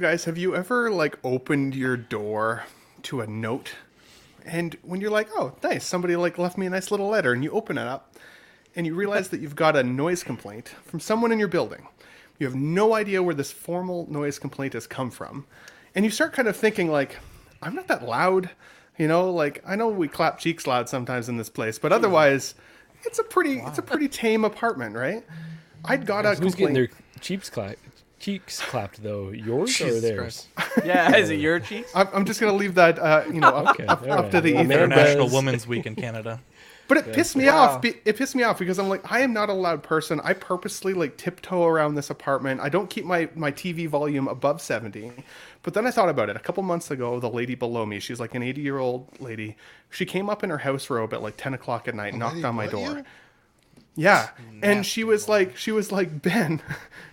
guys, have you ever like opened your door to a note, and when you're like, "Oh, nice," somebody like left me a nice little letter, and you open it up, and you realize that you've got a noise complaint from someone in your building. You have no idea where this formal noise complaint has come from, and you start kind of thinking like, "I'm not that loud," you know. Like I know we clap cheeks loud sometimes in this place, but otherwise, it's a pretty it's a pretty tame apartment, right? I'd got a Who's getting their cheeks clapped? Cheeks clapped though, yours or Jesus theirs? Yeah, is it your cheeks? I'm, I'm just gonna leave that, uh, you know, up, Okay, up, all up right. to the Well, ether. International Women's Week in Canada. But it pissed me Wow. off. It pissed me off because I'm like, I am not a loud person. I purposely like tiptoe around this apartment. I don't keep my my TV volume above 70. But then I thought about it. A couple months ago, the lady below me, she's like an 80 year old lady. She came up in her house robe at like 10 o'clock at night, knocked on my door. you? Yeah, and she was like, she was like, Ben,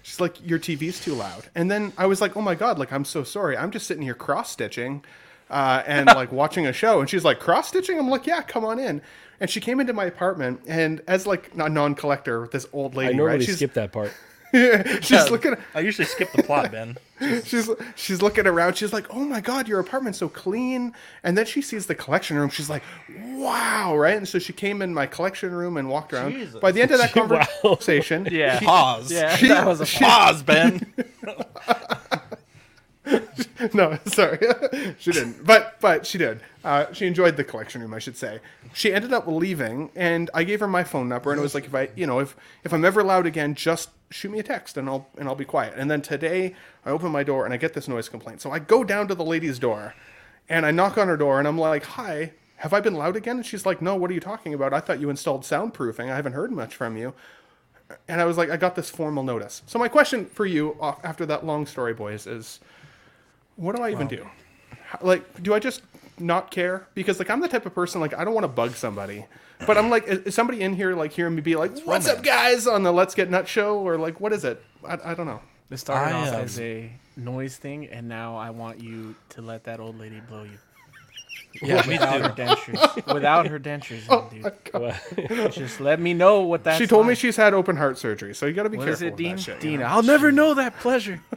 she's like, your TV's too loud. And then I was like, oh my god, like I'm so sorry. I'm just sitting here cross stitching, uh, and like watching a show. And she's like, cross stitching. I'm like, yeah, come on in. And she came into my apartment, and as like a non-collector, this old lady, I normally right? She's skip that part. she's looking. I usually skip the plot, Ben. She's she's looking around. She's like, "Oh my god, your apartment's so clean." And then she sees the collection room. She's like, "Wow!" Right? And so she came in my collection room and walked around. Jesus. By the end of that conversation, Yeah. Pause. Yeah, that was a Pause, Ben. no, sorry, she didn't. But but she did. Uh, she enjoyed the collection room, I should say. She ended up leaving, and I gave her my phone number, and it was like, if I, you know, if if I'm ever loud again, just shoot me a text, and I'll and I'll be quiet. And then today, I open my door, and I get this noise complaint. So I go down to the lady's door, and I knock on her door, and I'm like, hi. Have I been loud again? And she's like, No, what are you talking about? I thought you installed soundproofing. I haven't heard much from you. And I was like, I got this formal notice. So my question for you after that long story, boys, is what do I even do? Like, do I just not care? Because like I'm the type of person like I don't want to bug somebody, but I'm like, is, is somebody in here like hearing me be like, "What's up, guys?" on the Let's Get Nut show, or like, what is it? I, I don't know. It started I, off um, as a noise thing, and now I want you to let that old lady blow you. Yeah, me Without her dentures. Without her dentures, Oh in, dude. Just let me know what that's she told me she's had open heart surgery, so you got to be What is careful it, with Dean? that shit. you Dean, know? I'll never know that pleasure.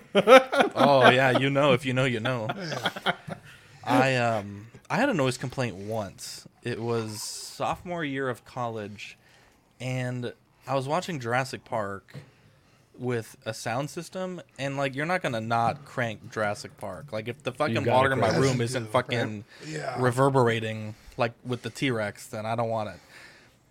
Oh yeah, you know if you know you know. I um I had a noise complaint once. It was sophomore year of college, and I was watching Jurassic Park with a sound system, and like you're not gonna not crank Jurassic Park. Like if the fucking water in my room isn't fucking Yeah. reverberating like with the T Rex, then I don't want it.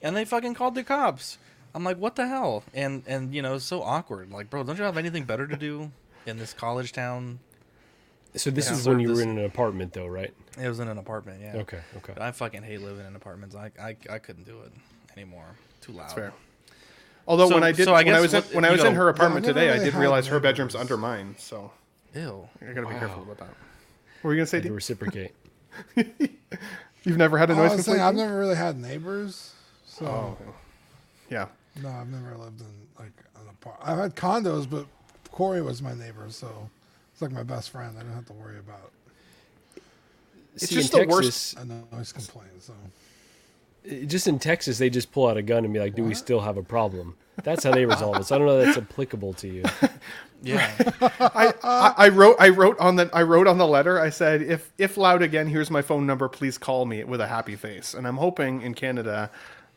And they fucking called the cops. I'm like, what the hell? And and you know, so awkward. Like, bro, don't you have anything better to do in this college town? So this Yeah, is when you were in an apartment, though, right? It was in an apartment, yeah. Okay, okay. I fucking hate living in apartments. I I, I couldn't do it anymore. Too loud. fair. Although So- when I did, so I when I guess was in, when I you was in her apartment Yeah, I never today, I did realize her bedroom's under mine, so Ew. I gotta be careful about that. What were you gonna say? To reciprocate. You've never had a oh, noise was saying complaint? I've never really had neighbors, so Oh, okay. yeah. no, I've never lived in like an apartment. I've had condos, but Corey was my neighbor, so it's like my best friend. I don't have to worry about It's See, just in the worst- Texas, a noise complaint. So just in Texas, they just pull out a gun and be like, "Do we still have a problem?" That's how they resolve it. So I don't know if that's applicable to you. Yeah. I, I, I wrote I wrote on the I wrote on the letter I said if if loud again here's my phone number please call me with a happy face and I'm hoping in Canada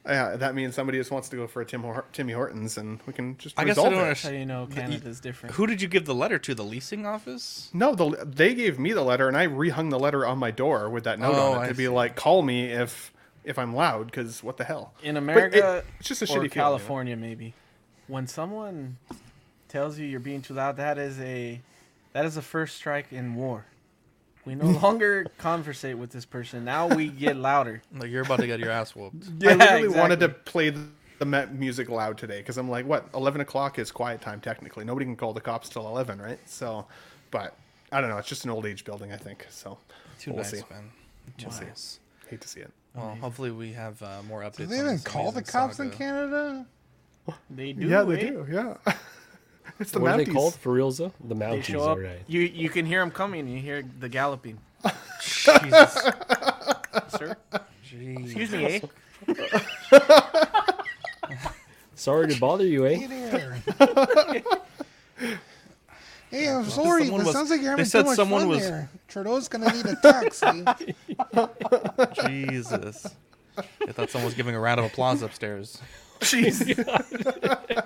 uh, that means somebody just wants to go for a Tim Hor- Timmy Hortons and we can just I guess I don't it. Understand. you know Canada's different. Who did you give the letter to? The leasing office? No, the, they gave me the letter and I rehung the letter on my door with that note Oh, on it I to be see. like call me if if I'm loud because what the hell In But it- America it's just a or shitty feeling, you know? California, maybe, when someone tells you you're being too loud, that is a that is a first strike in war. We no longer conversate with this person. Now we get louder. Like you're about to get your ass whooped. Yeah, I literally exactly. wanted to play the, the Met music loud today because I'm like, what? Eleven o'clock is quiet time technically. Nobody can call the cops till eleven, right? So, but I don't know. It's just an old age building, I think. So Too we'll nice, see. man. Too see. nice. Hate to see it. Well, hopefully we have uh, more updates. do they on even this call the amazing cops in saga. Canada? They do. yeah, they eh? do. Yeah, it's the what are they called for reals though? The They Mounties, show up. all right. You you can hear them coming. You hear the galloping. Jesus. Sir, excuse me, eh? Sorry to bother you, eh? Hey there. Hey, I'm sorry. someone It was- sounds like you're they having said too much someone fun was- there. Trudeau's gonna need a taxi. Jesus. I thought someone was giving a round of applause upstairs. Jeez.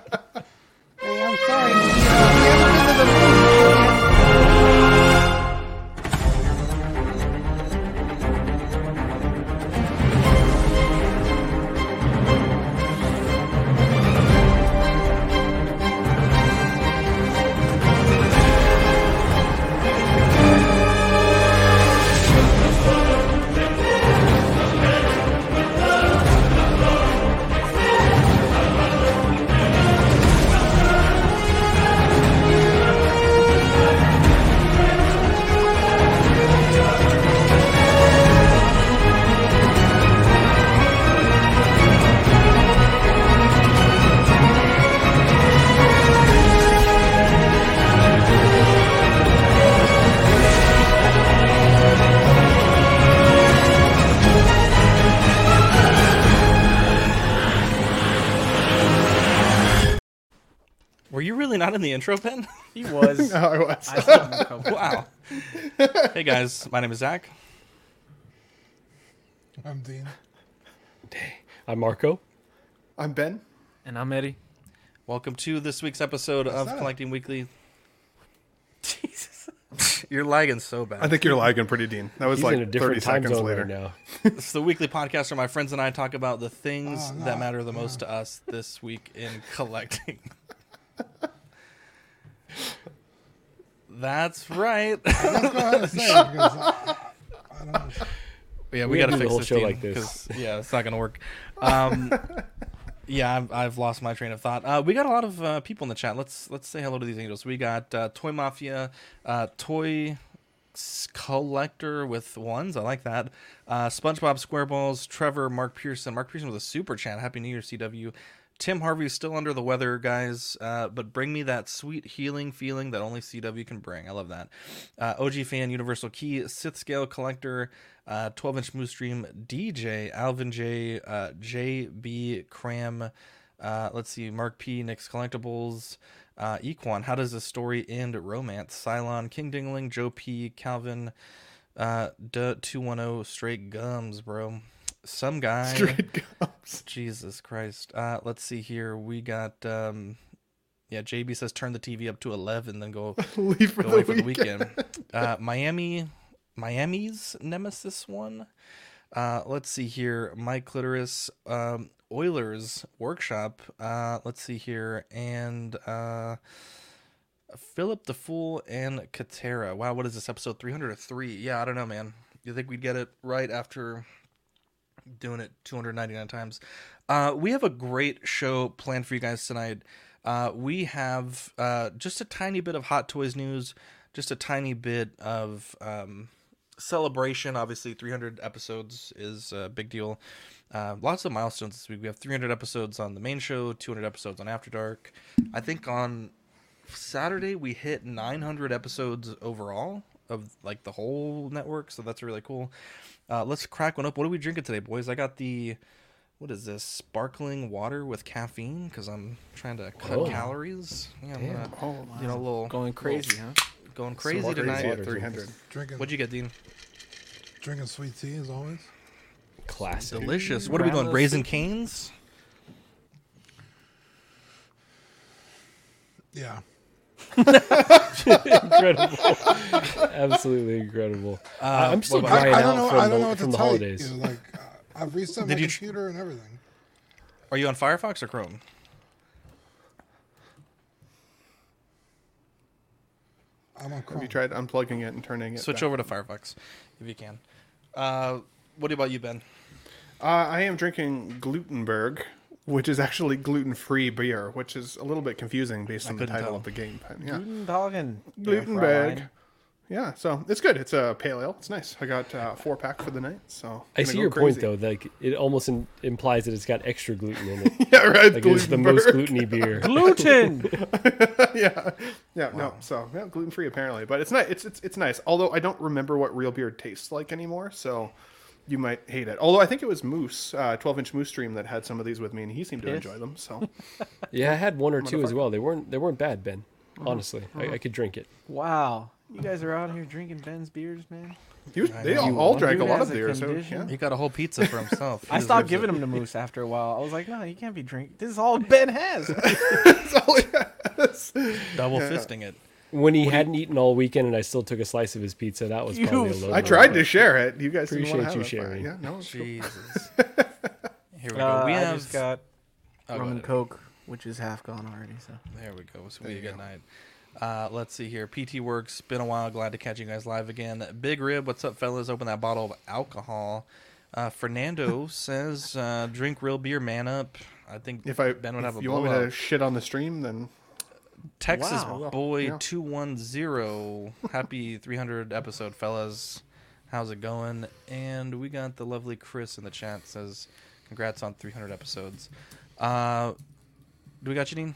intro, Ben? He was. Oh, I was. I saw him a couple- Wow. hey guys, my name is Zach. I'm Dean. I'm Marco. I'm Ben. and I'm Eddie. Welcome to this week's episode of that? Collecting Weekly. Jesus. You're lagging so bad. I think you're lagging pretty, Dean. That was He's like in a 30 different time seconds zone later. right now. It's the weekly podcast where my friends and I talk about the things Oh, no. that matter the most to us this week in collecting. That's right. Go ahead and say it because I, I don't know. yeah, we, We gotta gotta the whole this show like this. Yeah, it's not gonna work. Um, yeah, I've, I've lost my train of thought. Uh, we got a lot of uh, people in the chat. Let's let's say hello to these angels. We got uh, Toy Mafia, uh, Toy Collector with ones. I like that. Uh, SpongeBob SquareBalls, Trevor, Mark Pearson. Mark Pearson with a super chat. Happy New Year, CW. Tim Harvey's still under the weather, guys, uh, but bring me that sweet healing feeling that only CW can bring. I love that. Uh, OG fan, Universal Key, Sith Scale Collector, uh, 12 inch Moose Stream, DJ, Alvin J, uh, JB Cram, uh, let's see, Mark P, Nick's Collectibles, uh, Equan, How Does This Story End Romance, Cylon, King Dingling, Joe P, Calvin, uh, D210, Straight Gums, bro. Some guy. Straight gums. Jesus Christ. Uh, let's see here. We got um, yeah. JB says turn the TV up to eleven, then go Leave for, go the, away for the weekend. Uh, Miami, Miami's Nemesis one. Uh, let's see here. Mike Clitoris, um, Oilers Workshop. Uh, let's see here, and uh, Philip the Fool and Katera. Wow, what is this episode three hundred or three? Yeah, I don't know, man. You think we'd get it right after doing it 299 times. Uh, we have a great show planned for you guys tonight. Uh, we have uh, just a tiny bit of Hot Toys news, just a tiny bit of um, celebration. Obviously, 300 episodes is a big deal. Uh, lots of milestones this week. We have 300 episodes on the main show, 200 episodes on After Dark. I think on Saturday we hit 900 episodes overall of like the whole network, so that's really cool. Uh, let's crack one up. What are we drinking today, boys? I got the what is this? Sparkling water with caffeine because I'm trying to cut Oh. calories. Yeah, I'm gonna, Oh, you know, a little Going crazy, huh? going crazy Crazy tonight. at 300. Drinking, What'd you get, Dean? drinking sweet tea as always. Classic. Delicious. What are we going? Grandma's Raising Canes? Yeah. Incredible. Absolutely incredible. Uh, I'm still what about- crying I, I don't out know. from I don't the, know what to from the holidays. you. Like, uh, I've reset my Did you tr- computer and everything. Are you on Firefox or Chrome? I'm on Chrome. Have you tried unplugging it and turning it? Switch back? over to Firefox if you can. Uh, what about you, Ben? Uh, I am drinking Glutenberg, which is actually gluten-free beer, which is a little bit confusing based on the title tell. of the game. But yeah, Gluten dog and Glutenberg. Yeah, so it's good. It's a pale ale. It's nice. I got uh, four pack for the night. So I see your crazy. point though. Like it almost in, implies that it's got extra gluten in it. Yeah, right. Like it's the most Glutenberg. gluteny beer. Gluten. yeah, yeah, no. So yeah, gluten free apparently, but it's nice. It's, it's it's nice. Although I don't remember what real beer tastes like anymore, so you might hate it. Although I think it was Moose, uh, twelve inch Moose Stream that had some of these with me, and he seemed to enjoy them. So Yeah, I had one or two as well. They weren't they weren't bad, Ben. Honestly, I, I could drink it. Wow. You guys are out here drinking Ben's beers, man. He was, they all, all drank a lot of a beer. So, yeah. He got a whole pizza for himself. I stopped giving it. him to Moose after a while. I was like, no, you can't be drinking. This is all Ben has. All has. double fisting it. When he hadn't eaten all weekend and I still took a slice of his pizza, that was probably a little. I tried to share it. You guys didn't want Appreciate to you have it, sharing. Yeah, no, it's cool. Jesus. Here we go. Uh, we I have. just got oh, rum and coke, which is half gone already. So There we go. So There we you good go. night. Uh, let's see here. PT Works. Been a while. Glad to catch you guys live again. Big Rib. What's up, fellas? Open that bottle of alcohol. Uh, Fernando says, uh, "Drink real beer, man up." I think If I, Ben would if have a you want me to shit on the stream, then Texas Wow. boy Yeah. two one zero. Happy three hundred episode, fellas. How's it going? And we got the lovely Chris in the chat says, "Congrats on three hundred episodes." Uh, do we got Janine?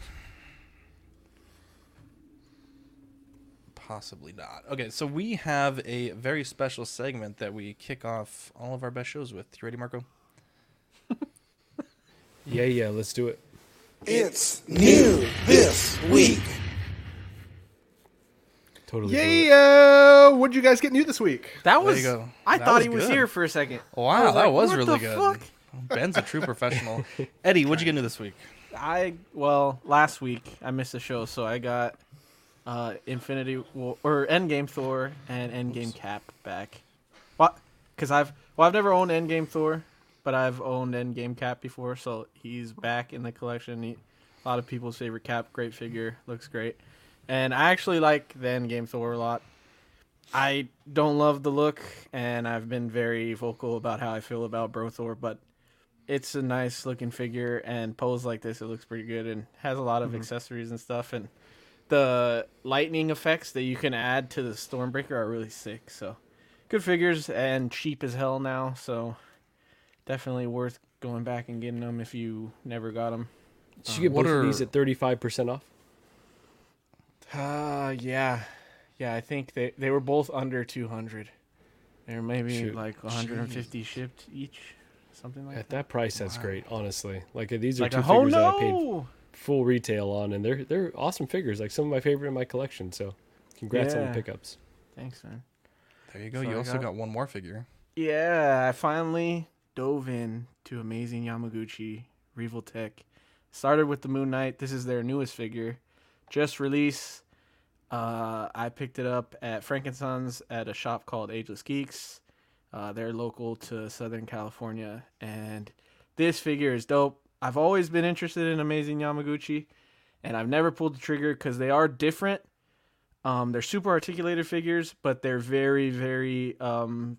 Possibly not. Okay, so we have a very special segment that we kick off all of our best shows with. You ready, Marco? Yeah, yeah, let's do it. It's new this week. Totally. do it. yeah. What did you guys get new this week? that There was. you go. I That thought was he was good. here for a second. Wow, was that like, was what really the good. fuck? Ben's a true professional. Eddie, what'd you get new this week? I well last week I missed the show, so I got uh Infinity War or Endgame Thor and Endgame Cap back. What? Because I've well I've never owned Endgame Thor, but I've owned Endgame Cap before, so he's back in the collection. He, a lot of people's favorite Cap, great figure, looks great, and I actually like the Endgame Thor a lot. I don't love the look, and I've been very vocal about how I feel about Bro Thor, but it's a nice looking figure and posed like this it looks pretty good and has a lot of mm-hmm. accessories and stuff and the lightning effects that you can add to the stormbreaker are really sick so good figures and cheap as hell now so definitely worth going back and getting them if you never got them Did you get What both of are- these at thirty five percent off? uh yeah yeah i think they they were both under 200 they're maybe Shoot. like 150 shipped each something like At that At that price, that's great. Honestly, like uh, these are like two a, oh figures that I paid full retail on, and they're they're awesome figures. Like some of my favorite in my collection. So, congrats on the pickups. thanks man There you go. So you I also got- got one more figure. Yeah, I finally dove in to Amazing Yamaguchi Revoltech. Started with the Moon Knight. This is their newest figure, just released. Uh, I picked it up at Frank and Sons at a shop called Ageless Geeks. Uh, they're local to Southern California, and this figure is dope. I've always been interested in Amazing Yamaguchi, and I've never pulled the trigger because they are different. Um, they're super articulated figures, but they're very, very um,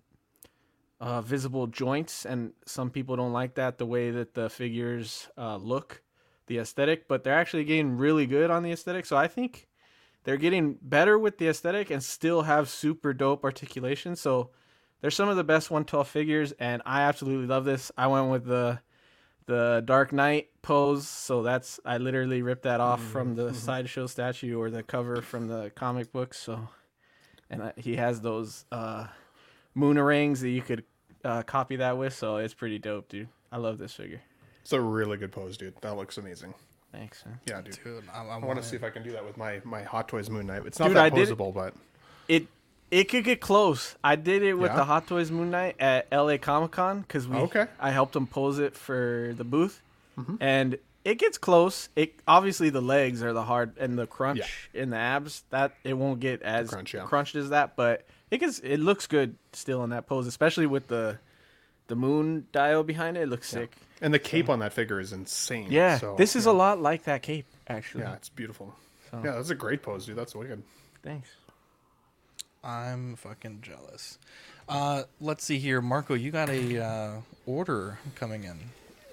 uh, visible joints, and some people don't like that the way that the figures uh, look, the aesthetic. But they're actually getting really good on the aesthetic, so I think they're getting better with the aesthetic and still have super dope articulation. So they're some of the best 112 figures, and I absolutely love this. I went with the the Dark Knight pose, so that's I literally ripped that off from the sideshow statue or the cover from the comic book. So, and I, he has those. Uh, moonarangs that you could uh, copy that with. So it's pretty dope, dude. I love this figure. It's a really good pose, dude. That looks amazing. Thanks, man. Yeah, dude. Dude, I, I, I want to see if I can do that with my my Hot Toys Moon Knight. It's not Dude, that I did it- posable, but It it could get close. I did it with Yeah? the Hot Toys Moon Knight at LA Comic Con because we Okay. I helped him pose it for the booth, and it gets close. It obviously the legs are the hard and the crunch in the abs that it won't get as crunch, yeah. crunched as that, but it gets it looks good still in that pose, especially with the the moon dial behind it. It looks sick. and the cape on that figure is insane. Yeah, so, this is yeah. a lot like that cape actually. Yeah, it's beautiful. So- Yeah, that's a great pose, dude. That's wicked. Thanks. I'm fucking jealous. Uh, let's see here, Marco. You got a uh, order coming in.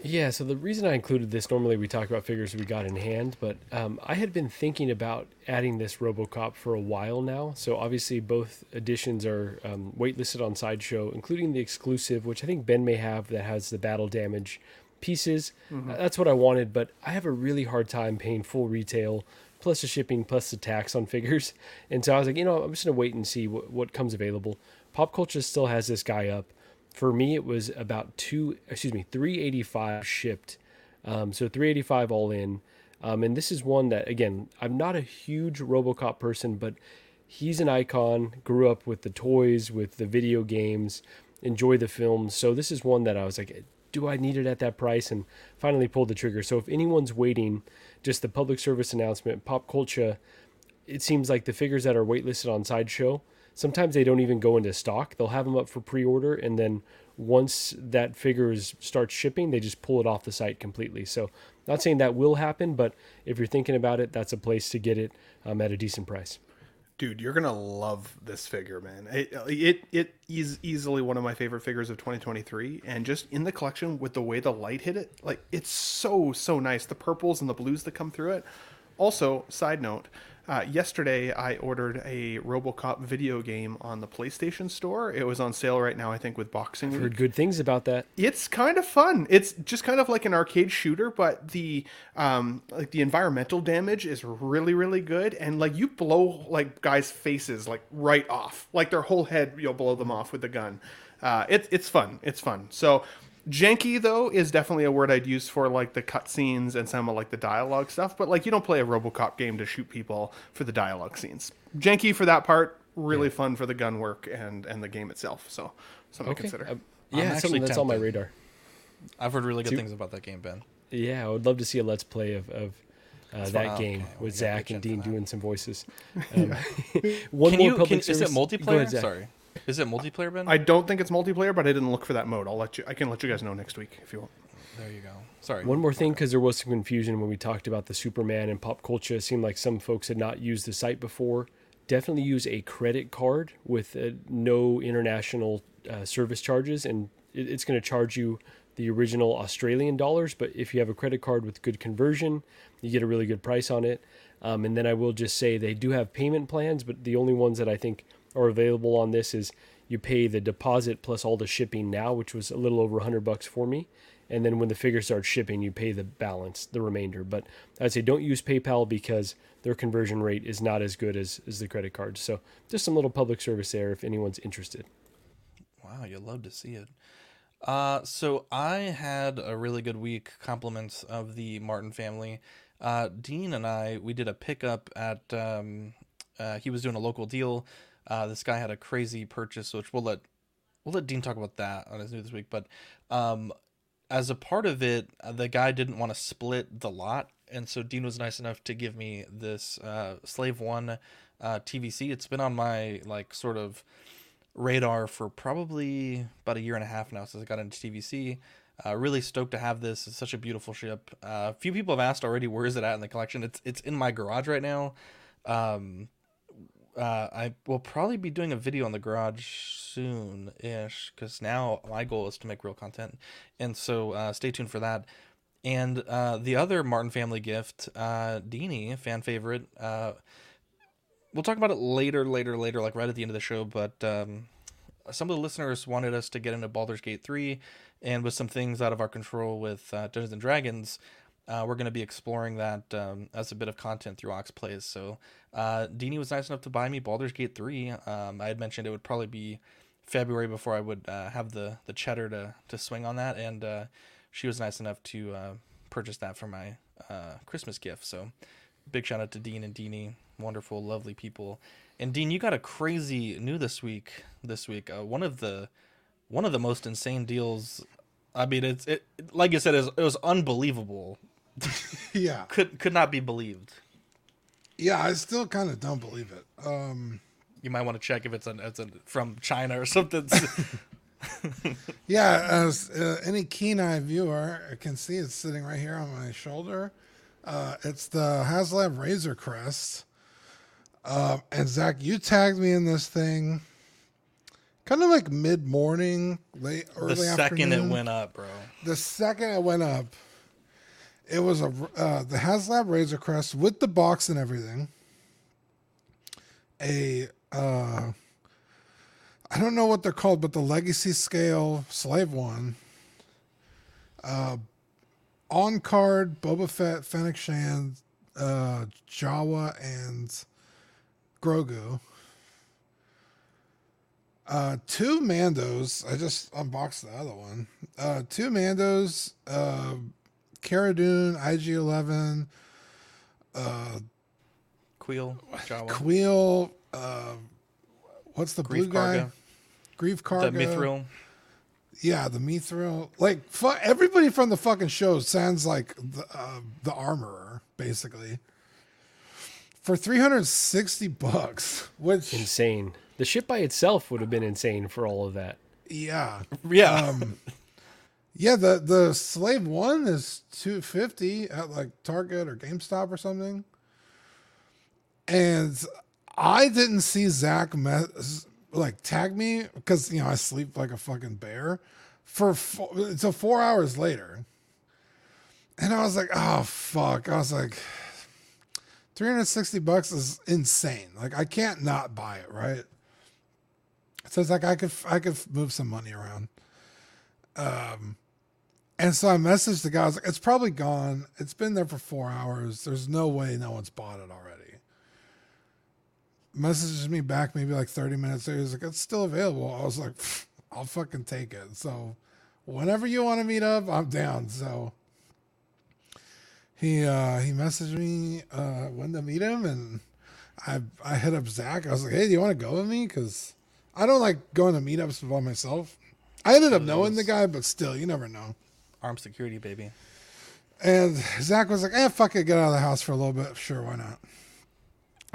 Yeah, so the reason I included this, normally we talk about figures we got in hand, but um, I had been thinking about adding this Robocop for a while now. So obviously both editions are um, waitlisted on Sideshow, including the exclusive, which I think Ben may have that has the battle damage pieces. Uh, that's what I wanted, but I have a really hard time paying full retail, plus the shipping, plus the tax on figures. And so I was like, you know, I'm just going to wait and see what, what comes available. Pop Culture still has this guy up for me it was about two excuse me 385 shipped um, so 385 all in Um, and this is one that, again, I'm not a huge Robocop person, but he's an icon. Grew up with the toys, with the video games, enjoy the films. So this is one that I was like, do I need it at that price? And finally pulled the trigger. So if anyone's waiting, just the public service announcement, Pop Culture, it seems like the figures that are waitlisted on Sideshow, sometimes they don't even go into stock. They'll have them up for pre-order, and then once that figure starts shipping, they just pull it off the site completely. So, not saying that will happen, but if you're thinking about it, that's a place to get it um, at a decent price. Dude, you're gonna love this figure, man. It, it it is easily one of my favorite figures of 2023, and just in the collection with the way the light hit it, like it's so so nice. The purples and the blues that come through it. Also, side note, uh, yesterday I ordered a RoboCop video game on the PlayStation Store. It was on sale right now, I think, with Boxing Week Heard good things about that. it's kind of fun. It's just kind of like an arcade shooter, but the um like the environmental damage is really really good, and like you blow like guys' faces like right off, like their whole head you'll blow them off with the gun. Uh, it's it's fun. It's fun. So. Janky though is definitely a word I'd use for like the cutscenes and some of like the dialogue stuff, but like you don't play a RoboCop game to shoot people for the dialogue scenes. Janky for that part, really fun for the gun work and and the game itself. So something to consider. Uh, yeah, it's actually something that's on my radar. I've heard really good Two- things about that game, Ben. Yeah, I would love to see a let's play of, of uh, that fine. game Okay, with gotta Zach and Dean doing some voices. Um, one Can more you? public Can, is it multiplayer? ahead, Sorry, is it multiplayer, Ben? I don't think it's multiplayer, but I didn't look for that mode. I'll let you. I can let you guys know next week if you want. there you go. Sorry. One more thing, because there was some confusion when we talked about the Superman and pop culture. It seemed like some folks had not used the site before. Definitely use a credit card with uh, no international uh, service charges, and it, it's going to charge you the original Australian dollars. But if you have a credit card with good conversion, you get a really good price on it. Um, and then I will just say they do have payment plans, but the only ones that I think are available on this is you pay the deposit plus all the shipping now, which was a little over 100 bucks for me. And then when the figure starts shipping, you pay the balance, the remainder. But I'd say don't use PayPal because their conversion rate is not as good as, as the credit cards. So just some little public service there if anyone's interested. Wow, you'll love to see it. Uh, so I had a really good week. Compliments of the Martin family. Uh, Dean and I we did a pickup at. Um, uh, he was doing a local deal. Uh, this guy had a crazy purchase, which we'll let we'll let Dean talk about that on his new this week. But um, as a part of it, uh, the guy didn't want to split the lot, and so Dean was nice enough to give me this uh, Slave One uh, TVC. It's been on my like sort of radar for probably about a year and a half now since I got into TVC. Uh, really stoked to have this. It's such a beautiful ship. Uh, a few people have asked already, where is it at in the collection? It's it's in my garage right now. Um, uh, I will probably be doing a video on the garage soon ish because now my goal is to make real content, and so uh, stay tuned for that. And uh, the other Martin family gift, uh, fan favorite. Uh, we'll talk about it later, later, later, like right at the end of the show. But um, some of the listeners wanted us to get into Baldur's Gate 3, and with some things out of our control with uh, Dungeons and Dragons, uh, we're going to be exploring that um, as a bit of content through Ox Plays. So, uh, Deanie was nice enough to buy me Baldur's Gate 3. Um, I had mentioned it would probably be February before I would uh, have the, the cheddar to, to swing on that, and uh, she was nice enough to uh, purchase that for my uh, Christmas gift. So, big shout out to Dean and Deanie, wonderful, lovely people. And Dean, you got a crazy new this week. This week, uh, one of the one of the most insane deals. I mean, it's it like you said, it was, it was unbelievable. Yeah, Could could not be believed. yeah. I still kind of don't believe it. Um, You might want to check if it's an it's a, from China or something. yeah, as uh, any keen-eye viewer can see, it's sitting right here on my shoulder. Uh, it's the HasLab Razor Crest. Uh, and Zach, you tagged me in this thing, kind of like mid-morning, late early the second afternoon. it went up, bro. the second it went up, it was a uh, the HasLab Razor Crest with the box and everything. A uh, I don't know what they're called, but the Legacy Scale Slave One. Uh, on card Boba Fett, Fennec Shand, uh, Jawa, and Grogu. Uh, two Mandos. I just unboxed the other one. Uh, two Mandos. Uh, Cara Dune, IG Eleven, uh, Kuiil, Jawa, Kuiil, uh, what's the Greef blue guy? Karga, Greef the Karga. Mythrol. Yeah, the Mythrol. Like fu- everybody from the fucking show sounds like the uh, the armorer, basically. For three hundred sixty bucks, which Insane. The ship by itself would have been insane for all of that. yeah, Yeah, um, yeah. The the slave one is two fifty at like Target or GameStop or something. And I didn't see Zach mess, like tag me because you know I sleep like a fucking bear for four, four hours later, and I was like, oh fuck! I was like, three hundred sixty bucks is insane. Like I can't not buy it, right? So it's like I could I could move some money around. Um, and so I messaged the guy. I was like, "It's probably gone. It's been there for four hours. There's no way no one's bought it already." Messages me back maybe like 30 minutes later. He's like, "It's still available." I was like, "I'll fucking take it." So, whenever you want to meet up, I'm down. So he uh he messaged me uh when to meet him, and I I hit up Zach. I was like, "Hey, do you want to go with me?" Because I don't like going to meetups by myself. I ended up knowing the guy, but still, you never know. Armed security, baby. And Zach was like, "Eh, fuck it, get out of the house for a little bit. Sure, why not?"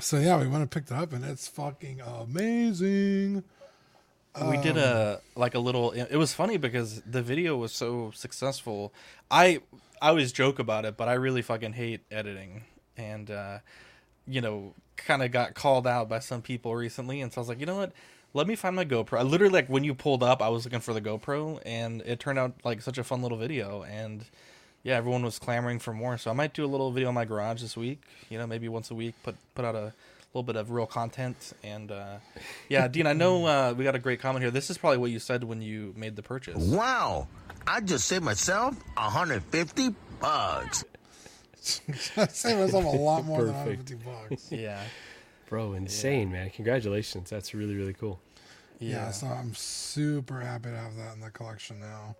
So yeah, we went and picked it up, and it's fucking amazing. we did a like a little it was funny because the video was so successful i i always joke about it but i really fucking hate editing and uh you know kind of got called out by some people recently and so i was like you know what let me find my gopro i literally like when you pulled up i was looking for the gopro and it turned out like such a fun little video and yeah everyone was clamoring for more so i might do a little video in my garage this week you know maybe once a week put put out a little bit of real content and uh yeah dean i know uh we got a great comment here this is probably what you said when you made the purchase Wow, I just saved myself 150 bucks. I saved myself a lot more than Perfect. 150 bucks. yeah Bro, insane, man. Congratulations. That's really, really cool. Yeah. yeah so I'm super happy to have that in the collection now.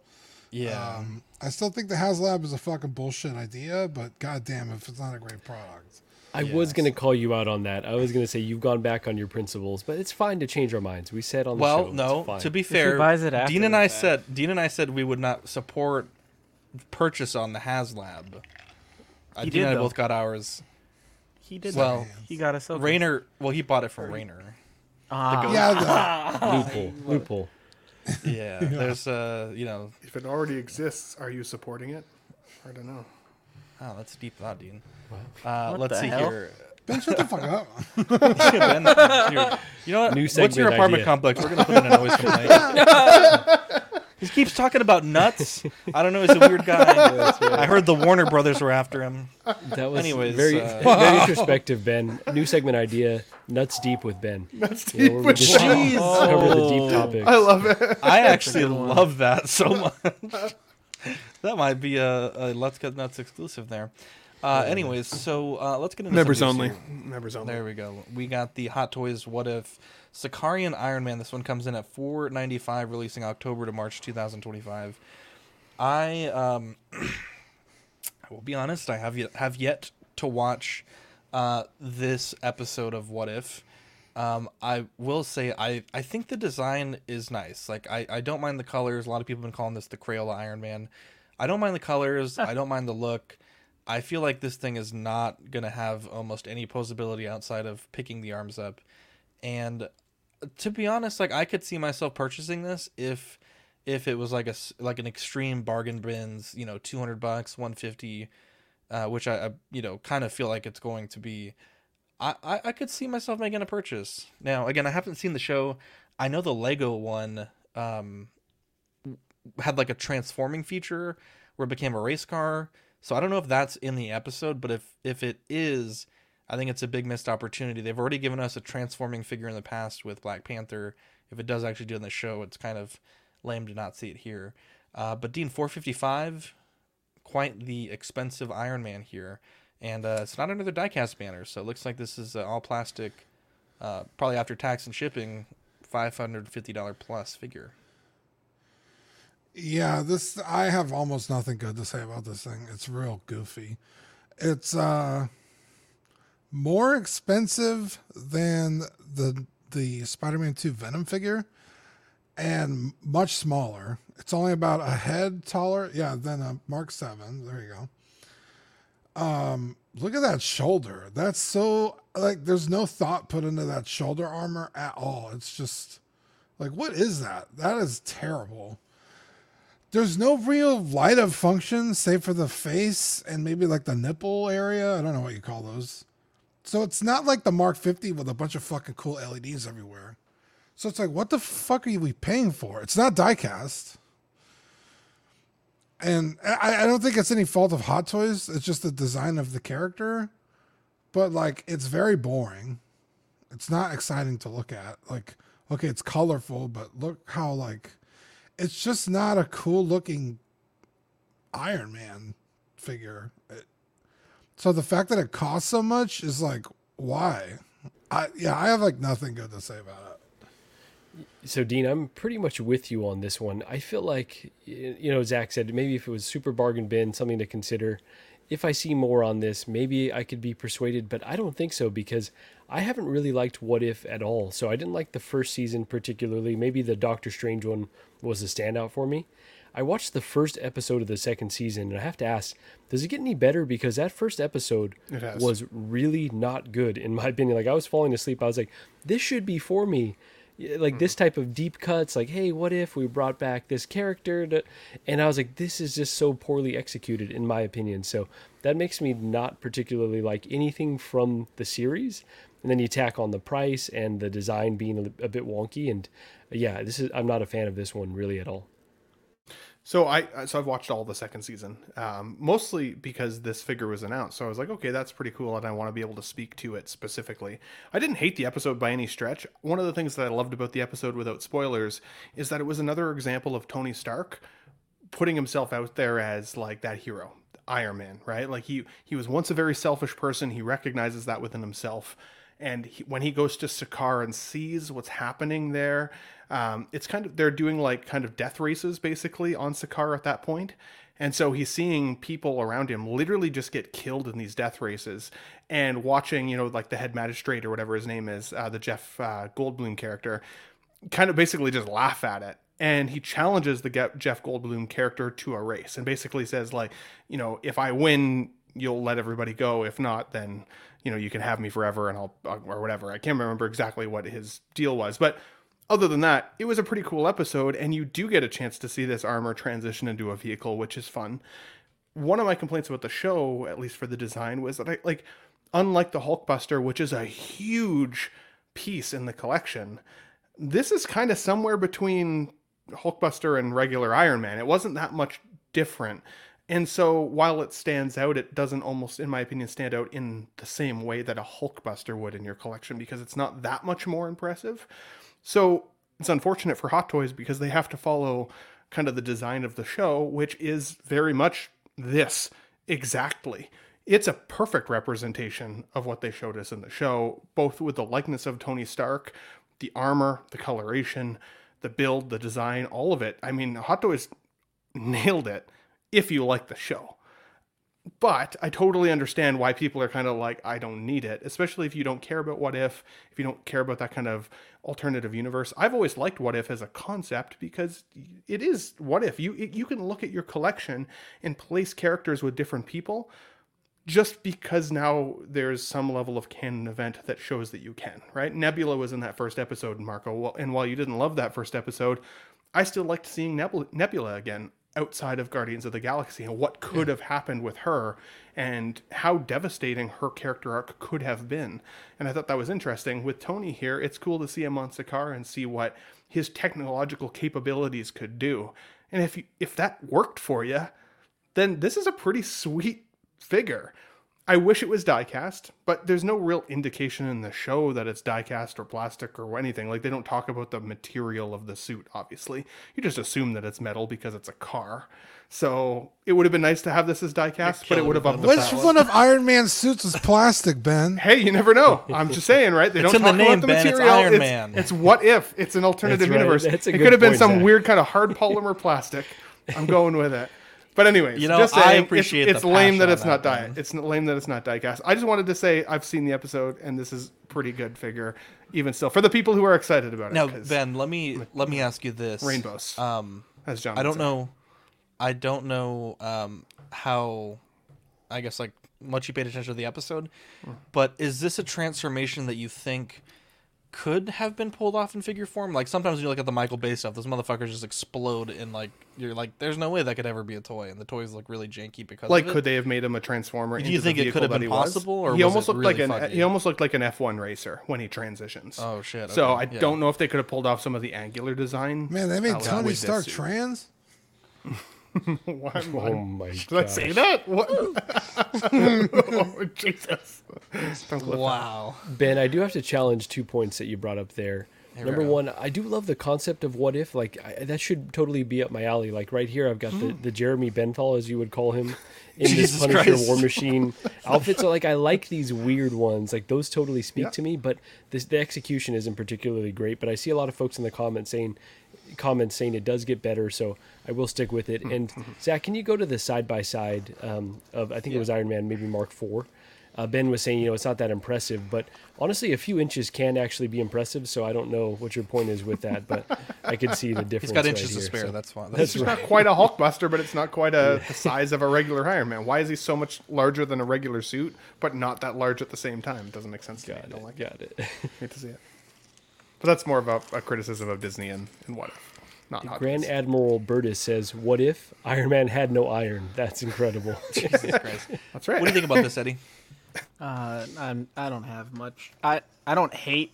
yeah Um, I still think the HasLab is a fucking bullshit idea, but goddamn if it's not a great product. I was going to call you out on that. I was going to say you've gone back on your principles, but it's fine to change our minds. We said on the show. well no it's fine. to be fair buys it after dean and the i fact. said dean and i said we would not support purchase on the haslab uh, He dean did, and i though. both got ours He did. Well, he got us over. Rainer, well, he bought it from Rainer. Ah, Yeah, the, loophole. Loophole. Yeah, there's uh, you know, If it already exists, are you supporting it? I don't know. oh, that's deep thought, Dean. Uh, What let's see hell? here. Ben, shut the fuck up. Ben, you're- know what? New What's your apartment idea. complex? We're gonna put in a noise complaint. he keeps talking about nuts. I don't know. He's a weird guy. I heard the Warner Brothers were after him. That was Anyways, very, uh, very introspective, Ben. New segment idea: nuts deep with Ben. That's You know, where we just cover the deep topics. I love it. I actually love that so much. that might be a, a Let's Get Nuts exclusive there. Uh, anyways, so uh, let's get into some Members news only. here. Members only. There we go. We got the Hot Toys What If Sakaarian Iron Man. This one comes in at four ninety five, releasing October to March two thousand twenty five. I um, I will be honest. I have yet have yet to watch uh, this episode of What If. Um, I will say I, I think the design is nice. Like I, I don't mind the colors. A lot of people have been calling this the Crayola Iron Man. I don't mind the colors. I don't mind the look. I feel like this thing is not gonna have almost any posability outside of picking the arms up. And to be honest, like I could see myself purchasing this if if it was like a like an extreme bargain bins, you know, two hundred bucks, one fifty, uh, which I, I you know kind of feel like it's going to be. I, I I could see myself making a purchase. Now again, I haven't seen the show. I know the Lego one um had like a transforming feature where it became a race car. So I don't know if that's in the episode, but if if it is, I think it's a big missed opportunity. They've already given us a transforming figure in the past with Black Panther. If it does actually do in the show, it's kind of lame to not see it here. Uh, but Dean 455, quite the expensive Iron Man here, and uh, it's not another diecast banner, so it looks like this is uh, all plastic. Uh, probably after tax and shipping, five hundred fifty dollar plus figure. Yeah, this I have almost nothing good to say about this thing. It's real goofy. It's uh more expensive than the the Spider-Man 2 Venom figure and much smaller. It's only about a head taller, yeah, than a Mark 7. There you go. Um look at that shoulder. That's so like there's no thought put into that shoulder armor at all. It's just like what is that? That is terrible. There's no real light of function save for the face and maybe like the nipple area. I don't know what you call those. So it's not like the Mark 50 with a bunch of fucking cool LEDs everywhere. So it's like, what the fuck are we paying for? It's not diecast. And I, I don't think it's any fault of Hot Toys. It's just the design of the character. But like, it's very boring. It's not exciting to look at. Like, okay, it's colorful, but look how like, it's just not a cool looking Iron Man figure. It, so the fact that it costs so much is like, why? I yeah, I have like nothing good to say about it. So Dean, I'm pretty much with you on this one. I feel like you know Zach said maybe if it was super bargain bin, something to consider. If I see more on this, maybe I could be persuaded, but I don't think so because I haven't really liked What If at all. So I didn't like the first season particularly. Maybe the Doctor Strange one was a standout for me. I watched the first episode of the second season, and I have to ask, does it get any better? Because that first episode was really not good, in my opinion. Like, I was falling asleep. I was like, this should be for me. Like, this mm-hmm. type of deep cuts, like, hey, what if we brought back this character? To... And I was like, this is just so poorly executed, in my opinion. So that makes me not particularly like anything from the series. And then you tack on the price and the design being a, a bit wonky. And yeah, this is, I'm not a fan of this one really at all. So I so I've watched all the second season, um, mostly because this figure was announced. So I was like, okay, that's pretty cool, and I want to be able to speak to it specifically. I didn't hate the episode by any stretch. One of the things that I loved about the episode, without spoilers, is that it was another example of Tony Stark putting himself out there as like that hero, Iron Man, right? Like he he was once a very selfish person. He recognizes that within himself, and he, when he goes to Sakaar and sees what's happening there, um, it's kind of they're doing like kind of death races basically on Sakaar at that point. And so he's seeing people around him literally just get killed in these death races and watching, you know, like the head magistrate or whatever his name is, uh, the Jeff uh, Goldblum character, kind of basically just laugh at it and he challenges the Jeff Goldblum character to a race and basically says like, you know, if I win, you'll let everybody go. If not, then you know you can have me forever and I'll uh, or whatever. I can't remember exactly what his deal was, but other than that, it was a pretty cool episode, and you do get a chance to see this armor transition into a vehicle, which is fun. One of my complaints about the show, at least for the design, was that I like, unlike the Hulkbuster, which is a huge piece in the collection, this is kind of somewhere between Hulkbuster and regular Iron Man. It wasn't that much different. And so while it stands out, it doesn't almost, in my opinion, stand out in the same way that a Hulkbuster would in your collection because it's not that much more impressive. So it's unfortunate for Hot Toys because they have to follow kind of the design of the show, which is very much this exactly. It's a perfect representation of what they showed us in the show, both with the likeness of Tony Stark, the armor, the coloration, the build, the design, all of it. I mean, Hot Toys nailed it if you like the show. But I totally understand why people are kind of like, I don't need it, especially if you don't care about what if, if you don't care about that kind of alternative universe. I've always liked what if as a concept because it is what if. You you can look at your collection and place characters with different people just because now there's some level of canon event that shows that you can, right? Nebula was in that first episode, Marco, and while you didn't love that first episode, I still liked seeing Nebula, Nebula again outside of Guardians of the Galaxy and what could have happened with her and how devastating her character arc could have been. And I thought that was interesting. With Tony here, it's cool to see him on Sakaar and see what his technological capabilities could do. And if you, if that worked for you, then this is a pretty sweet figure. I wish it was diecast, but there's no real indication in the show that it's diecast or plastic or anything. Like they don't talk about the material of the suit, obviously. You just assume that it's metal because it's a car. So it would have been nice to have this as diecast, but it would have upped the Which palette. one of Iron Man's suits is plastic, Ben? Hey, you never know. I'm just saying, right? They It's don't in the talk name, about the Ben. It's material. Iron it's, Man. it's what if? It's an alternative That's right. universe. It could have been some Zach. weird kind of hard polymer plastic. I'm going with it. But anyways, You know, just saying, I appreciate it's, it's the lame that it's not diet. It's lame that it's not diecast. I just wanted to say I've seen the episode and this is pretty good figure, even still for the people who are excited about it. Now, Ben, let me let me ask you this: rainbows, Um, as John. I don't say. know. I don't know um, how. I guess like much you paid attention to the episode, Hmm. but is this a transformation that you think could have been pulled off in figure form? Like sometimes when you look at the Michael Bay stuff, those motherfuckers just explode in like you're like, there's no way that could ever be a toy, and the toys look really janky because Like, of it. could they have made him a transformer? Do into you the think it could have been possible, or he almost it looked like an funky? he almost looked like an F1 racer when he transitions. Oh shit! so I yeah. don't know if they could have pulled off some of the angular design. Man, they made out Tony Stark trans. Why- Oh why- my Did I say that? What? oh, Jesus! Don't clip that. Wow. Ben, I do have to challenge two points that you brought up there. Here we Number one, I do love the concept of what if. Like I, that should totally be up my alley. Like right here, I've got the, the Jeremy Benthal, as you would call him, in this Punisher Christ. War Machine outfit. So like I like these weird ones. Like those totally speak Yeah. to me. But this the execution isn't particularly great. But I see a lot of folks in the comments saying comments saying it does get better. So I will stick with it. Hmm. And mm-hmm. Zach, can you go to the side by side of I think it was Iron Man, maybe Mark Four. Uh, ben was saying, you know, it's not that impressive, but honestly, a few inches can actually be impressive. So I don't know what your point is with that, but I could see the difference. He's got right inches to spare. so- That's fine. That's It's right. not quite a Hulkbuster, but it's not quite a the size of a regular Iron Man. Why is he so much larger than a regular suit, but not that large at the same time? It doesn't make sense to me. I don't it. like it. Got it. Hate to see it. But that's more of a, a criticism of Disney and, and what if, not Hot Grand Wheels. Admiral Burtis says, "What if Iron Man had no iron?" That's incredible. Jesus Christ. That's right. What do you think about this, Eddie? Uh, I'm, I don't have much. I I don't hate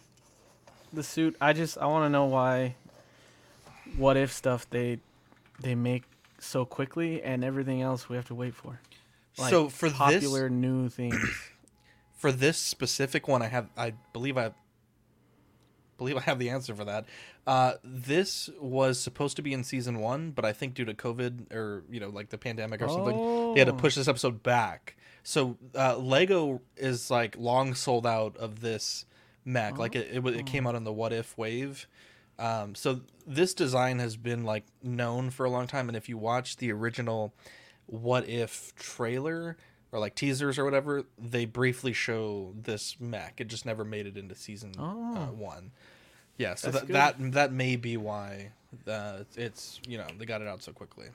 the suit. I just I want to know why. What if stuff they they make so quickly and everything else we have to wait for. Like so for popular this new things. for this specific one, I have I believe I believe I have the answer for that. Uh, this was supposed to be in season one, but I think due to COVID or you know like the pandemic or something, they had to Oh. push this episode back. So uh, Lego is like long sold out of this mech. Like it, it, it came out in the What If wave. Um, so this design has been like known for a long time, and if you watch the original What If trailer or like teasers or whatever, they briefly show this mech. It just never made it into season uh, Oh. one. Yeah, so that, that that may be why uh, it's you know they got it out so quickly.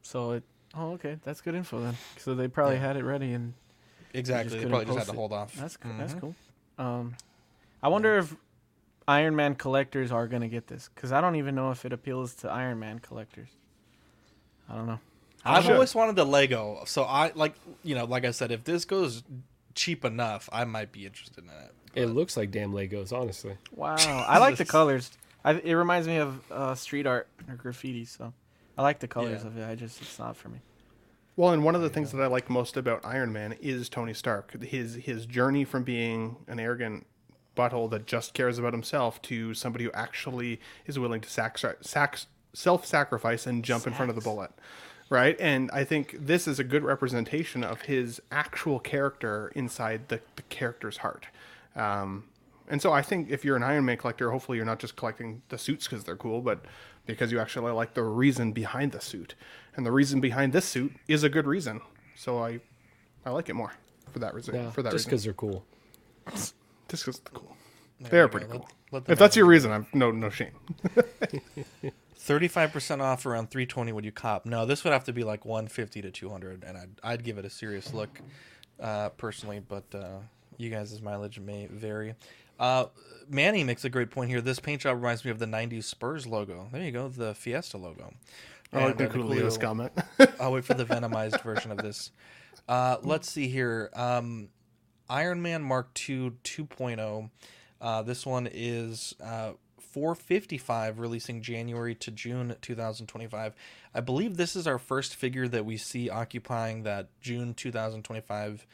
So it. Oh, okay. That's good info then. So they probably Yeah. had it ready and Exactly, they probably just had to hold off. that's cool. That's Mhm. cool. Um, I wonder if Iron Man collectors are gonna get this because I don't even know if it appeals to Iron Man collectors. I don't know. I've Sure. always wanted the Lego, so I like you know like I said, if this goes cheap enough, I might be interested in it. it looks like damn Legos, honestly. Wow, I like the colors. I, it reminds me of uh, street art or graffiti. So I like the colors Yeah. of it. I just it's not for me. Well, and one of the things that I like most about Iron Man is Tony Stark. His his journey from being an arrogant butthole that just cares about himself to somebody who actually is willing to sac- sac- self-sacrifice and jump in front of the bullet. Right? And I think this is a good representation of his actual character inside the, the character's heart. Um, and so I think if you're an Iron Man collector, hopefully you're not just collecting the suits because they're cool, but because you actually like the reason behind the suit. And the reason behind this suit is a good reason. So I I like it more for that reason. Yeah, for that just because they're cool. Just because they're cool. There They're pretty go. cool. Let- let if that's your reason, I'm no no shame. Thirty-five percent off around three twenty. Would you cop? No, this would have to be like one fifty to two hundred, and I'd I'd give it a serious look, uh, personally. But uh, you guys' mileage may vary. Uh, Manny makes a great point here. This paint job reminds me of the '90s Spurs logo. There you go, the Fiesta logo. I like the uh, Coolio's Coolio- comment. I'll wait for the venomized version of this. Uh, let's see here. Um, Iron Man Mark II 2.0. Uh, this one is uh, 455, releasing January to June 2025. I believe this is our first figure that we see occupying that June 2025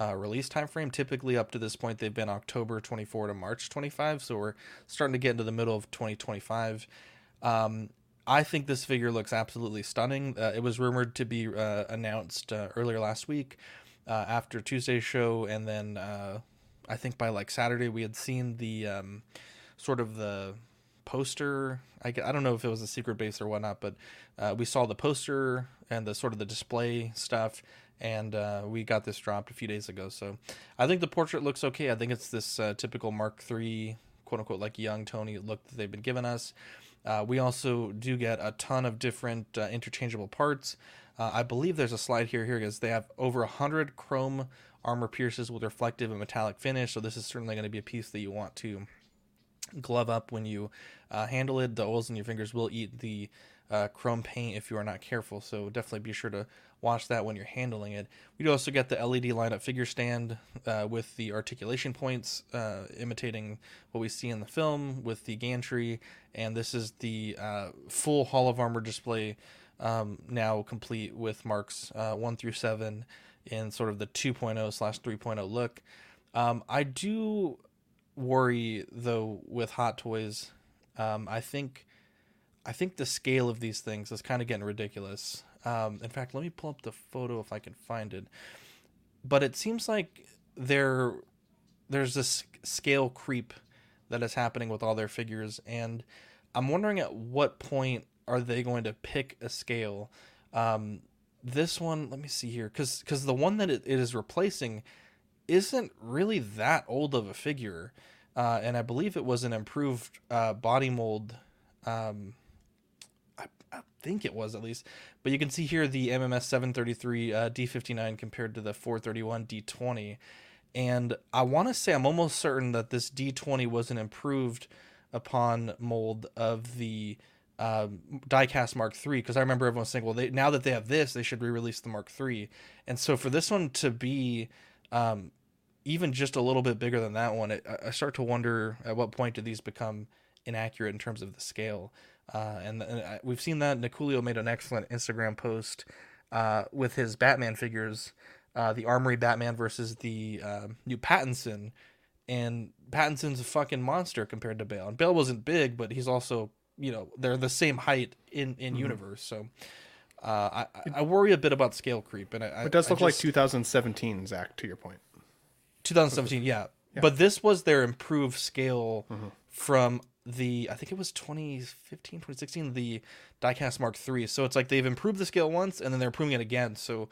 uh, release time frame. Typically, up to this point, they've been October 24 to March 25. So we're starting to get into the middle of 2025. Um, I think this figure looks absolutely stunning. Uh, it was rumored to be uh, announced uh, earlier last week uh, after Tuesday's show, and then uh, I think by like Saturday we had seen the um, sort of the poster. I don't know if it was a secret base or whatnot, but uh, we saw the poster and the sort of the display stuff, and uh, we got this dropped a few days ago. So I think the portrait looks okay. I think it's this uh, typical Mark III, quote unquote, like young Tony look that they've been giving us. Uh, we also do get a ton of different uh, interchangeable parts. Uh, I believe there's a slide here. Is. They have over a hundred chrome armor pierces with reflective and metallic finish. So this is certainly going to be a piece that you want to glove up when you uh, handle it. The oils in your fingers will eat the uh, chrome paint if you are not careful. So definitely be sure to watch that when you're handling it. We do also get the LED lineup figure stand uh, with the articulation points uh, imitating what we see in the film with the gantry. And this is the uh, full Hall of Armor display um, now complete with marks uh, 1 through 7 in sort of the 2.0 slash 3.0 look. Um, I do worry though with Hot Toys. Um, I think I think the scale of these things is kind of getting ridiculous. Um, in fact, let me pull up the photo if I can find it. But it seems like there there's this scale creep that is happening with all their figures, and I'm wondering at what point are they going to pick a scale? Um, this one, let me see here, because because the one that it, it is replacing isn't really that old of a figure, uh, and I believe it was an improved uh, body mold. Um, I, I think it was at least, but you can see here the MMS 733 uh, D59 compared to the 431 D20, and I want to say I'm almost certain that this D20 was an improved upon mold of the um, diecast Mark III because I remember everyone saying, well, they now that they have this, they should re-release the Mark III, and so for this one to be um, even just a little bit bigger than that one, it, I- start to wonder at what point do these become inaccurate in terms of the scale. Uh, and, and I- we've seen that Niculio made an excellent Instagram post uh, with his Batman figures, uh, the Armory Batman versus the uh, new Pattinson. And Pattinson's a fucking monster compared to Bale. And Bale wasn't big, but he's also, you know, they're the same height in, in universe. So uh, I, I worry a bit about scale creep. And I, It does look like just- 2017, Zach. To your point. 2017 yeah. but this was their improved scale Mm-hmm. from the i think it was 2015 2016 the diecast mark iii so it's like they've improved the scale once and then they're improving it again. So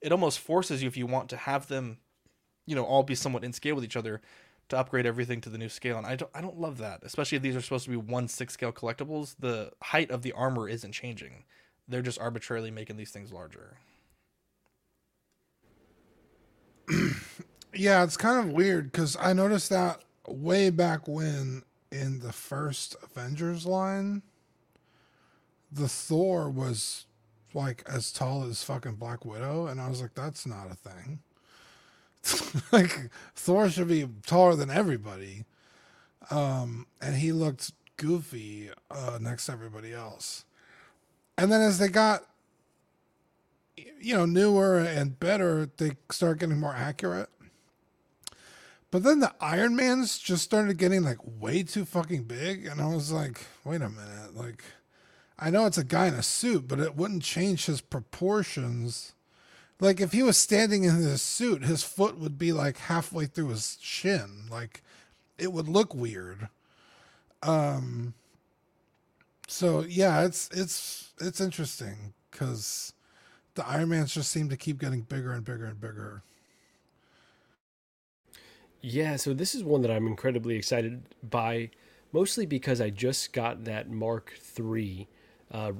it almost forces you if you want to have them you know all be somewhat in scale with each other to upgrade everything to the new scale. And i don't i don't love that especially if these are supposed to be one six scale collectibles. The height of the armor isn't changing. They're just arbitrarily making these things larger Yeah, it's kind of weird because I noticed that way back when in the first Avengers line, the Thor was like as tall as fucking Black Widow, and I was like, that's not a thing. like Thor should be taller than everybody, um, and he looked goofy uh, next to everybody else. And then as they got, you know, newer and better, they start getting more accurate. But then the Iron Mans just started getting like way too fucking big, and I was like, wait a minute, like I know it's a guy in a suit, but it wouldn't change his proportions. Like if he was standing in his suit, his foot would be like halfway through his shin. Like it would look weird. Um so yeah, it's it's it's interesting cuz the Iron Mans just seem to keep getting bigger and bigger and bigger. Yeah, so this is one that I'm incredibly excited by, mostly because I just got that Mark III, uh,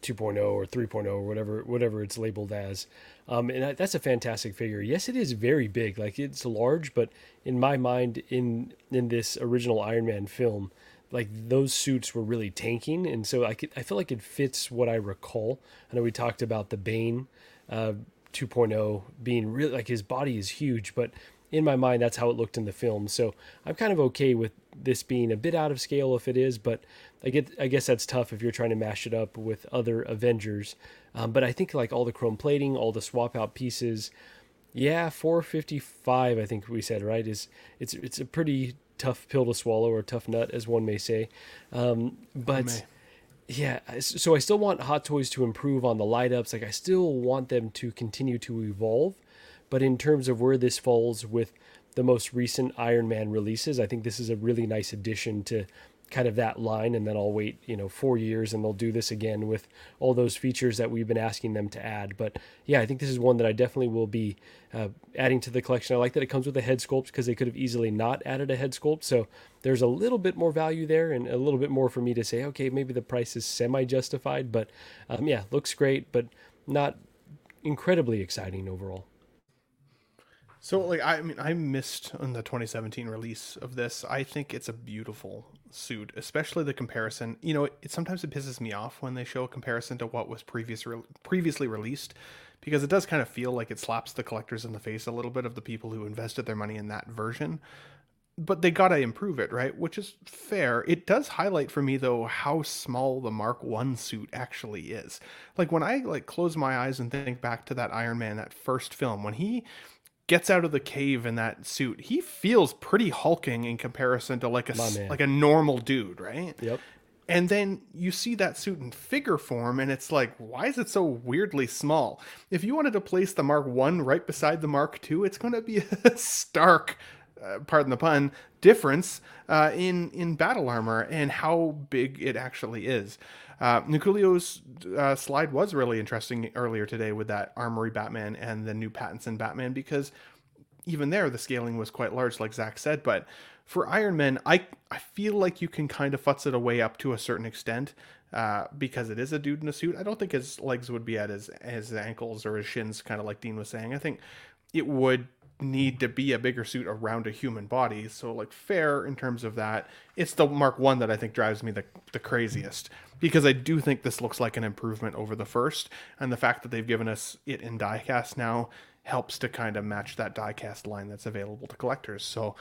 2.0 or 3.0 or whatever whatever it's labeled as, um, and that, that's a fantastic figure. Yes, it is very big, like it's large, but in my mind, in in this original Iron Man film, like those suits were really tanking, and so I could, I feel like it fits what I recall. I know we talked about the Bane. Uh, 2.0 being really like his body is huge, but in my mind that's how it looked in the film. So I'm kind of okay with this being a bit out of scale if it is, but I get I guess that's tough if you're trying to mash it up with other Avengers. Um, but I think like all the chrome plating, all the swap out pieces, yeah, 455 I think we said right is it's it's a pretty tough pill to swallow or tough nut as one may say. Um, but may. yeah, so I still want Hot Toys to improve on the light ups. Like I still want them to continue to evolve. But in terms of where this falls with the most recent Iron Man releases, I think this is a really nice addition to kind of that line, and then I'll wait, you know, four years, and they'll do this again with all those features that we've been asking them to add. But yeah, I think this is one that I definitely will be uh, adding to the collection. I like that it comes with a head sculpt because they could have easily not added a head sculpt. So there's a little bit more value there, and a little bit more for me to say, okay, maybe the price is semi justified. But um, yeah, looks great, but not incredibly exciting overall. So like I mean I missed on the 2017 release of this. I think it's a beautiful suit, especially the comparison. You know, it, it sometimes it pisses me off when they show a comparison to what was previous re- previously released because it does kind of feel like it slaps the collectors in the face a little bit of the people who invested their money in that version. But they got to improve it, right? Which is fair. It does highlight for me though how small the Mark 1 suit actually is. Like when I like close my eyes and think back to that Iron Man that first film when he gets out of the cave in that suit, he feels pretty hulking in comparison to like a My s- man. like a normal dude, right? Yep. And then you see that suit in figure form, and it's like, why is it so weirdly small? If you wanted to place the Mark One right beside the Mark Two, it's going to be a stark, uh, pardon the pun, difference uh, in in battle armor and how big it actually is. Uh, uh, slide was really interesting earlier today with that Armory Batman and the new Pattinson Batman because even there the scaling was quite large like zach said. But for iron man i i feel like you can kind of futz it away up to a certain extent uh, because it is a dude in a suit. I don't think his legs would be at his his ankles or his shins kind of like dean was saying. I think it would need to be a bigger suit around a human body. So like fair in terms of that. It's the mark one that i think drives me the, the craziest because i do think this looks like an improvement over the first and the fact that they've given us it in diecast now helps to kind of match that diecast line that's available to collectors. So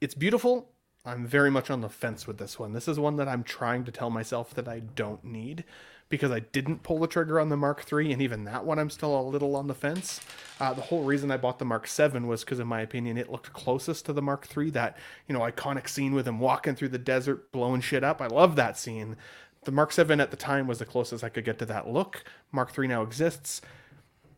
it's beautiful. I'm very much on the fence with this one. This is one that I'm trying to tell myself that I don't need because I didn't pull the trigger on the Mark III, and even that one I'm still a little on the fence. Uh, the whole reason I bought the Mark VII was because, in my opinion, it looked closest to the Mark III. That you know iconic scene with him walking through the desert, blowing shit up. I love that scene. The Mark 7 at the time was the closest I could get to that look. Mark 3 now exists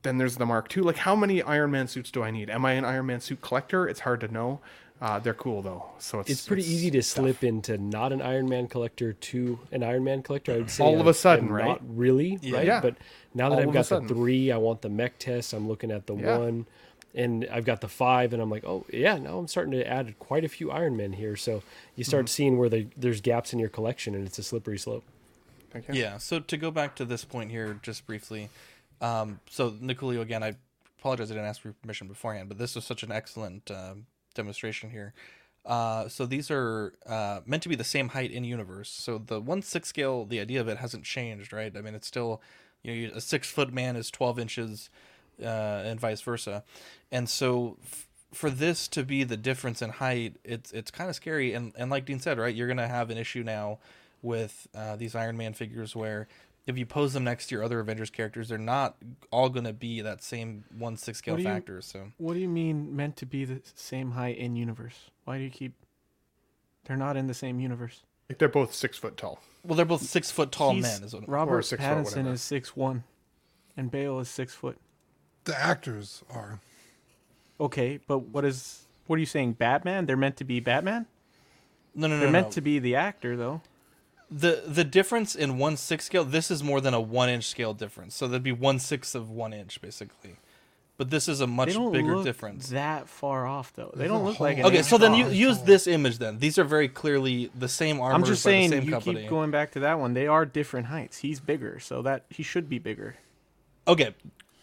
then there's the Mark 2. Like, how many Iron Man suits do I need? Am I an Iron Man suit collector? It's hard to know. Uh, they're cool though, so it's It's pretty easy to slip into not an Iron Man collector to an Iron Man collector. I would say All of a sudden, am right? Not really, right? Yeah. But now that All I've got the three, I want the mech test. I'm looking at the Yeah. one, and I've got the five, and I'm like, oh yeah, now I'm starting to add quite a few Iron Men here. So you start Mm-hmm. seeing where the, there's gaps in your collection, and it's a slippery slope. Okay. Yeah. So to go back to this point here, just briefly, um, so Nicolio again, I apologize I didn't ask for permission beforehand, but this was such an excellent um demonstration here. Uh, so these are uh, meant to be the same height in universe. So the one six scale, the idea of it hasn't changed, right? I mean, it's still, you know, a six foot man is twelve inches, uh, and vice versa. And so f- for this to be the difference in height, it's it's kind of scary. And and like Dean said, right, you're gonna have an issue now with uh, these Iron Man figures where if you pose them next to your other Avengers characters, they're not all gonna be that same one six scale What you- factor. So What do you mean meant to be the same height in universe? Why do you keep? They're not in the same universe. Like, they're both six foot tall. well, they're both six foot tall He's- men. Is what Robert six foot, Pattinson whatever. is six one, and Bale is six foot. The actors are. Okay, but what is? What are you saying? Batman? They're meant to be Batman. no, no, no, They're no. meant to be the actor, though. The the difference in one six scale. This is more than a one inch scale difference. So that'd be one sixth of one inch basically. But this is a They much don't bigger look difference. that far off, though. They don't look like. An Okay, inch so then you use this image. Then these are very clearly the same armor. I'm just saying the same you company. keep going back to that one. They are different heights. He's bigger, so that he should be bigger. Okay,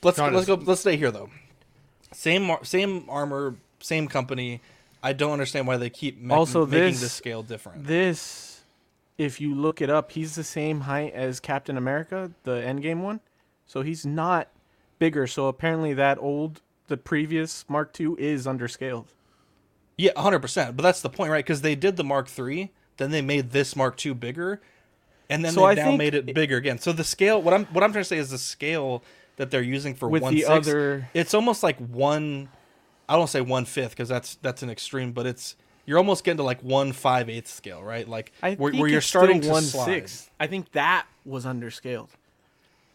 let's Not let's as- go. Let's stay here though. Same same armor, same company. I don't understand why they keep ma- Also, making this- this scale different. This, if you look it up, he's the same height as Captain America, the Endgame one. So he's not bigger. So apparently that old, the previous Mark II is underscaled. Yeah, hundred percent. But that's the point, right? Because they did the Mark III, then they made this Mark II bigger, and then So they I now made it bigger again. So the scale, what I'm what I'm trying to say is the scale that they're using for With one the six, other- it's almost like one. I don't say one fifth because that's that's an extreme, but it's you're almost getting to like one five eighth scale, right? Like I where, think where you're starting to one slide. sixth. I think that was underscaled.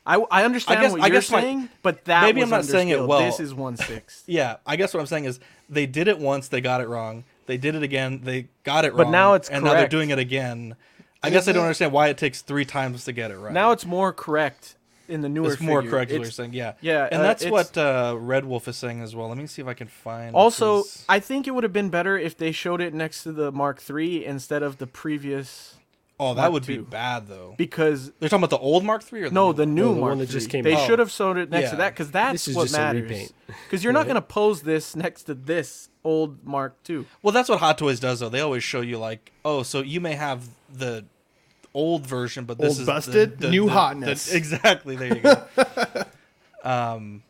I, I understand guess- what I you're saying, but that maybe I'm not saying it well. This is one sixth. Yeah, I guess what I'm saying is they did it once, they got it wrong. They did it again. They got it wrong. But now it's and now they're doing it again. I guess I don't understand why it takes three times to get it right. Now it's more correct in the newer. it's more figure. correct. Is what you're saying, yeah, yeah, and uh, that's what uh, Red Wolf is saying as well. Let me see if I can find. Also, his- I think it would have been better if they showed it next to the Mark III instead of the previous, oh, that Mark would be bad though. because They're talking about the old Mark III or the no, new the one? new No, the Mark one that just came They out. should have shown it next Yeah. to that because that's This is what just matters. Because you're not going to pose this next to this old Mark II. Well, that's what Hot Toys does though. They always show you like, oh, so you may have the old version, but this Old is busted, the, the, new the- hotness. the- exactly. There you go. um,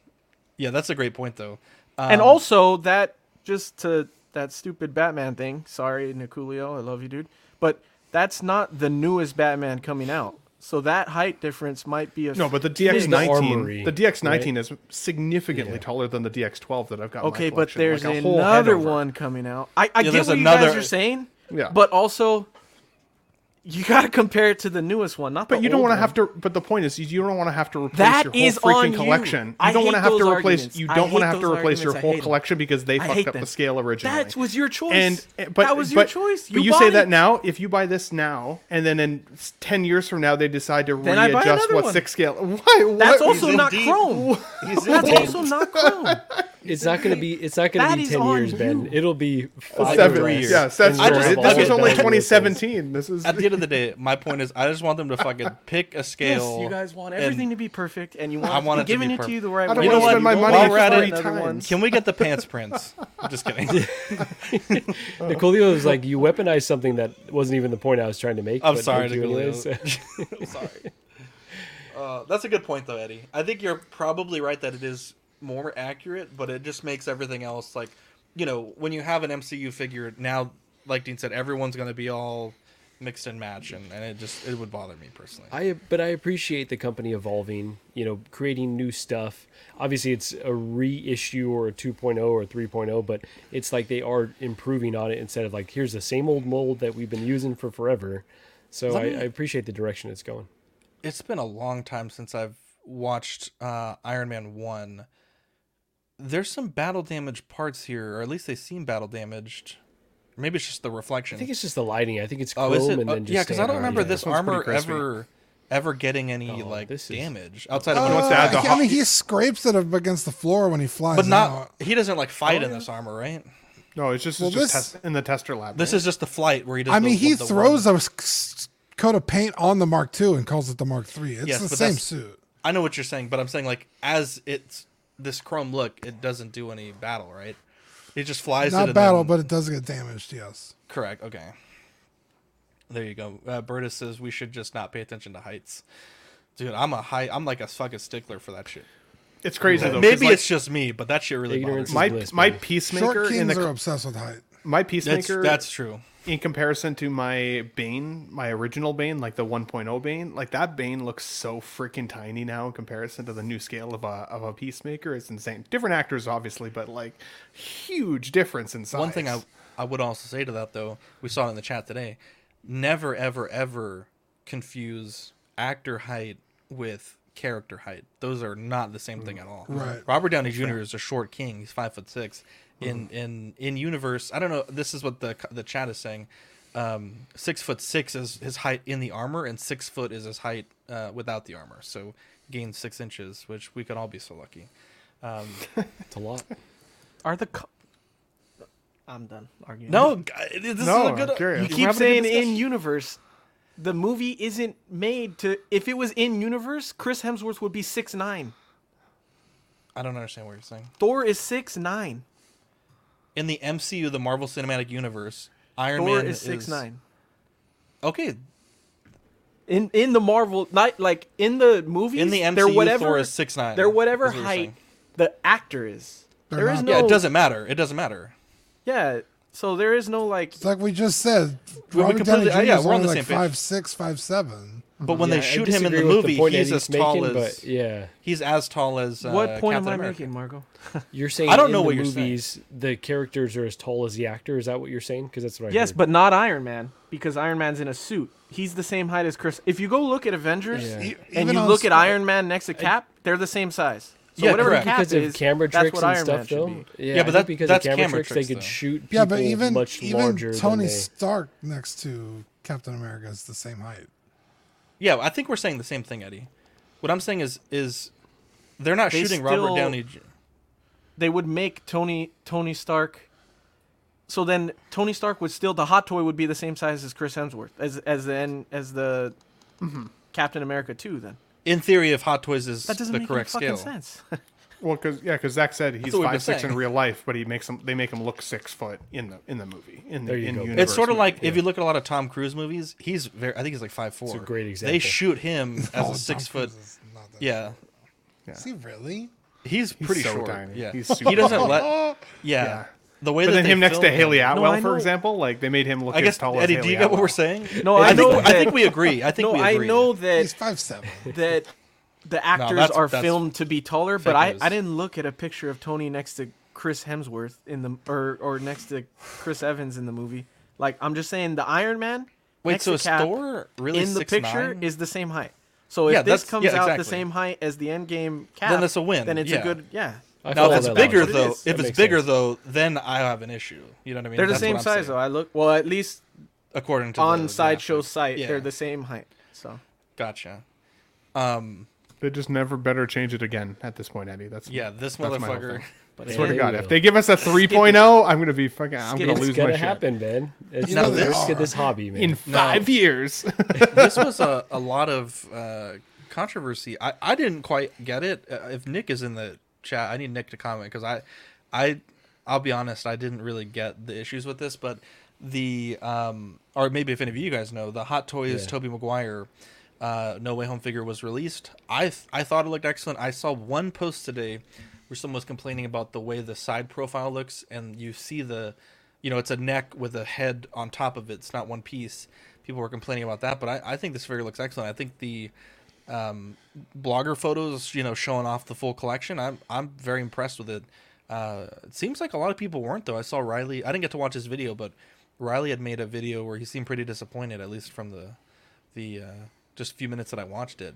yeah, that's a great point though. Um, and also that just to that stupid Batman thing. Sorry, Niculio, I love you, dude. But that's not the newest Batman coming out. So that height difference might be a No, but the DX19, armory, the DX19 is significantly Yeah. taller than the DX12 that I've got. in my Okay, but there's like a another one coming out. I, I Yeah, get there's what you guys are saying. Yeah. But also, you got to compare it to the newest one, not the But you don't want to have to. But the point is, you- you don't want to have to replace That your whole is freaking on you. collection. You I don't want to have to replace. arguments. You don't want to have to replace your whole hate 'em. collection because they I fucked up them. the scale originally. That was your choice. and eh, but that was your but- choice. but You you bought say that now. If you buy this now, and then in ten years from now they decide to Then readjust what one. six scale. Why? What? That's also not chrome. That's also not chrome. It's not going to be. It's not going That to be ten on years, Ben. It'll be five seven or years. Yeah, that's I just- we'll It- have This was only done with this. 2017. This is At the end of the day, my point is, I just want them to fucking pick a scale. Yes, you guys want everything to be perfect, and you want, I want it to giving be it to you the perfect. right I don't way. You want to spend my money while we're at three it, another times. Can we get the pants prints? I'm just kidding. Nicolio was like, "You weaponized something that wasn't even the point I was trying to make." I'm sorry, thank you anyways." Nicolio. I'm sorry. Uh, that's a good point, though, Eddie. I think you're probably right that it is more accurate, but it just makes everything else like, you know, when you have an MCU figure now, like Dean said, everyone's going to be all mixed and match, and, and it just it would bother me personally. I but I appreciate the company evolving, you know, creating new stuff. Obviously, it's a reissue or a 2.0 or 3.0, but it's like they are improving on it instead of like here's the same old mold that we've been using for forever. So I, me- I appreciate the direction it's going. it's been a long time since I've watched uh, Iron Man one. There's some battle damage parts here, or at least they seem battle damaged. Maybe it's just the reflection. I think it's just the lighting. I think it's oh, is it? and Oh, then just yeah, because I don't remember Yeah. this one's armor ever ever getting any Oh, like this is- damage outside of Uh, when wants to add the I mean, he scrapes it up against the floor when he flies but not out. he doesn't like fight Oh, in yeah. this armor, right? no. It's just, Well, it's just this- test, in the tester lab. This right? is just the flight where he does. I mean, the, he the throws one- a s- coat of paint on the Mark II and calls it the Mark III. It's Yes, the same suit. I know what you're saying, but I'm saying like as it's this chrome look, it doesn't do any battle, right? It just flies it. Not and battle, then- but it does get damaged. Yes. Correct. Okay. There you go. Uh, Bertus says we should just not pay attention to heights. Dude, I'm a high. I'm like a fucking stickler for that shit. it's crazy though. Maybe like, it's just me, but that shit really Ignorance bothers is me. my bliss, my peacemaker Short in the are obsessed with height. my That's peacemaker. that's true. In comparison to my Bane, my original Bane, like the 1.0 Bane, like that Bane looks so freaking tiny now in comparison to the new scale of a of a Peacemaker. It's insane. Different actors, obviously, but like huge difference in size. One thing I I would also say to that though, we saw it in the chat today. Never ever ever confuse actor height with character height. Those are not the same thing at all. Right. Robert Downey Jr. is a short king. He's five foot six. In in in universe, I don't know. This is what the the chat is saying. Um, six foot six is his height in the armor, and six foot is his height uh, without the armor. So gains six inches, which we could all be so lucky. Um, It's a lot. Are the co- I'm done arguing. no, this No, is a good. I'm you keep having a good saying in universe. The movie isn't made to. If it was in universe, Chris Hemsworth would be six nine. I don't understand what you're saying. Thor is six nine. in the MCU, the Marvel Cinematic Universe, Iron Thor Man is six nine. Okay, In in the Marvel, not like in the movies. in the they're MCU, whatever, Thor is six nine. They're whatever height the actor is. They're There is not- no. Yeah, it doesn't matter. It doesn't matter. Yeah, so there is no like. It's like we just said. we Robert Downey completely- Jr. uh, yeah, is we're on the like same page. five six, five seven. But when Yeah, they shoot him in the movie, point he's Eddie's as tall making, as but yeah. he's as tall as. Uh, what point Captain am I America. making, Marco? You're saying I don't in know the what you're saying. movies the characters are as tall as the actor. Is that what you're saying? Because that's what I Yes, heard. but not Iron Man because Iron Man's in a suit. He's the same height as Chris. If you go look at Avengers Yeah. And even you on look at Iron Man next to Cap, they're the same size. So Yeah, whatever correct. Cap because is, of camera that's tricks what and Iron stuff, Man though. Yeah, Yeah, but think that- because that's of camera, camera tricks, they could though. shoot people Yeah, but even much even larger Tony than they. Stark next to Captain America is the same height. Yeah, I think we're saying the same thing, Eddie. What I'm saying is is they're not They shooting still- Robert Downey. They would make Tony Tony Stark. So then Tony Stark would still the hot toy would be the same size as Chris Hemsworth as as the as the mm-hmm. Captain America two. Then In theory, if Hot Toys is that doesn't the make correct any fucking scale, sense. Well, because yeah, because Zach said he's what we've been five six in saying. real life, but he makes him. They make him look six foot in the in the movie. In the There you in go. universe it's sort of movie. like if you look at a lot of Tom Cruise movies, he's very. I think he's like five four. a great They example. shoot him as Oh, a six Tom foot. Cruise is not that- Yeah, Is he really? he's pretty so short. tiny. Yeah, He's he super doesn't let. Yeah. Yeah. The way But that then him next to Hayley him- Atwell, I for example, like they made him look I guess as tall Eddie, as do you get what we're saying? No, I I think know I think we agree. I think no, we I know that He's five seven. that the actors that's- are that's filmed to be taller, but I, news. I didn't look at a picture of Tony next to Chris Hemsworth in the or or next to Chris Evans in the movie. Like I'm just saying, the Iron Man. Wait, next so to is Cap Thor really in the 6'9"? picture is the same height. So if Yeah, this comes yeah, out the same height as the Endgame Cap, Then that's a win, Then it's yeah. a good yeah. I Now, if it's bigger logic. Though, is. if it's bigger sense. though, then I have an issue. You know what I mean? They're the That's same size saying. though. I look well at least according to on the sideshow graphics. site, Yeah. they're the same height. So Gotcha. Um. They just never better change it again at this point, Eddie. That's Yeah. This That's my whole motherfucker. but I swear to God, if they give us a 3.0, I'm gonna be fucking. I'm gonna it. lose It's my gonna shit. happen, man. It's Now the this- risk of this hobby, man. in five years. this was a, a lot of uh, controversy. I, I didn't quite get it. Uh, if Nick is in the chat, I need Nick to comment because I, I, I'll be honest, I didn't really get the issues with this. But the, um, or maybe if any of you guys know, the Hot Toys Yeah. Tobey Maguire, uh, No Way Home figure was released. I th- I thought it looked excellent. I saw one post today where someone was complaining about the way the side profile looks, and you see the, you know, it's a neck with a head on top of it. It's not one piece. People were complaining about that, but I, I think this figure looks excellent. I think the um, blogger photos, you know, showing off the full collection. I'm I'm very impressed with it. Uh, it seems like a lot of people weren't though. I saw Riley. I didn't get to watch his video, but Riley had made a video where he seemed pretty disappointed, at least from the the uh, just a few minutes that I watched it.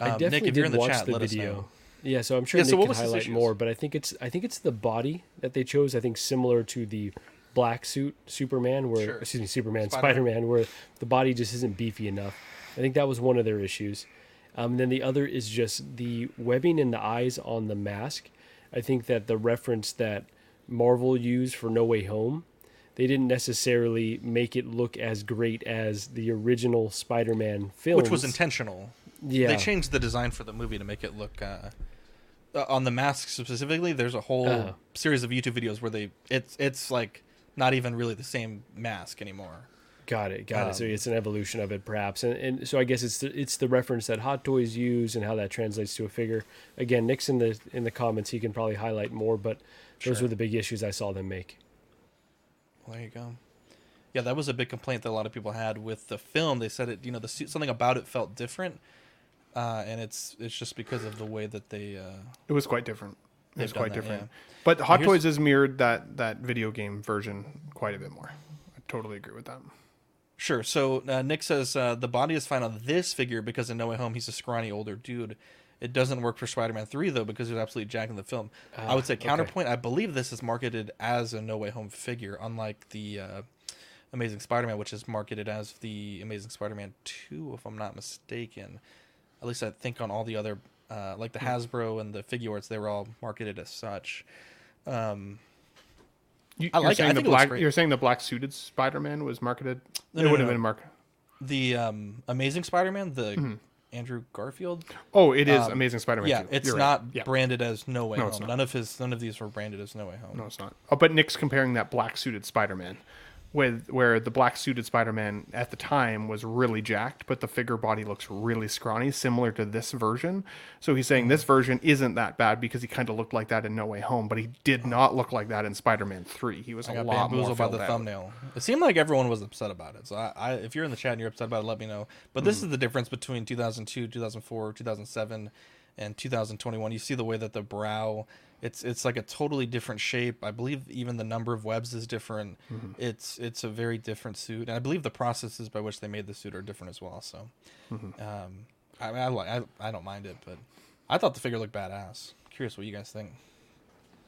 I Um, definitely Nick, if you're in the chat, the let us video. know. Yeah, so I'm sure Yeah, Nick so can highlight more, but I think it's I think it's the body that they chose. I think similar to the black suit Superman, where Sure. excuse me, Superman, Spider-Man. Spider Man, where the body just isn't beefy enough. I think that was one of their issues. Um, and then the other is just the webbing in the eyes on the mask. I think that the reference that Marvel used for No Way Home, they didn't necessarily make it look as great as the original Spider-Man film, which was intentional. Yeah, They changed the design for the movie to make it look uh, uh, on the mask specifically. There's a whole Uh-huh. series of YouTube videos where they it's it's like not even really the same mask anymore. Got it, got it. So Um, it's an evolution of it, perhaps, and, and so I guess it's the, it's the reference that Hot Toys use and how that translates to a figure. Again, Nick's in the in the comments; he can probably highlight more, but those Sure. were the big issues I saw them make. Well, there you go. Yeah, that was a big complaint that a lot of people had with the film. They said it, you know, the something about it felt different, uh, and it's it's just because of the way that they. Uh, It was quite different. It was quite that, different. yeah. But Hot Toys has mirrored that that video game version quite a bit more. I totally agree with that. Sure. So uh, Nick says uh, the body is fine on this figure because in No Way Home he's a scrawny older dude. It doesn't work for Spider-Man Three though because he's absolutely jacked in the film. I would say okay. counterpoint. I believe this is marketed as a No Way Home figure, unlike the uh, Amazing Spider-Man, which is marketed as the Amazing Spider-Man Two, if I'm not mistaken. At least I think on all the other, uh, like the Hasbro and the Figuarts, they were all marketed as such. Um, You, I you're like it. I saying think the it looks black. great. You're saying the black suited Spider Man was marketed. No, it no, would no, have no. been marketed. the um, Amazing Spider-Man, the Andrew Garfield. Oh, it is Um, Amazing Spider Man. Yeah, it's You're right. not Yeah. branded as No Way No, Home. it's not. None of his none of these were branded as No Way Home. No, it's not. Oh, but Nick's comparing that black suited Spider Man with where the black suited Spider Man at the time was really jacked, but the figure body looks really scrawny, similar to this version. So he's saying this version isn't that bad because he kind of looked like that in No Way Home, but he did not look like that in Spider Man Three. He was I a lot more by the out. thumbnail. It seemed like everyone was upset about it. So I, I if you're in the chat and you're upset about it, let me know. But this hmm. is the difference between 2002, 2004, 2007, and 2021. You see the way that the brow. It's it's like a totally different shape. I believe even the number of webs is different. It's it's a very different suit, and I believe the processes by which they made the suit are different as well. So, um, I I, I I don't mind it, but I thought the figure looked badass. curious what you guys think.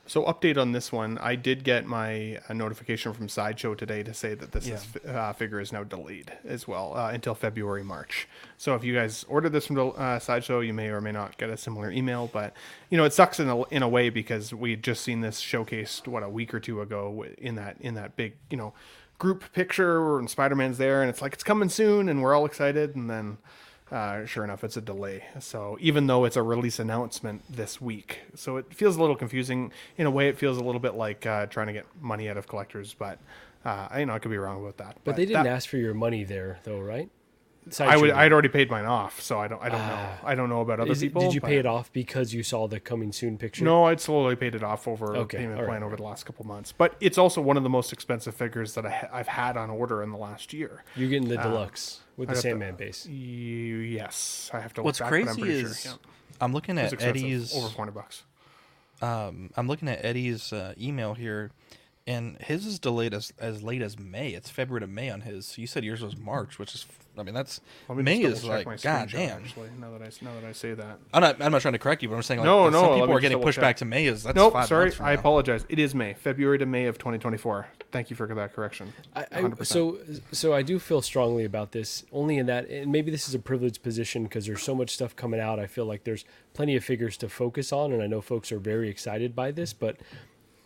So update on this one. I did get my uh, notification from Sideshow today to say that this is, uh, figure is now delayed as well uh, until February March. So if you guys ordered this from uh, Sideshow, you may or may not get a similar email. But you know it sucks in a, in a way because we would just seen this showcased what a week or two ago in that in that big you know group picture and Spider Man's there and it's like it's coming soon and we're all excited and then uh, sure enough, it's a delay. So even though it's a release announcement this week, so it feels a little confusing. In a way, it feels a little bit like uh, trying to get money out of collectors. But uh, I you know I could be wrong about that. But they didn't that- ask for your money there, though, right? I would. Sideshow I'd already paid mine off, so I don't. I don't know. Ah. I don't know about other Is it- people. did you pay it off because you saw the coming soon picture? No, I'd slowly paid it off over Okay, payment all plan right. over the last couple months. But it's also one of the most expensive figures that I ha- I've had on order in the last year. You're getting the deluxe with I'd the have to- Sandman base. Y- Yes, I have to. Look What's back, but I'm crazy pretty is sure. Yeah. I'm looking at Eddie's over 400 bucks. um, I'm looking at Eddie's uh, email here, and his is delayed as as late as May. It's February to May on his. You said yours was March, which is, I mean, that's Let me May is like, my god damn. Actually, now that I now that I say that. I'm not. I'm not trying to correct you, but I'm saying like No, no, some people are getting pushed check. back to May. Is that's Nope, sorry, I apologize. It is May, February to May of 2024. Thank you for that correction. I, I, so so I do feel strongly about this. Only in that, and maybe this is a privileged position because there's so much stuff coming out. I feel like there's plenty of figures to focus on, and I know folks are very excited by this. But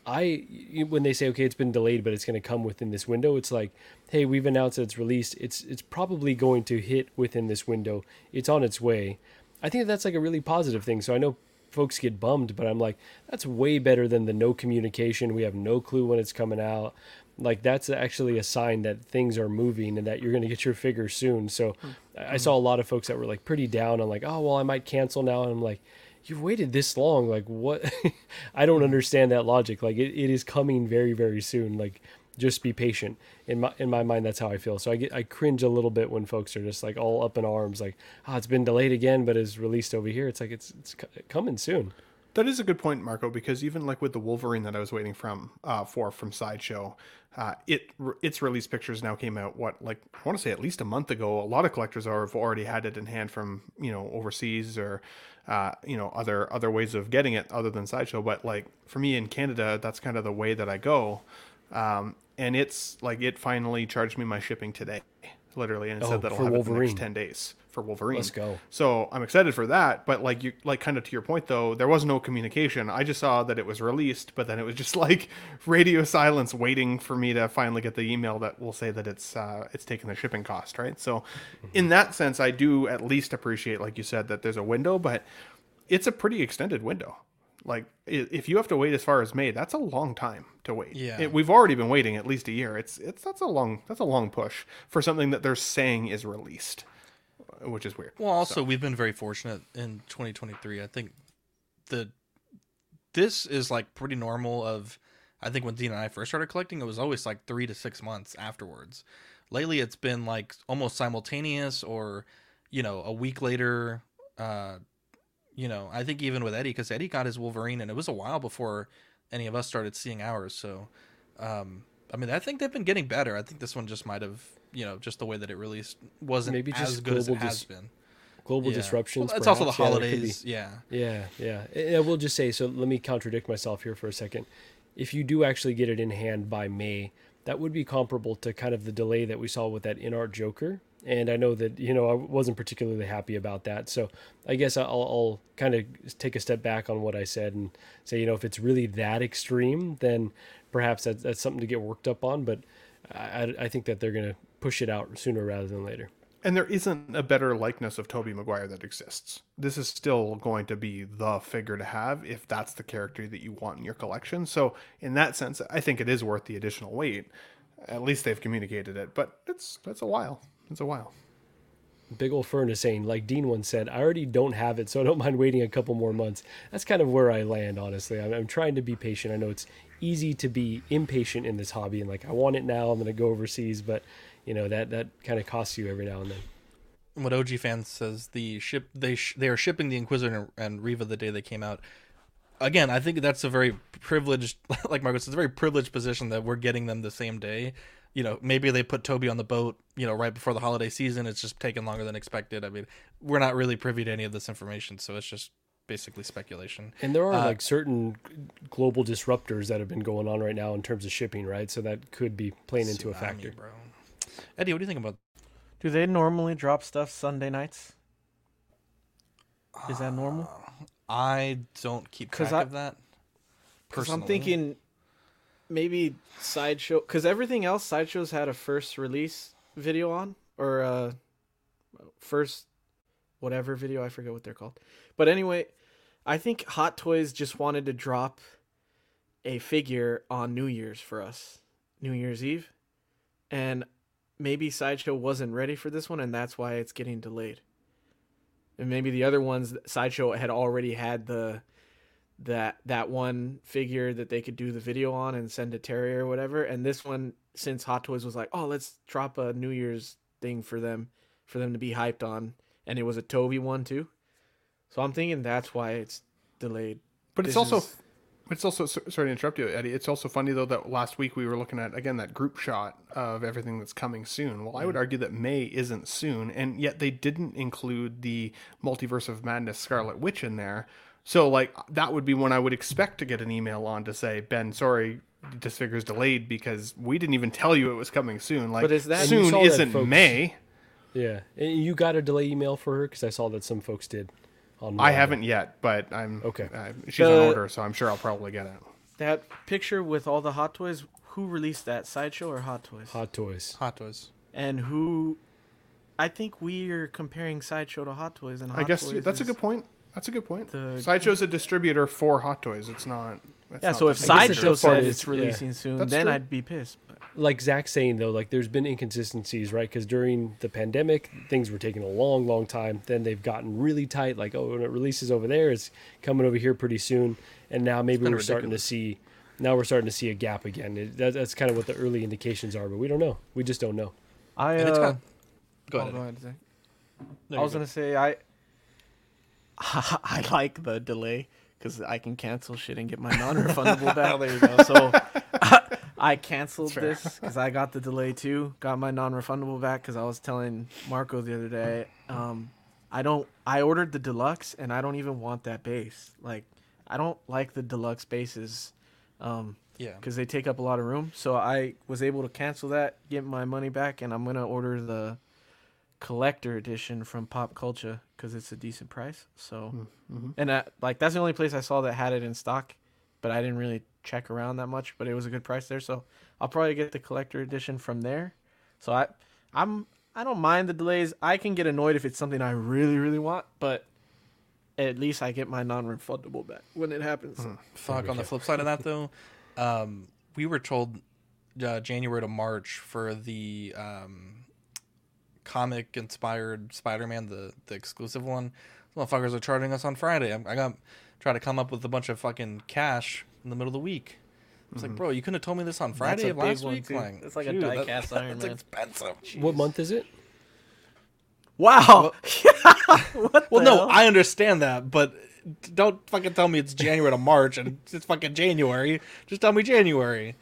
I, when they say okay, it's been delayed, but it's going to come within this window, it's like, hey, we've announced that it's released. It's it's probably going to hit within this window. It's on its way. I think that's like a really positive thing. So I know folks get bummed, but I'm like, that's way better than the no communication. We have no clue when it's coming out. Like that's actually a sign that things are moving and that you're going to get your figure soon. So I I mm-hmm. saw a lot of folks that were like pretty down on like, oh well, I might cancel now. And I'm like, you've waited this long. Like what? I don't understand that logic. Like it, it is coming very very soon. Like just be patient. In my in my mind, that's how I feel. So I get I cringe a little bit when folks are just like all up in arms, like, oh, it's been delayed again, but is released over here. It's like it's it's coming soon. That is a good point, Marco, because even like with the Wolverine that I was waiting from uh, for from Sideshow, uh, it its release pictures now came out. What like I want to say at least a month ago. A lot of collectors are have already had it in hand from you know overseas or uh, you know other other ways of getting it other than Sideshow. But like for me in Canada, that's kind of the way that I go. Um, and it's like it finally charged me my shipping today, literally, and it Oh, said that I'll have it in the next ten days for Wolverine. Let's go. So I'm excited for that, but like you like kind of to your point though, there was no communication. I just saw that it was released, but then it was just like radio silence waiting for me to finally get the email that will say that it's uh it's taking the shipping cost, right? So in that sense I do at least appreciate like you said that there's a window, but it's a pretty extended window. Like if you have to wait as far as May, that's a long time to wait. Yeah. It- we've already been waiting at least a year. It's it's that's a long that's a long push for something that they're saying is released, which is weird. Well, also we've been very fortunate in 2023. I think the this is like pretty normal. Of I think when Dean and I first started collecting, it was always like three to six months afterwards. Lately, it's been like almost simultaneous, or you know, a week later. Uh, you know, I think even with Eddie, because Eddie got his Wolverine, and it was a while before any of us started seeing ours. So, um, I mean, I think they've been getting better. I think this one just might have, you know, just the way that it released wasn't Maybe as just good as it global has been. Global Yeah. disruptions. Well, it's also the perhaps. Yeah, there could be. holidays. Yeah. Yeah, yeah. And I will just say so. Let me contradict myself here for a second. If you do actually get it in hand by May, that would be comparable to kind of the delay that we saw with that Inart Joker. And I know that you know I wasn't particularly happy about that. So I guess I'll, I'll kind of take a step back on what I said and say, you know, if it's really that extreme, then perhaps that's, that's something to get worked up on. But I, I- I think that they're going to push it out sooner rather than later. And there isn't a better likeness of Tobey Maguire that exists. This is still going to be the figure to have if that's the character that you want in your collection. So, in that sense, I think it is worth the additional wait. At least they've communicated it, but it's that's a while. It's a while. Big old Fern is saying, like Dean once said, I already don't have it, so I don't mind waiting a couple more months. That's kind of where I land, honestly. I'm, I'm trying to be patient. I know it's easy to be impatient in this hobby and like, I want it now, I'm going to go overseas, but you know, that, that kind of costs you every now and then. What OG fans says the ship they sh- they are shipping the Inquisitor and Reva the day they came out. Again, I think that's a very privileged, like Marcus, it's a very privileged position that we're getting them the same day. You know, maybe they put Tobey on the boat, you know, right before the holiday season. It's just taken longer than expected. I mean, we're not really privy to any of this information, so it's just basically speculation. And there are Uh, like certain global disruptors that have been going on right now in terms of shipping, right? So that could be playing into a factor. bro. Eddie, what do you think about? Do they normally drop stuff Sunday nights? Is that normal? I don't keep track I- of that. Because I'm thinking maybe sideshow because everything else sideshows had a first release video on or uh first whatever video I forget what they're called. But anyway, I think Hot Toys just wanted to drop a figure on New Year's for us, New Year's Eve, and maybe sideshow wasn't ready for this one, and that's why it's getting delayed. And maybe the other ones, sideshow had already had the that that one figure that they could do the video on and send to Terry or whatever. And this one, since Hot Toys was like, oh, let's drop a New Year's thing for them, for them to be hyped on, and it was a Tobey one too. So I'm thinking that's why it's delayed. But it's also, is- it's also sorry to interrupt you, Eddie. It's also funny though that last week we were looking at again that group shot of everything that's coming soon. Well, I would mm-hmm. argue that May isn't soon, and yet they didn't include the Multiverse of Madness Scarlet Witch in there. So like that would be when I would expect to get an email on to say, Ben, sorry. This figure's delayed because we didn't even tell you it was coming soon. Like But is that- soon that, isn't folks. May. Yeah, and you got a delay email for her because I saw that some folks did. On I haven't yet, but I'm Okay. Uh, she's on order, so I'm sure I'll probably get it. That picture with all the Hot Toys, who released that? Sideshow or Hot Toys? Hot Toys. Hot Toys. And who? I think we are comparing Sideshow to Hot Toys, and Hot I guess Toys that's a good point. That's a good point. The- Sideshow's a distributor for Hot Toys. It's not. it's Yeah, not so if the I guess the Sideshow tough said it's releasing soon, That's then true. I'd be pissed. But like Zach saying though, like there's been inconsistencies, right? Because during the pandemic, things were taking a long, long time. Then they've gotten really tight. Like, oh, when it releases over there, it's coming over here pretty soon. And now maybe we're been starting to see. Now we're starting to see a gap again. It, that, that's kind of what the early indications are, but we don't know. We just don't know. I uh, got. Go oh, ahead. go ahead, Zach. I was you're gonna say I I like the delay because I can cancel shit and get my non-refundable back. there you go. So I canceled this because I got the delay too. Got my non-refundable back because I was telling Marco the other day. Um, I don't. I ordered the deluxe and I don't even want that base. Like I don't like the deluxe bases. Um, Yeah. because they take up a lot of room. So I was able to cancel that, get my money back, and I'm gonna order the collector edition from Pop Culture because it's a decent price. So, and that, like that's the only place I saw that had it in stock, but I didn't really check around that much. But it was a good price there, so I'll probably get the collector edition from there. So I, I'm I don't mind the delays. I can get annoyed if it's something I really really want, but at least I get my non-refundable back when it happens. Fuck. On the flip side of that, though, um, we were told uh, January to March for the um, comic-inspired Spider-Man, the the exclusive one. Those motherfuckers are charging us on Friday. I, I got try to come up with a bunch of fucking cash in the middle of the week. It's like, mm-hmm. bro, you couldn't have told me this on Friday of last week. too. Like, It's like a dude, die that- cast Iron That's Man. expensive. What month is it? Wow. Well, the no, hell? I understand that, but don't fucking tell me it's January to March and it's fucking January. Just tell me January.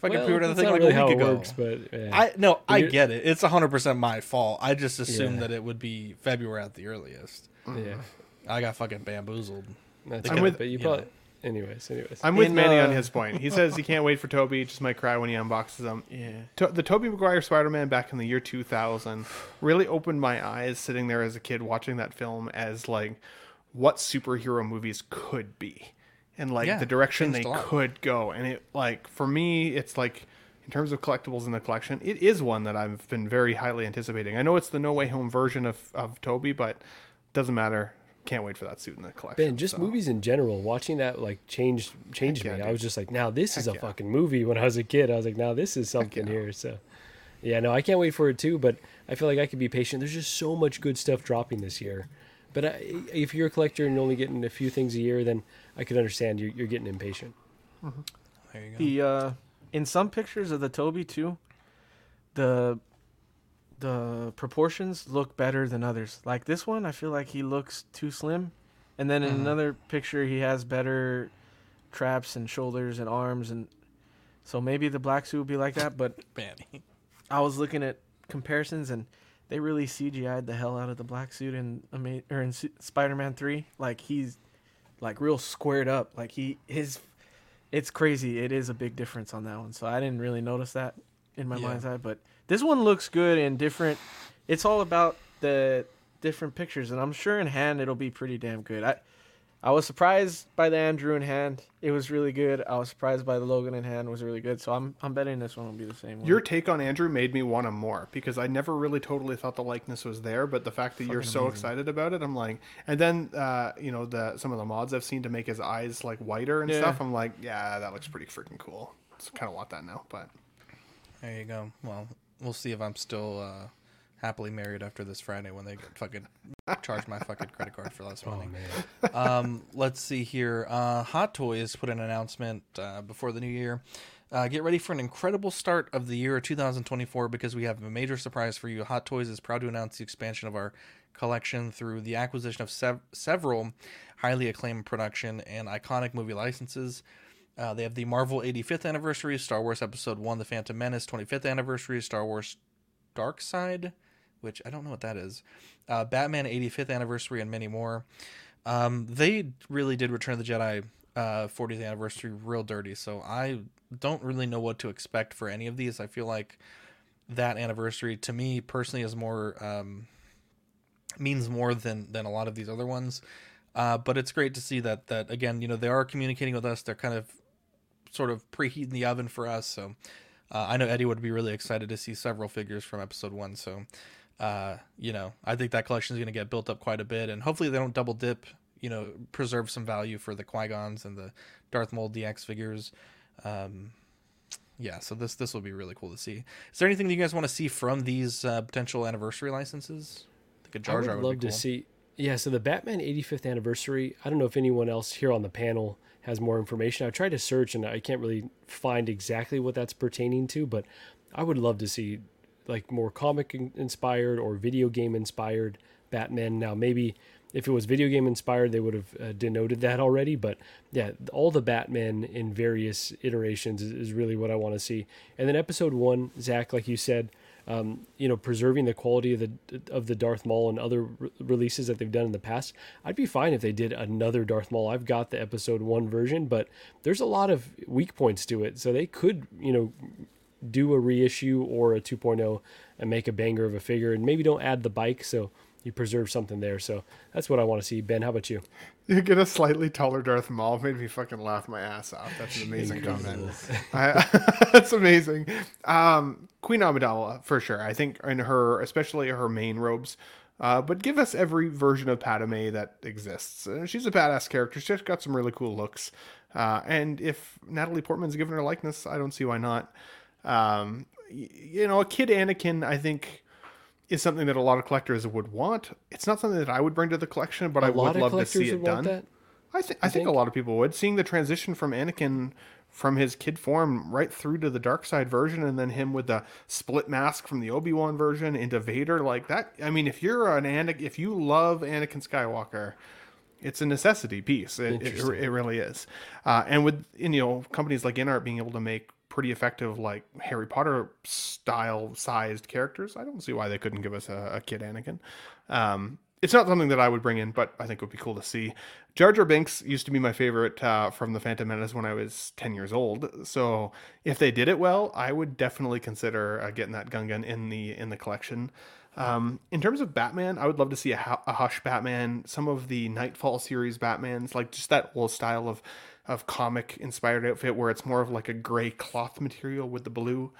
Fucking Well, pre-ordered the that's thing like really a how week it ago. works, but yeah. I no, I get it. It's hundred percent my fault. I just assumed Yeah. that it would be February at the earliest. yeah, mm. I got fucking bamboozled. that's I'm good, with- but you you probably. Know. Anyways, anyways. I'm with In, Manny on uh, his point. He says he can't wait for Tobey. Just might cry when he unboxes them. Yeah. To- the Tobey Maguire Spider-Man back in the year 2000 really opened my eyes sitting there as a kid watching that film as like what superhero movies could be and like Yeah, the direction they changed a lot. could go and it like for me it's like in terms of collectibles in the collection it is one that I've been very highly anticipating. I know it's the No Way Home version of of Tobey but doesn't matter. Can't wait for that suit in the collection. Ben, just so. movies in general, watching that like changed changed Heck me. yeah, I was just like, now this is a yeah. fucking movie. When I was a kid, I was like, now this is something here. So, yeah, no, I can't wait for it too. But I feel like I could be patient. There's just so much good stuff dropping this year. But I, if you're a collector and only getting a few things a year, then I could understand you're, you're getting impatient. There you go. The uh, in some pictures of the Tobey too, the the proportions look better than others. Like this one, I feel like he looks too slim, and then in Mhm. another picture he has better traps and shoulders and arms, and so maybe the black suit would be like that. But. I was looking at comparisons and. They really CGI'd the hell out of the black suit in Ama- or in Spider-Man Three. Like he's like real squared up. Like he his, it's crazy. It is a big difference on that one. So I didn't really notice that in my Yeah. mind's eye, but this one looks good and different. It's all about the different pictures, and I'm sure in hand it'll be pretty damn good. I I was surprised by the Andrew in hand. It was really good. I was surprised by the Logan in hand. It was really good. So I'm I'm betting this one will be the same one. Your take on Andrew made me want him more because I never really totally thought the likeness was there, but the fact that you're so excited about it, I'm like, and then uh, you know the some of the mods I've seen to make his eyes like whiter and Yeah. stuff. I'm like, yeah, that looks pretty freaking cool. It's kind of want that now, but There you go. Well, we'll see if I'm still uh, happily married after this Friday when they fucking charge my fucking credit card for less money. man. um, let's see here. Uh, Hot Toys put an announcement uh, before the new year. Uh, get ready for an incredible start of the year 2024 because we have a major surprise for you. Hot Toys is proud to announce the expansion of our collection through the acquisition of sev- several highly acclaimed production and iconic movie licenses. Uh, they have the Marvel 85th anniversary, Star Wars Episode 1, The Phantom Menace 25th anniversary, Star Wars Dark Side, which I don't know what that is, uh, Batman 85th anniversary, and many more. Um, they really did Return of the Jedi uh, 40th anniversary real dirty, so I don't really know what to expect for any of these. I feel like that anniversary to me personally is more um, means more than than a lot of these other ones. Uh, but it's great to see that that again, you know, they are communicating with us. They're kind of sort of preheating the oven for us. So uh, I know Eddie would be really excited to see several figures from episode one. So uh, you know, I think that collection is going to get built up quite a bit, and hopefully they don't double dip. You know, preserve some value for the Qui Gons and the Darth Maul DX figures. Um, yeah, so this this will be really cool to see. Is there anything that you guys want to see from these uh, potential anniversary licenses? I think a Jar Jar would would love be to see. Yeah, so the Batman 85th anniversary. I don't know if anyone else here on the panel has more information. I tried to search and I can't really find exactly what that's pertaining to, but I would love to see like more comic inspired or video game inspired Batman. Now, maybe if it was video game inspired, they would have uh, denoted that already. But yeah, all the Batman in various iterations is, is really what I want to see. And then episode one, Zach, like you said, um, you know, preserving the quality of the of the Darth Maul and other re- releases that they've done in the past. I'd be fine if they did another Darth Maul. I've got the episode one version, but there's a lot of weak points to it, so they could, you know, do a reissue or a 2.0 and make a banger of a figure, and maybe don't add the bike, so you preserve something there. So that's what I want to see. Ben, how about you? you get a slightly taller Darth Maul made me fucking laugh my ass off. That's an amazing comment. I, that's amazing. Um, Queen Amidala for sure. I think in her, especially her main robes. Uh, but give us every version of Padme that exists. Uh, she's a badass character. She's got some really cool looks. Uh, and if Natalie Portman's given her likeness, I don't see why not. Um, y- you know, a kid Anakin, I think, is something that a lot of collectors would want. It's not something that I would bring to the collection, but I a lot would love to see it done. that. I, th- I think, a think? lot of people would. Seeing the transition from Anakin from his kid form right through to the dark side version and then him with the split mask from the Obi-Wan version into Vader like that. I mean, if you're an Anakin, if you love Anakin Skywalker, it's a necessity piece. It, it, it really is. Uh, and with you know companies like InArt being able to make pretty effective like Harry Potter style sized characters, I don't see why they couldn't give us a, a kid Anakin. Um, it's not something that I would bring in, but I think it would be cool to see. Jar Jar Binks used to be my favorite uh, from the Phantom Menace when I was ten years old. So if they did it well, I would definitely consider uh, getting that Gungan in the in the collection. Um, in terms of Batman, I would love to see a, a Hush Batman, some of the Knightfall series Batmans, like just that whole style of of comic inspired outfit where it's more of like a gray cloth material with the blue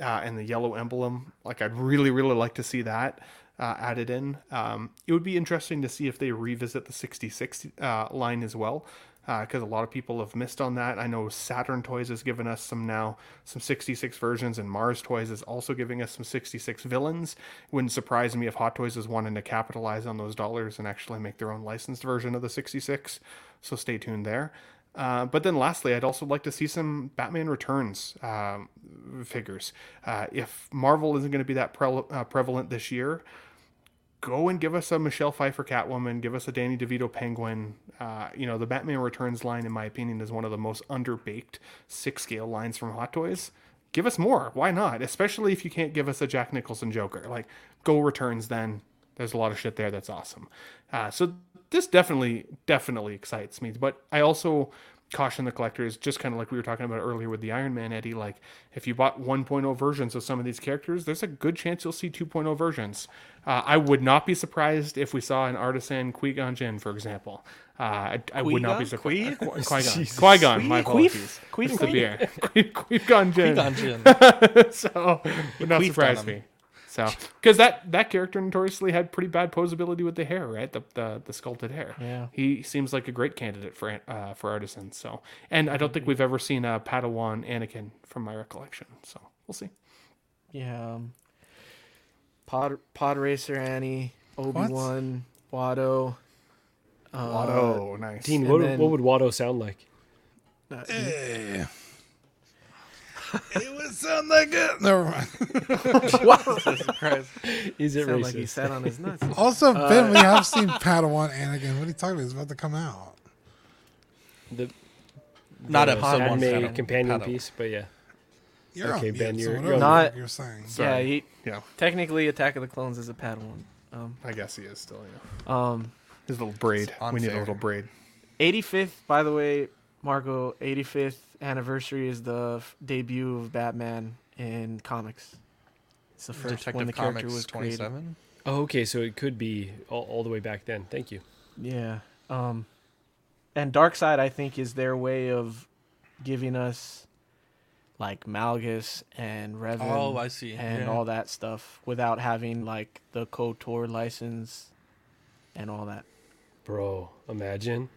uh, and the yellow emblem. Like I'd really really like to see that uh, added in. Um, it would be interesting to see if they revisit the 66 uh, line as well. Because a lot of people have missed on that. I know Saturn Toys has given us some now, some 66 versions, and Mars Toys is also giving us some 66 villains. Wouldn't surprise me if Hot Toys is wanting to capitalize on those dollars and actually make their own licensed version of the 66. So stay tuned there. Uh, but then lastly, I'd also like to see some Batman Returns um, figures. Uh, if Marvel isn't going to be that pre- uh, prevalent this year, go and give us a Michelle Pfeiffer Catwoman, give us a Danny DeVito Penguin. Uh, you know, the Batman Returns line, in my opinion, is one of the most underbaked six scale lines from Hot Toys. Give us more. Why not? Especially if you can't give us a Jack Nicholson Joker. Like, go Returns then. There's a lot of shit there that's awesome. Uh, so this definitely definitely excites me. But I also caution the collectors, just kind of like we were talking about earlier with the Iron Man Eddie. Like if you bought 1.0 versions of some of these characters, there's a good chance you'll see 2.0 versions. Uh, I would not be surprised if we saw an artisan Qui Gon Jinn, for example. Uh, I, I would not be surprised. Qui Gon. Qui Gon. My apologies. The beer. Qui Gon Jinn. So would not surprise me. So because that that character notoriously had pretty bad posability with the hair, right? The the, the sculpted hair. Yeah. He seems like a great candidate for uh, for artisans. So and I don't think we've ever seen a Padawan Anakin from my recollection. So we'll see. Yeah. Um, Pod Pod Racer Annie, Obi Wan, Watto. Uh, Watto, nice. Dean, what, then- what would Watto sound like? uh, Hey. It would sound like it. Never mind. Christ. Is it Sound like he sat on his nuts. Also, Ben, we have seen Padawan Anakin. What are you talking about? It's about to come out. the, Not the episode one. Padme companion Padawan. piece, but yeah. You're Okay, on Ben, mute, so you're- whatever you're the on- fuck you're saying. yeah, he Yeah, technically Attack of the Clones is a Padawan. Um, I guess he is still. Yeah. um, His little braid. We need a little braid. 85th, by the way, Marco. 85th anniversary is the f- debut of Batman in comics. It's the first when Detective the character Comics was created. 27. Oh, okay, so it could be all, all the way back then. Thank you. Yeah. Um and Dark Side I think is their way of giving us like Malgus and Revan Oh, I see. and Yeah. all that stuff without having like the KOTOR license and all that. Bro, imagine.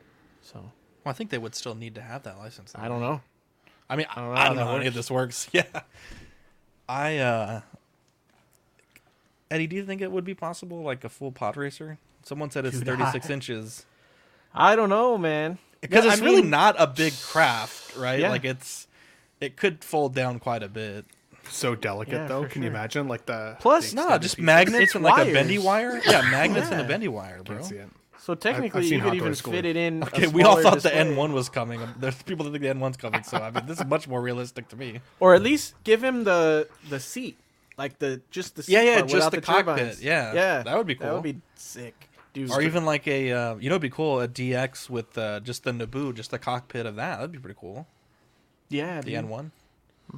So Well, I think they would still need to have that license. I don't know. I mean, I don't don't know know, how any of this works. Yeah. I, uh, Eddie, do you think it would be possible, like a full pod racer? Someone said it's Dude, 36 I- inches. I don't know, man. Because Yeah, it's I really mean- not a big craft, right? Yeah. Like it's, it could fold down quite a bit. So delicate Yeah, though. for Can you imagine like the Plus- No, extended just pieces? magnets It's and like a bendy wire. Yeah, magnets and a bendy wire, bro. Can't see it. So technically you could even fit it in. Okay, we all thought the. N1 was coming. There's people that think the N1's coming, so I mean, this is much more realistic to me. or at least give him the the seat, like the just the seat Yeah, yeah, just the the, cockpit. turbines. Yeah, yeah, that would be cool. That would be sick, dude. Or even like a, uh, you know, it'd be cool a DX with uh, just the Naboo, just the cockpit of that. That'd be pretty cool. yeah, The. N1.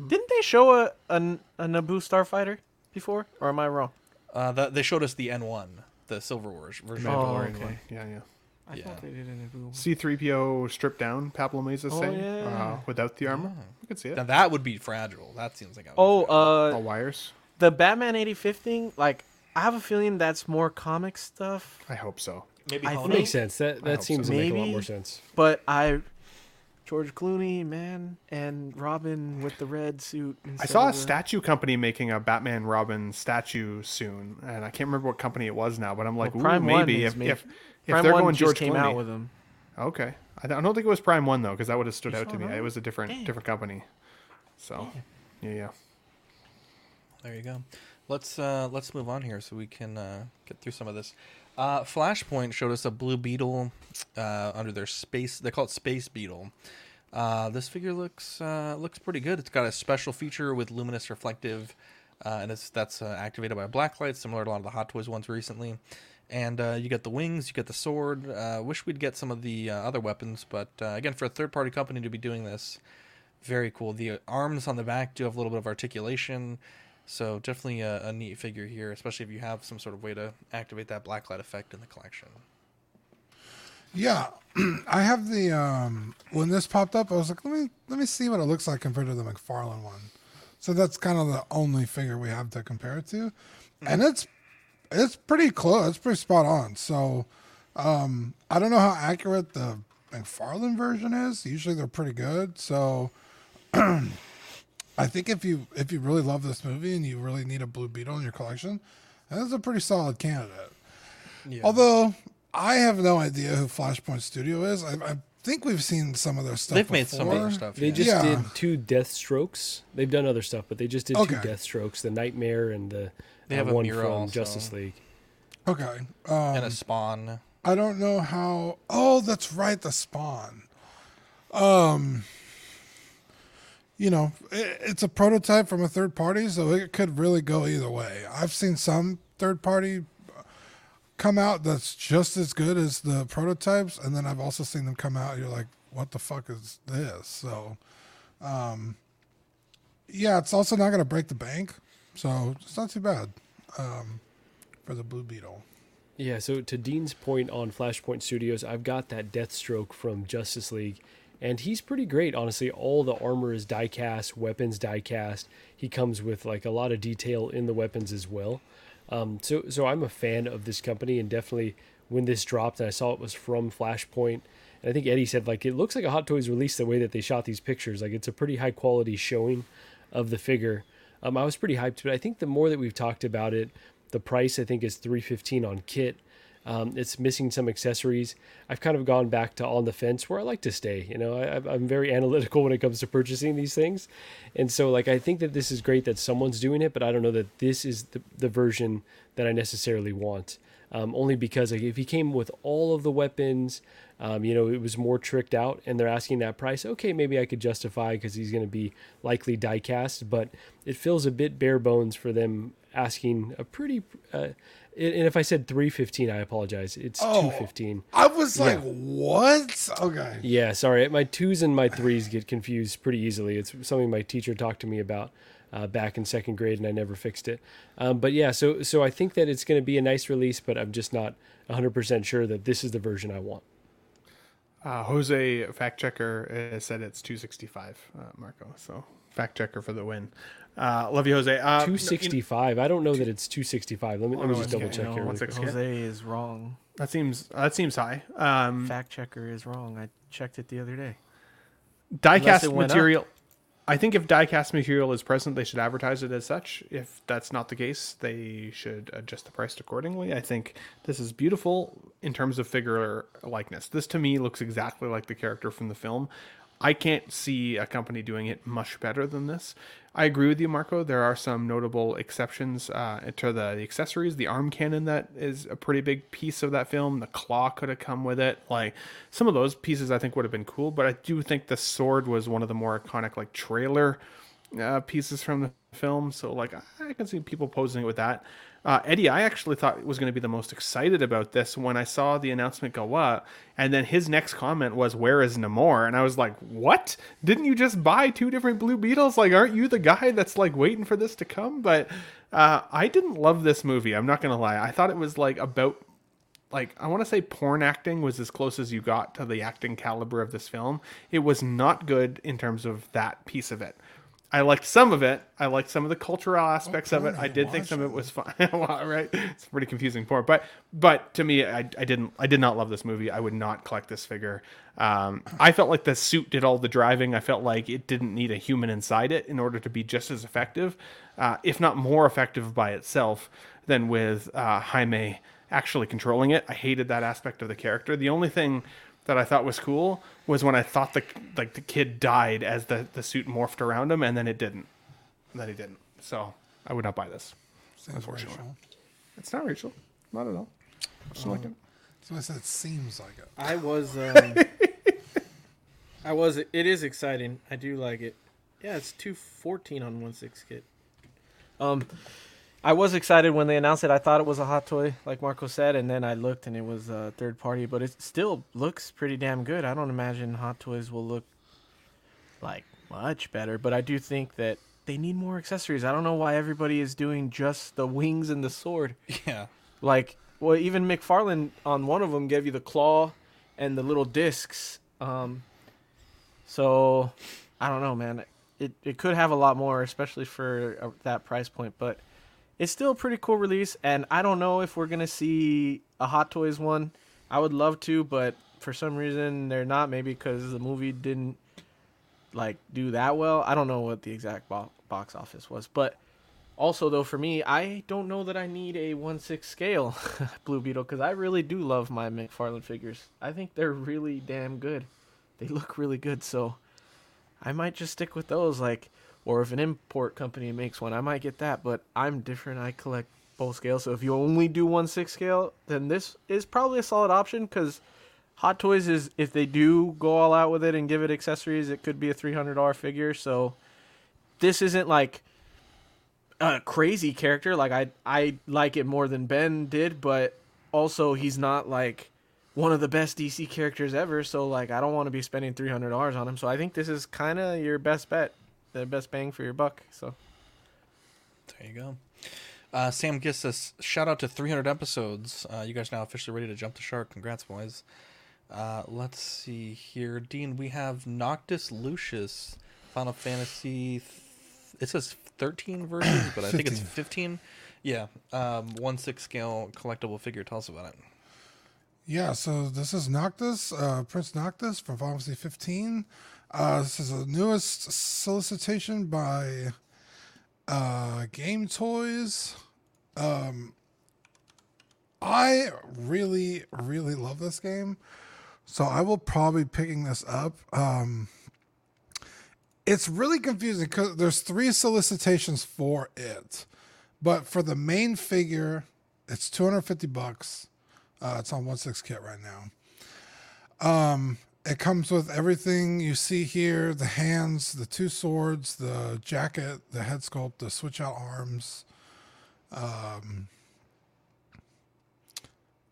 Didn't they show a, a a Naboo starfighter before, or am I wrong? Uh, that they showed us the N1, the Silver Wars version. Oh, Mandalorian okay. one. Yeah, yeah. I Yeah. thought they did a Naboo. C3PO stripped down, Pablo Mesa Oh, saying, yeah. uh, without the armor. You could see it. Now that would be fragile. That seems like. that would be Oh, fragile. uh, All wires. the Batman 85th thing. Like, I have a feeling that's more comic stuff. I hope so. maybe I Holiday? think- Makes sense. That hope that seems to make a lot more sense. But I, George Clooney, man, and Robin with the red suit. I saw a the- statue company making a Batman Robin statue soon, and I can't remember what company it was now. But I'm like, Well, Prime One maybe if made- if, if Prime they're going just George came Clooney. out with them. Okay, I don't, think it was Prime One though, because that would have stood out to saw me. that? It was a different Dang. different company. So, yeah, yeah. There you go. Let's uh, let's move on here so we can uh, get through some of this. Uh, Flashpoint showed us a blue beetle uh, under their space. They call it Space Beetle. Uh, this figure looks uh, looks pretty good. It's got a special feature with luminous reflective, uh, and it's that's uh, activated by a black light, similar to a lot of the Hot Toys ones recently. And you get the wings, you get the sword. Wish we'd get some of the other weapons, but again, for a third party company to be doing this, very cool. The arms on the back do have a little bit of articulation, so definitely a, a neat figure here, especially if you have some sort of way to activate that blacklight effect in the collection. Yeah, I have the um when this popped up, I was like, let me let me see what it looks like compared to the McFarlane one. So that's kind of the only figure we have to compare it to, and it's it's pretty close. It's pretty spot on. So um I don't know how accurate the McFarlane version is. Usually they're pretty good. So I think if you if you really love this movie and you really need a Blue Beetle in your collection, that's a pretty solid candidate. Yeah. Although I have no idea who Flashpoint Studio is. I, I think we've seen some of their stuff. They've made some before. other stuff. They yeah. just Yeah. did two Death Strokes. They've done other stuff, but they just did Okay. two Death Strokes: the Nightmare and the They uh, have a one Mera from also. Justice League. Okay. Um, and a spawn. I don't know how. Oh, that's right, the Spawn. Um, you know, it's a prototype from a third party, so it could really go either way. I've seen some third party. come out that's just as good as the prototypes, and then I've also seen them come out. You're like, what the fuck is this? So, um, yeah, it's also not going to break the bank, so it's not too bad um, for the Blue Beetle. Yeah, so to Dean's point on Flashpoint Studios, I've got that Deathstroke from Justice League, and he's pretty great, honestly. All the armor is diecast weapons diecast. He comes with like a lot of detail in the weapons as well. Um, so, so I'm a fan of this company, and definitely when this dropped, and I saw it was from Flashpoint, and I think Eddie said like it looks like a Hot Toys release the way that they shot these pictures. Like it's a pretty high quality showing of the figure. Um, I was pretty hyped, but I think the more that we've talked about it, the price I think is three fifteen on kit. Um, it's missing some accessories. I've kind of gone back to on the fence where I like to stay. You know, I, I'm very analytical when it comes to purchasing these things, and so like I think that this is great that someone's doing it, but I don't know that this is the, the version that I necessarily want. Um, only because like, if he came with all of the weapons, um, you know, it was more tricked out, and they're asking that price. Okay, maybe I could justify because he's going to be likely die cast, but it feels a bit bare bones for them asking a pretty. Uh, and if I said three fifteen, I apologize. It's Oh. two fifteen. I was like, what? Okay. Yeah, sorry. My twos and my threes get confused pretty easily. It's something my teacher talked to me about uh, back in second grade, and I never fixed it. Um, but yeah, so so I think that it's going to be a nice release, but I'm just not 100 percent sure that this is the version I want. Uh, Jose fact checker uh, said it's 265, uh, Marco. So fact checker for the win. Uh, love you, Jose. Uh, 265. I don't know that it's 265. Let me, let me just double check No, here. one really sec. quick. Jose is wrong. That seems that seems high. Um, Fact checker is wrong. I checked it the other day. diecast it went up. material. I think if diecast material is present, they should advertise it as such. If that's not the case, they should adjust the price accordingly. I think this is beautiful in terms of figure likeness. This to me looks exactly like the character from the film. I can't see a company doing it much better than this. I agree with you, Marco. There are some notable exceptions uh, to the, the accessories. The arm cannon that is a pretty big piece of that film. The claw could have come with it. Like some of those pieces, I think would have been cool. But I do think the sword was one of the more iconic, like trailer uh, pieces from the film. So like I can see people posing it with that. Uh, Eddie, I actually thought was going to be the most excited about this when I saw the announcement go up, and then his next comment was, "Where is Namor?" And I was like, "What? Didn't you just buy two different Blue Beetles? Like, aren't you the guy that's like waiting for this to come?" But uh, I didn't love this movie. I'm not gonna lie. I thought it was like about like I want to say porn acting was as close as you got to the acting caliber of this film. It was not good in terms of that piece of it. I liked some of it. I liked some of the cultural aspects of it. I did think some of it was fun. Right? It's pretty confusing porn, but but to me, I, I didn't I did not love this movie. I would not collect this figure. Um, I felt like the suit did all the driving. I felt like it didn't need a human inside it in order to be just as effective, uh, if not more effective by itself than with uh, Jaime actually controlling it. I hated that aspect of the character. The only thing that I thought was cool was when I thought the like the kid died as the the suit morphed around him, and then it didn't. And then he didn't. So I would not buy this. Seems Unfortunately. racial. It's not Rachel. Not at all. Just like it. So I said seems like it. I was. Um, I was. It is exciting. I do like it. Yeah, it's two fourteen on one six kit. Um, I was excited when they announced it. I thought it was a hot toy, like Marco said, and then I looked and it was a third party. But it still looks pretty damn good. I don't imagine hot toys will look like much better, but I do think that they need more accessories. I don't know why everybody is doing just the wings and the sword. Yeah. Like, well, even McFarlane on one of them gave you the claw and the little discs. Um, so I don't know, man. It it could have a lot more, especially for uh, that price point. But it's still a pretty cool release, and I don't know if we're gonna see a Hot Toys one. I would love to, but for some reason they're not. Maybe because the movie didn't like do that well. I don't know what the exact bo- box office was, but also though for me, I don't know that I need a one six scale Blue Beetle because I really do love my McFarlane figures. I think they're really damn good. They look really good, so I might just stick with those. Like, or if an import company makes one, I might get that. But I'm different. I collect both scales. So if you only do one six scale, then this is probably a solid option because Hot Toys is if they do go all out with it and give it accessories, it could be a three hundred dollar figure. So this isn't like a crazy character. Like I I like it more than Ben did, but also he's not like one of the best DC characters ever. So like I don't want to be spending three hundred dollars on him. So I think this is kind of your best bet, the best bang for your buck. So There you go. Uh, Sam Giss says, shout out to 300 episodes. Uh, you guys now officially ready to jump the shark. Congrats, boys. Uh, let's see here. Dean, we have Noctis Lucis, Final Fantasy. Th- it says 13 versions, but I think it's 15. Yeah. Um, 1 6 scale collectible figure. Tell us about it. Yeah, so this is Noctis, uh, Prince Noctis from Final Fantasy 15. Uh, this is the newest solicitation by uh, Game Toys. Um, I really, really love this game, so I will probably be picking this up. Um, it's really confusing because there's three solicitations for it, but for the main figure, it's 250 bucks. Uh, it's on one six kit right now. Um, it comes with everything you see here: the hands, the two swords, the jacket, the head sculpt, the switch out arms. Um,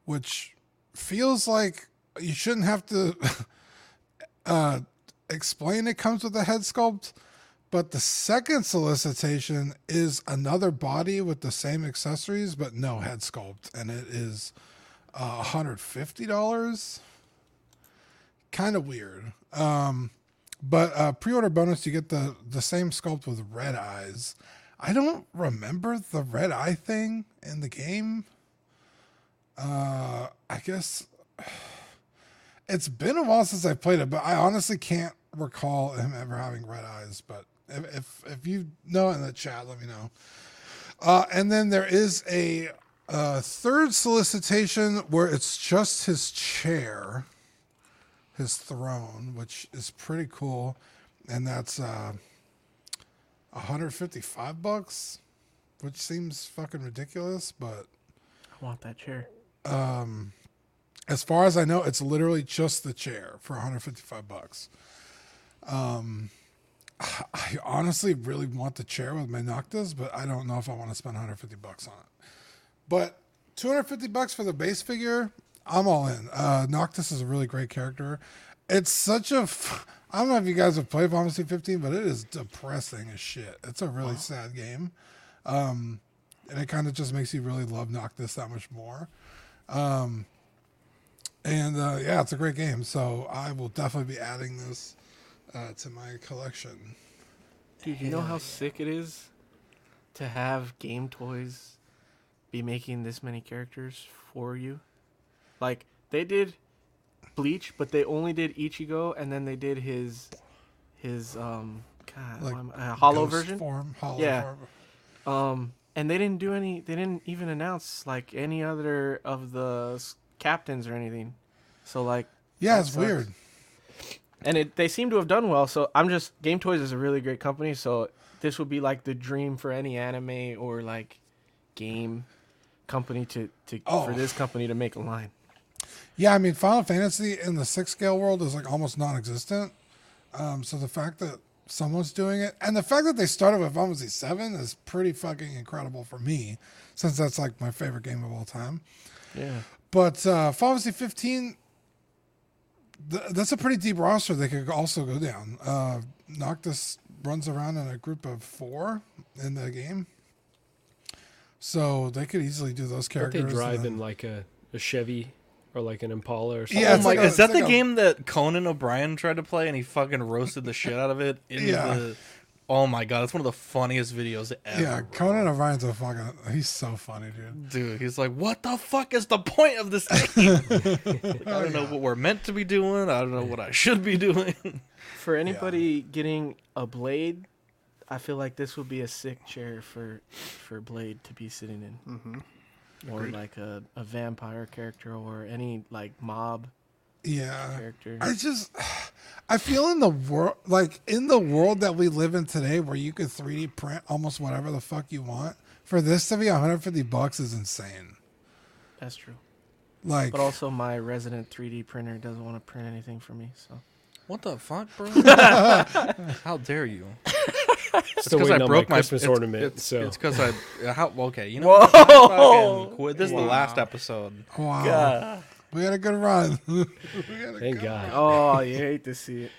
which feels like you shouldn't have to uh, explain it comes with a head sculpt. But the second solicitation is another body with the same accessories, but no head sculpt, and it is uh, $150. Kind of weird. Um, but uh, pre-order bonus, you get the the same sculpt with red eyes. I don't remember the red eye thing in the game. Uh, I guess it's been a while since I played it, but I honestly can't recall him ever having red eyes. But if if, if you know in the chat, let me know. Uh, and then there is a uh, third solicitation where it's just his chair, his throne, which is pretty cool, and that's uh, 155 bucks, which seems fucking ridiculous, but I want that chair. Um, as far as I know, it's literally just the chair for 155 bucks. Um, I honestly really want the chair with my Noctis, but I don't know if I want to spend 150 bucks on it. But 250 bucks for the base figure, I'm all in. Uh, Noctis is a really great character. It's such a. F- I don't know if you guys have played Final Fantasy 15, but it is depressing as shit. It's a really sad game. Um, and it kind of just makes you really love Noctis that much more. Um, and uh, yeah, it's a great game. So I will definitely be adding this uh, to my collection. Dude, you know how sick it is to have Game Toys be making this many characters for you? Like they did Bleach, but they only did Ichigo, and then they did his his um God, Like uh, hollow version. form, hollow Yeah. form. Um, and they didn't do any. They didn't even announce like any other of the captains or anything. So like, Yeah, it's sucks. weird. and it they seem to have done well. So I'm just Game Toys is a really great company. So this would be like the dream for any anime or like game company to to Oh. for this company to make a line. Yeah, I mean, Final Fantasy in the six scale world is like almost non-existent. Um, so the fact that someone's doing it, and the fact that they started with Final Fantasy seven is pretty fucking incredible for me, since that's like my favorite game of all time. Yeah. But uh, Final Fantasy 15, th- that's a pretty deep roster they could also go down. Uh, Noctis runs around in a group of four in the game. So they could easily do those characters. Characters. they drive then- in like a, a Chevy or like an Impala or something? Yeah, oh my! like a- is that it's the a- game that Conan O'Brien tried to play and he fucking roasted the shit out of it? In Yeah. The, oh my god, it's one of the funniest videos ever. Yeah, Conan O'Brien's a fucking. He's so funny, dude. Dude, he's like, what the fuck is the point of this game? Like, I don't know what we're meant to be doing. I don't know what I should be doing. For anybody getting a blade, I feel like this would be a sick chair for for Blade to be sitting in. Mm-hmm. Or like a, a vampire character or any like mob Yeah. character. I just, I feel in the world, like in the world that we live in today, where you could 3D print almost whatever the fuck you want. For this to be 150 bucks is insane. That's true. Like, But also, my resident 3D printer doesn't want to print anything for me. So What the fuck, bro? How dare you? Still because waiting I broke my my Christmas it's- ornament. It's, so it's because I uh, how okay you know Whoa! quit. This is the last episode. Wow. We had a good run. we had a thank good God. Oh, you hate to see it.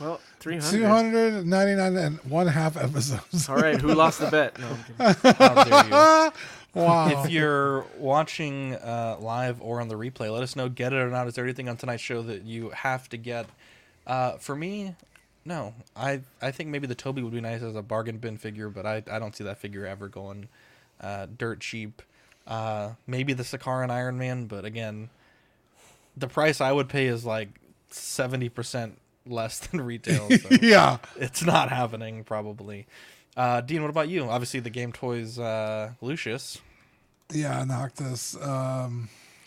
Well, 300. 299 and one half episodes. All right, who lost the bet? No, I'm kidding. How dare you. wow. if you're watching uh, live or on the replay, let us know. Get it or not? Is there anything on tonight's show that you have to get? Uh, for me, no. I I think maybe the Tobey would be nice as a bargain bin figure, but I I don't see that figure ever going uh, dirt cheap. Uh, maybe the Sakaarian Iron Man, but again, the price I would pay is like seventy percent less than retail. So yeah. it's not happening probably. Uh, Dean, what about you? Obviously, the Game Toys uh, Lucis. Yeah, Noctis. Um,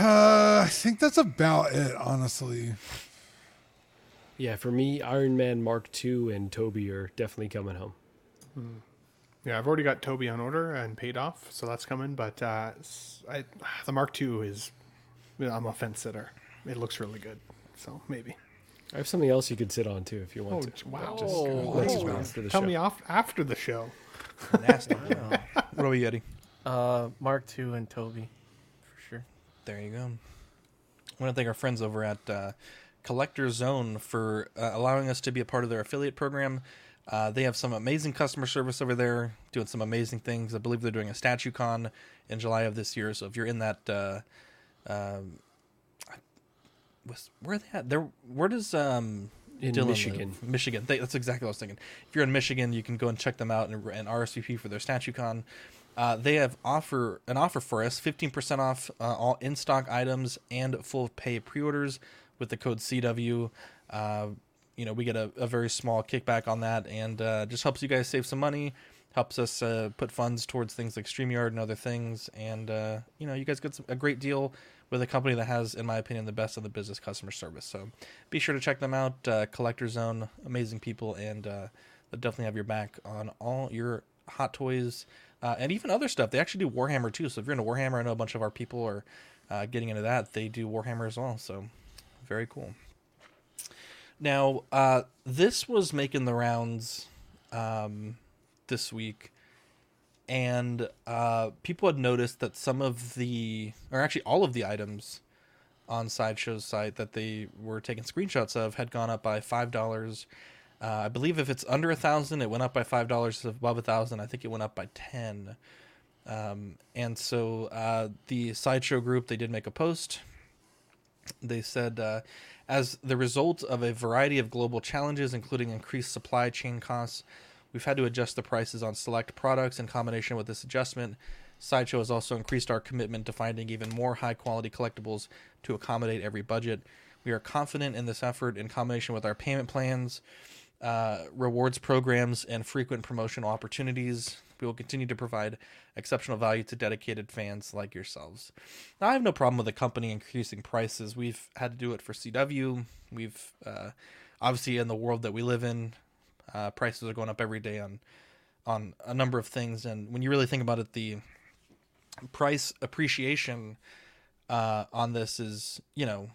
uh, I think that's about it, honestly. Yeah, for me, Iron Man Mark II and Tobey are definitely coming home. Yeah, I've already got Tobey on order and paid off, so that's coming. But uh, s- I, the Mark II is, you know, I'm a fence sitter. It looks really good, so maybe. I have something else you could sit on too if you Oh, want j- to. wow! Just Oh, let's oh, the tell show. me off after the show. Nasty. what about you, Eddie? Uh, Mark II and Tobey, for sure. There you go. I want to thank our friends over at uh, Collector Zone for uh, allowing us to be a part of their affiliate program. Uh, they have some amazing customer service over there, doing some amazing things. I believe they're doing a statue con in July of this year. So if you're in that, uh, um, was- where are they at? There, where does um, In Dylan live? Michigan. Michigan. That's exactly what I was thinking. If you're in Michigan, you can go and check them out and, and RSVP for their statue con. Uh, they have offer an offer for us: fifteen percent off uh, all in stock items and full pay pre-orders with the code CW. Uh, you know, we get a, a very small kickback on that, and uh, just helps you guys save some money. Helps us uh, put funds towards things like Streamyard and other things, and uh, you know, you guys get some, a great deal with a company that has, in my opinion, the best of the business customer service. So, be sure to check them out. Uh, Collector Zone, amazing people, and uh, they'll definitely have your back on all your hot toys uh, and even other stuff. They actually do Warhammer too. So if you're into Warhammer, I know a bunch of our people are uh, getting into that. They do Warhammer as well. So very cool. Now, uh, this was making the rounds um, this week, and uh, people had noticed that some of the, or actually all of the items on Sideshow's site that they were taking screenshots of had gone up by five dollars. Uh, I believe if it's under a thousand, it went up by five dollars. Above a thousand, I think it went up by ten. Um, and so uh, the sideshow group they did make a post. They said, uh, as the result of a variety of global challenges, including increased supply chain costs, we've had to adjust the prices on select products. In combination with this adjustment, Sideshow has also increased our commitment to finding even more high quality collectibles to accommodate every budget. We are confident in this effort in combination with our payment plans, uh, rewards programs, and frequent promotional opportunities. We will continue to provide exceptional value to dedicated fans like yourselves. Now, I have no problem with the company increasing prices. We've had to do it for CW. We've uh, obviously in the world that we live in, uh, prices are going up every day on on a number of things. And when you really think about it, the price appreciation uh, on this is, you know,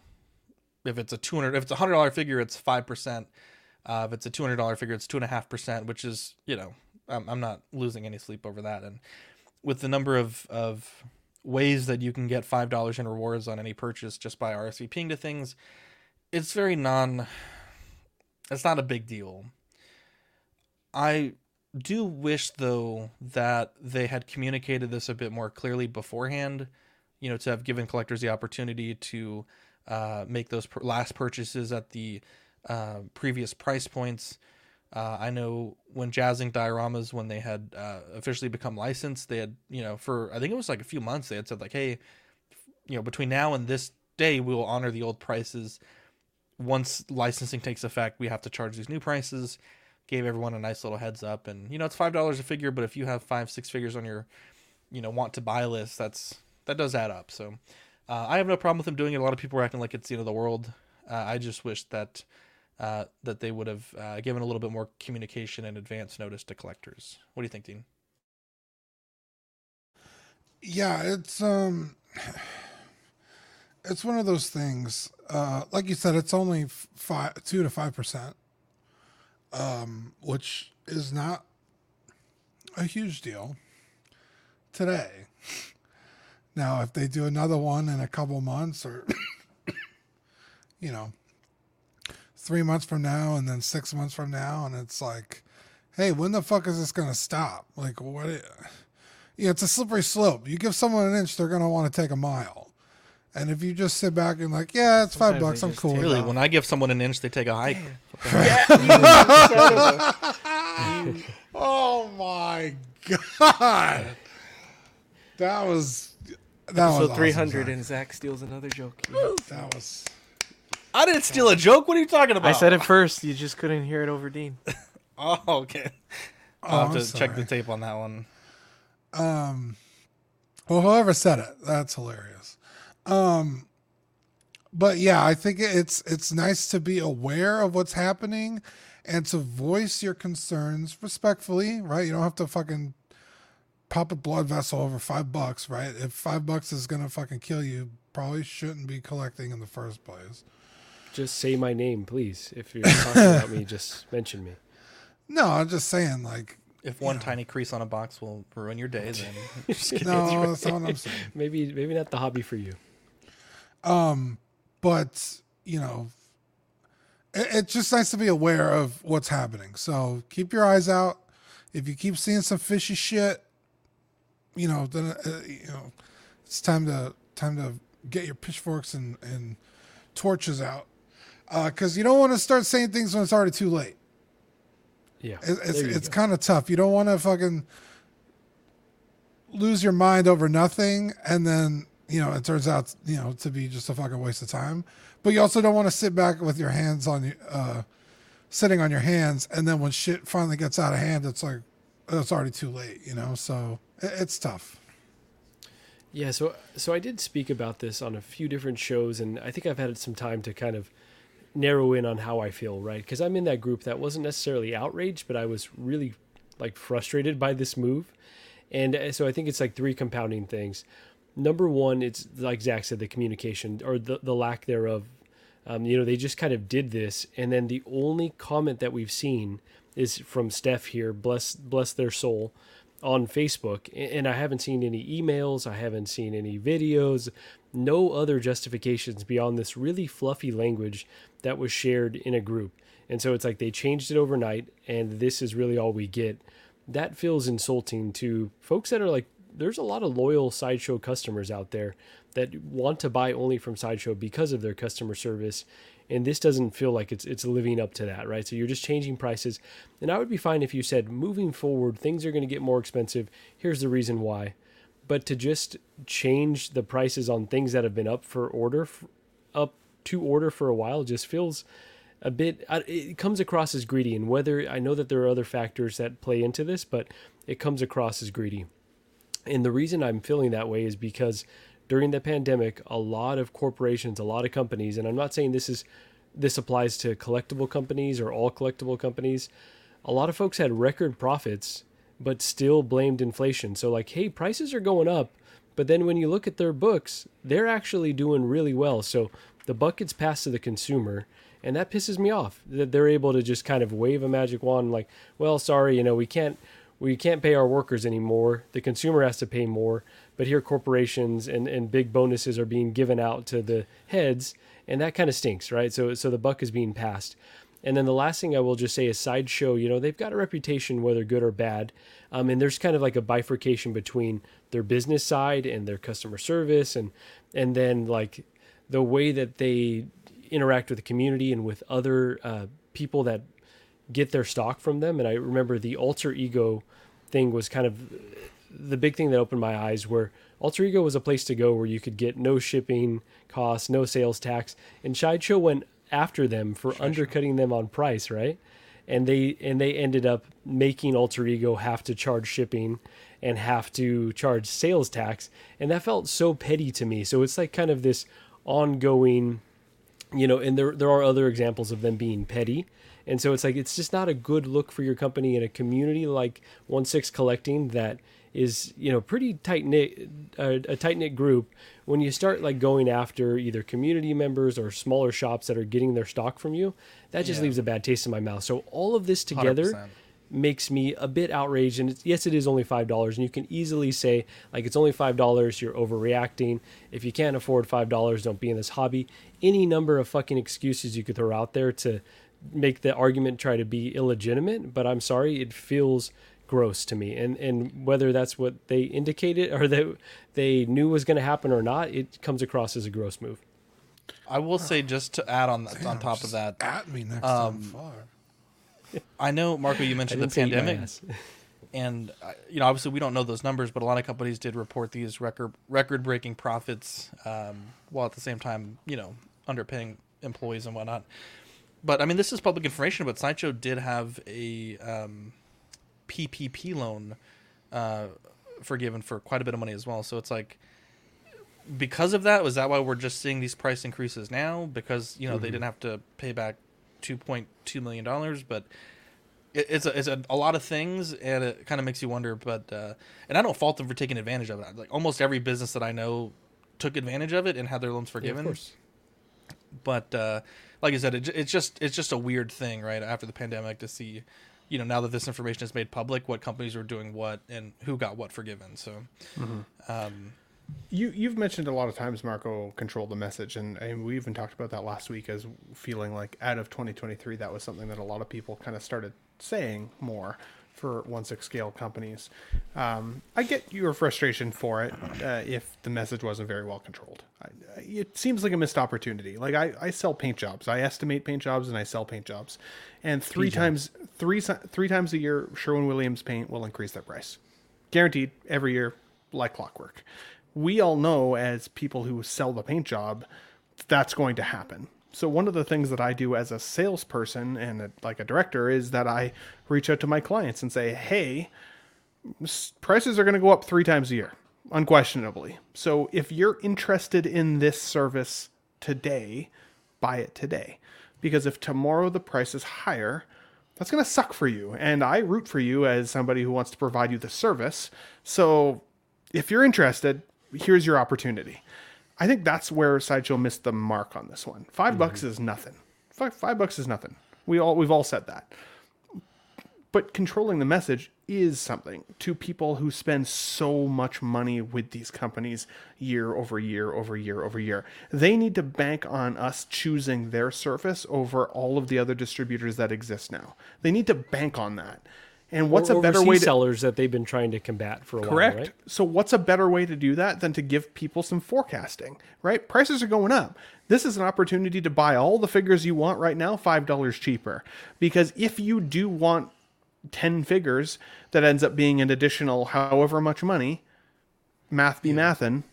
if it's a two hundred, if it's a hundred dollar figure, it's five percent. Uh, if it's a two hundred dollar figure, it's two and a half percent, which is, you know, I'm, I'm not losing any sleep over that. And with the number of of ways that you can get five dollars in rewards on any purchase just by RSVPing to things, it's very non. It's not a big deal. I do wish though that they had communicated this a bit more clearly beforehand you know to have given collectors the opportunity to uh, make those last purchases at the uh, previous price points uh, i know when Jazinc dioramas when they had uh, officially become licensed they had you know for i think it was like a few months they had said like hey you know between now and this day we will honor the old prices. Once licensing takes effect we have to charge these new prices. Gave everyone a nice little heads up and you know it's five dollars a figure but if you have five six figures on your you know want to buy list that's that does add up so uh, i have no problem with them doing it. A lot of people are acting like it's the end of the world. Uh, i just wish that uh, that they would have uh, given a little bit more communication and advance notice to collectors what do you think dean Yeah, it's um it's one of those things. Uh like you said, it's only five two to five percent. um, which is not a huge deal today. Now, if they do another one in a couple months or, you know, three months from now and then six months from now, and it's like, hey, when the fuck is this going to stop? Like, what? i- Yeah, it's a slippery slope. You give someone an inch, they're going to want to take a mile. And if you just sit back and like, yeah, it's five bucks, I'm cool. Really, when I give someone an inch, they take a hike. Oh my god, that was that was So awesome, 300 Zach. and Zach steals another joke. That was I didn't steal a joke. What are you talking about? I said it first. You just couldn't hear it over Dean. Oh, okay. Oh, I'll have I'm to check the tape on that one. Um, well. Whoever said it, that's hilarious. Um, but yeah, I think it's it's nice to be aware of what's happening and to voice your concerns respectfully. Right, you don't have to fucking pop a blood vessel over five bucks. Right, if five bucks is gonna fucking kill you, probably shouldn't be collecting in the first place. Just say my name, please. If you're talking about me, just mention me. No, I'm just saying, like, If one tiny crease on a box will ruin your day, then just kidding. no, that's not what I'm saying. Maybe maybe not the hobby for you. Um, but you know it, it's just nice to be aware of what's happening so keep your eyes out if you keep seeing some fishy shit you know then uh, you know it's time to time to get your pitchforks and and torches out because you don't want to start saying things when it's already too late Yeah, it, it's it's kind of tough. You don't want to fucking lose your mind over nothing, and then you know it turns out you know to be just a fucking waste of time. But you also don't want to sit back with your hands on you, uh, sitting on your hands, and then when shit finally gets out of hand, it's like it's already too late. You know, so it, it's tough. Yeah, so so I did speak about this on a few different shows, and I think I've had some time to kind of narrow in on how I feel, right? Because I'm in that group that wasn't necessarily outraged, but I was really like frustrated by this move, and uh, so I think it's like three compounding things. Number one, it's like Zach said, the communication or the the lack thereof. Um, you know, they just kind of did this, and then the only comment that we've seen is from Steph here. Bless bless their soul on Facebook, and I haven't seen any emails, I haven't seen any videos, no other justifications beyond this really fluffy language that was shared in a group. And so it's like they changed it overnight, and this is really all we get. That feels insulting to folks that are like, there's a lot of loyal Sideshow customers out there that want to buy only from Sideshow because of their customer service and this doesn't feel like it's it's living up to that right so you're just changing prices and i would be fine if you said moving forward things are going to get more expensive here's the reason why but to just change the prices on things that have been up for order up to order for a while just feels a bit uh, it comes across as greedy and whether i know that there are other factors that play into this but it comes across as greedy and the reason I'm feeling that way is because during the pandemic, a lot of corporations, a lot of companies, and I'm not saying this is this applies to collectible companies or all collectible companies. A lot of folks had record profits, but still blamed inflation. So like, hey, prices are going up, but then when you look at their books, they're actually doing really well. So the buck gets passed to the consumer, and that pisses me off that they're able to just kind of wave a magic wand like, well, sorry, you know, we can't we can't pay our workers anymore. The consumer has to pay more, but here corporations and, and big bonuses are being given out to the heads, and that kind of stinks, right? So so the buck is being passed. And then the last thing I will just say is sideshow. You know they've got a reputation, whether good or bad, um, and there's kind of like a bifurcation between their business side and their customer service, and and then like the way that they interact with the community and with other uh, people that get their stock from them. And I remember the alter ego thing was kind of the big thing that opened my eyes where alter ego was a place to go where you could get no shipping costs, no sales tax. And Sideshow went after them for undercutting them on price, right? And they and they ended up making alter ego have to charge shipping and have to charge sales tax. And that felt so petty to me. So it's like kind of this ongoing you know, and there there are other examples of them being petty. And so it's like it's just not a good look for your company in a community like One Six Collecting that is you know pretty tight knit uh, a tight knit group when you start like going after either community members or smaller shops that are getting their stock from you that just Yeah. leaves a bad taste in my mouth so all of this together 100%. makes me a bit outraged and it's, yes it is only five dollars and you can easily say like it's only five dollars you're overreacting if you can't afford five dollars don't be in this hobby any number of fucking excuses you could throw out there to make the argument try to be illegitimate but i'm sorry it feels gross to me and and whether that's what they indicated or that they knew was going to happen or not it comes across as a gross move I will say just to add on on top of that, at me next um, time. Fuck. I know Marco, you mentioned the didn't say eat my pandemic, and uh, you know obviously we don't know those numbers, but a lot of companies did report these record record breaking profits, um, while at the same time you know underpaying employees and whatnot. But I mean, this is public information. But Sideshow did have a um, PPP loan uh, forgiven for quite a bit of money as well. So it's like because of that, was that why we're just seeing these price increases now? Because you know they didn't have to pay back two point two million dollars, but it, it's a, it's a, a lot of things, and it kind of makes you wonder. But uh, and I don't fault them for taking advantage of it. Like almost every business that I know took advantage of it and had their loans Yeah, forgiven. course. but uh, like I said, it, it's just it's just a weird thing, right? After the pandemic, to see, you know, now that this information is made public, what companies are doing what and who got what forgiven. So, um, You you've mentioned a lot of times Marco controlled the message, and, and we even talked about that last week as feeling like out of 2023 that was something that a lot of people kind of started saying more for one six scale companies. Um, I get your frustration for it uh, if the message wasn't very well controlled. I, it seems like a missed opportunity. Like I, I sell paint jobs, I estimate paint jobs, and I sell paint jobs, and three times three three times a year, Sherwin Williams paint will increase their price guaranteed every year like clockwork we all know as people who sell the paint job that's going to happen so one of the things that i do as a salesperson and a, like a director is that i reach out to my clients and say hey prices are going to go up three times a year unquestionably so if you're interested in this service today buy it today because if tomorrow the price is higher that's going to suck for you. And I root for you as somebody who wants to provide you the service. So if you're interested, here's your opportunity. I think that's where Sideshow missed the mark on this one. 5 mm-hmm. bucks is nothing. Five, five bucks is nothing. We all we've all said that. But controlling the message is something to people who spend so much money with these companies year over year over year over year. They need to bank on us choosing their service over all of the other distributors that exist now. They need to bank on that. And what's Or a better way to sellers that they've been trying to combat for a Correct. while, right? So what's a better way to do that than to give people some forecasting, right? Prices are going up. This is an opportunity to buy all the figures you want right now $5 cheaper. Because if you do want 10 figures that ends up being an additional however much money, math be mathin',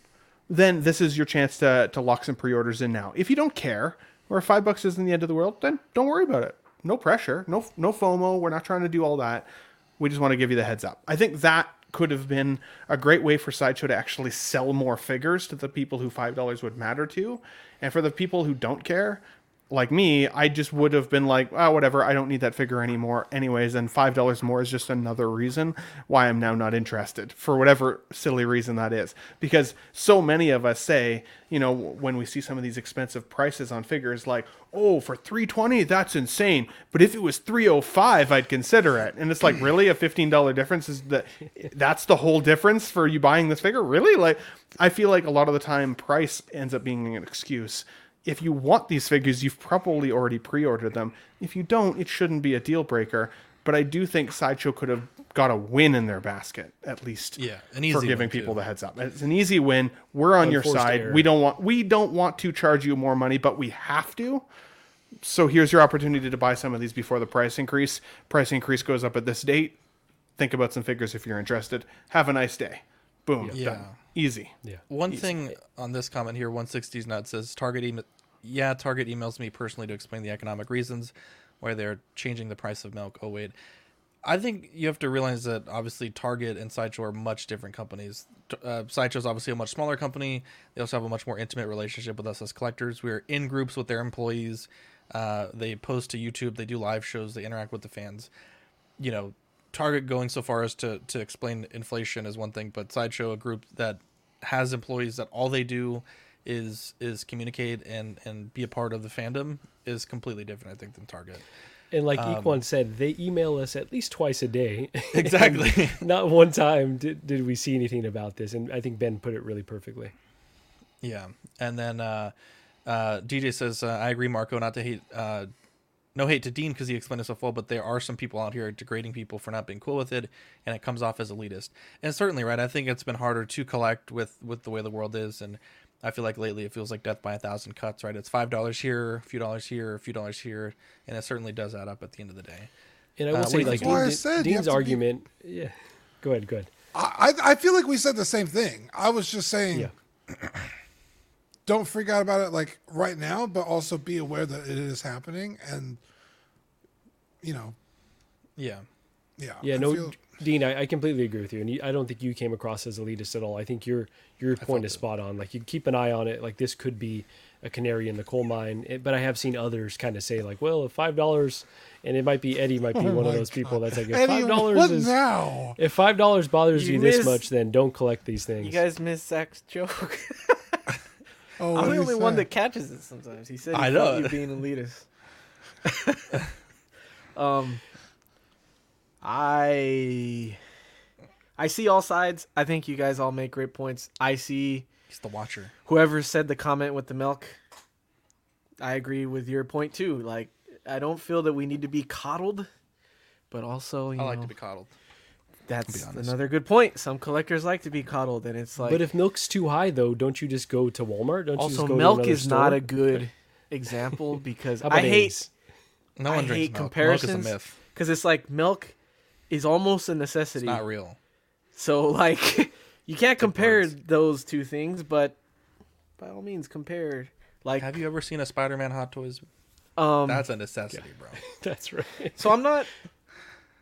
then this is your chance to, to lock some pre-orders in now. If you don't care, or if five bucks isn't the end of the world, then don't worry about it. No pressure, no no FOMO. We're not trying to do all that. We just want to give you the heads up. I think that could have been a great way for Sideshow to actually sell more figures to the people who five dollars would matter to, and for the people who don't care, like me, I just would have been like, oh, whatever, I don't need that figure anymore, anyways. And five dollars more is just another reason why I'm now not interested for whatever silly reason that is. Because so many of us say, you know, when we see some of these expensive prices on figures, like, oh, for three twenty, that's insane. But if it was three oh five, I'd consider it. And it's like, really, a fifteen dollar difference is that that's the whole difference for you buying this figure? Really? Like, I feel like a lot of the time, price ends up being an excuse if you want these figures, you've probably already pre-ordered them. If you don't, it shouldn't be a deal breaker. But I do think Sideshow could have got a win in their basket at least. Yeah, an for giving people too. the heads up. It's an easy win. We're on your side. error. We don't want we don't want to charge you more money, but we have to. So here's your opportunity to buy some of these before the price increase. Price increase goes up at this date. Think about some figures if you're interested. Have a nice day. Boom. Yeah. Done. Easy. Yeah. One thing on this comment here, 160's nut says Target email. Yeah, Target emails me personally to explain the economic reasons why they're changing the price of milk. Oh wait, I think you have to realize that obviously Target and Sideshow are much different companies. Uh, Sideshow's obviously a much smaller company. They also have a much more intimate relationship with us as collectors. We're in groups with their employees. Uh, they post to YouTube. They do live shows. They interact with the fans. You know, Target going so far as to to explain inflation is one thing, but Sideshow, a group that has employees that all they do is is communicate and and be a part of the fandom is completely different, I think, than Target. And like Um, Equan said, they email us at least twice a day. Exactly. Not one time did, did we see anything about this, and I think Ben put it really perfectly. Yeah, and then uh, uh, DJ says, uh, "I agree, Marco. Not to hate, uh, no hate to Dean because he explained it so well, but there are some people out here degrading people for not being cool with it, and it comes off as elitist. And certainly, right? I think it's been harder to collect with with the way the world is, and I feel like lately it feels like death by a thousand cuts. Right? It's five dollars here, a few dollars here, a few dollars here, and it certainly does add up at the end of the day. And I Uh, will what do say, like think? I Dean- said Dean's have to be- argument. Yeah, go ahead, go ahead. I, I I feel like we said the same thing. I was just saying, Yeah. don't freak out about it like right now, but also be aware that it is happening, and you know, Yeah, yeah, Yeah, I no, feel- Dean, I, I completely agree with you, and you, I don't think you came across as elitist at all. I think your your point is it. spot on. Like you keep an eye on it. Like this could be a canary in the coal mine. It- but I have seen others kind of say like, well, if five dollars, and it might be Eddie might be one of Oh my those people that's like, if Eddie, five dollars what is now? if five dollars bothers You you, this much, then don't collect these things. You guys miss Zach's joke. Oh, I'm the he only one that catches it sometimes. He said he I felt know. you being elitist. um, I I see all sides. I think you guys all make great points. I see he's the watcher. whoever said the comment with the milk. I agree with your point too. Like, I don't feel that we need to be coddled, but also you I like know to be coddled. that's honest. another good point. Some collectors like to be coddled, and it's like but if milk's too high, though, don't you just go to Walmart? Don't you also just go milk to another is not a good example because I hate eggs? No I one drinks hate milk. Milk comparisons is a myth. because it's like milk is almost a It's necessity. not real. So like you can't compare those two things, but by all means compare. Like Have you ever seen a Spider-Man Hot Toys? um, That's a necessity, bro. That's right. so I'm not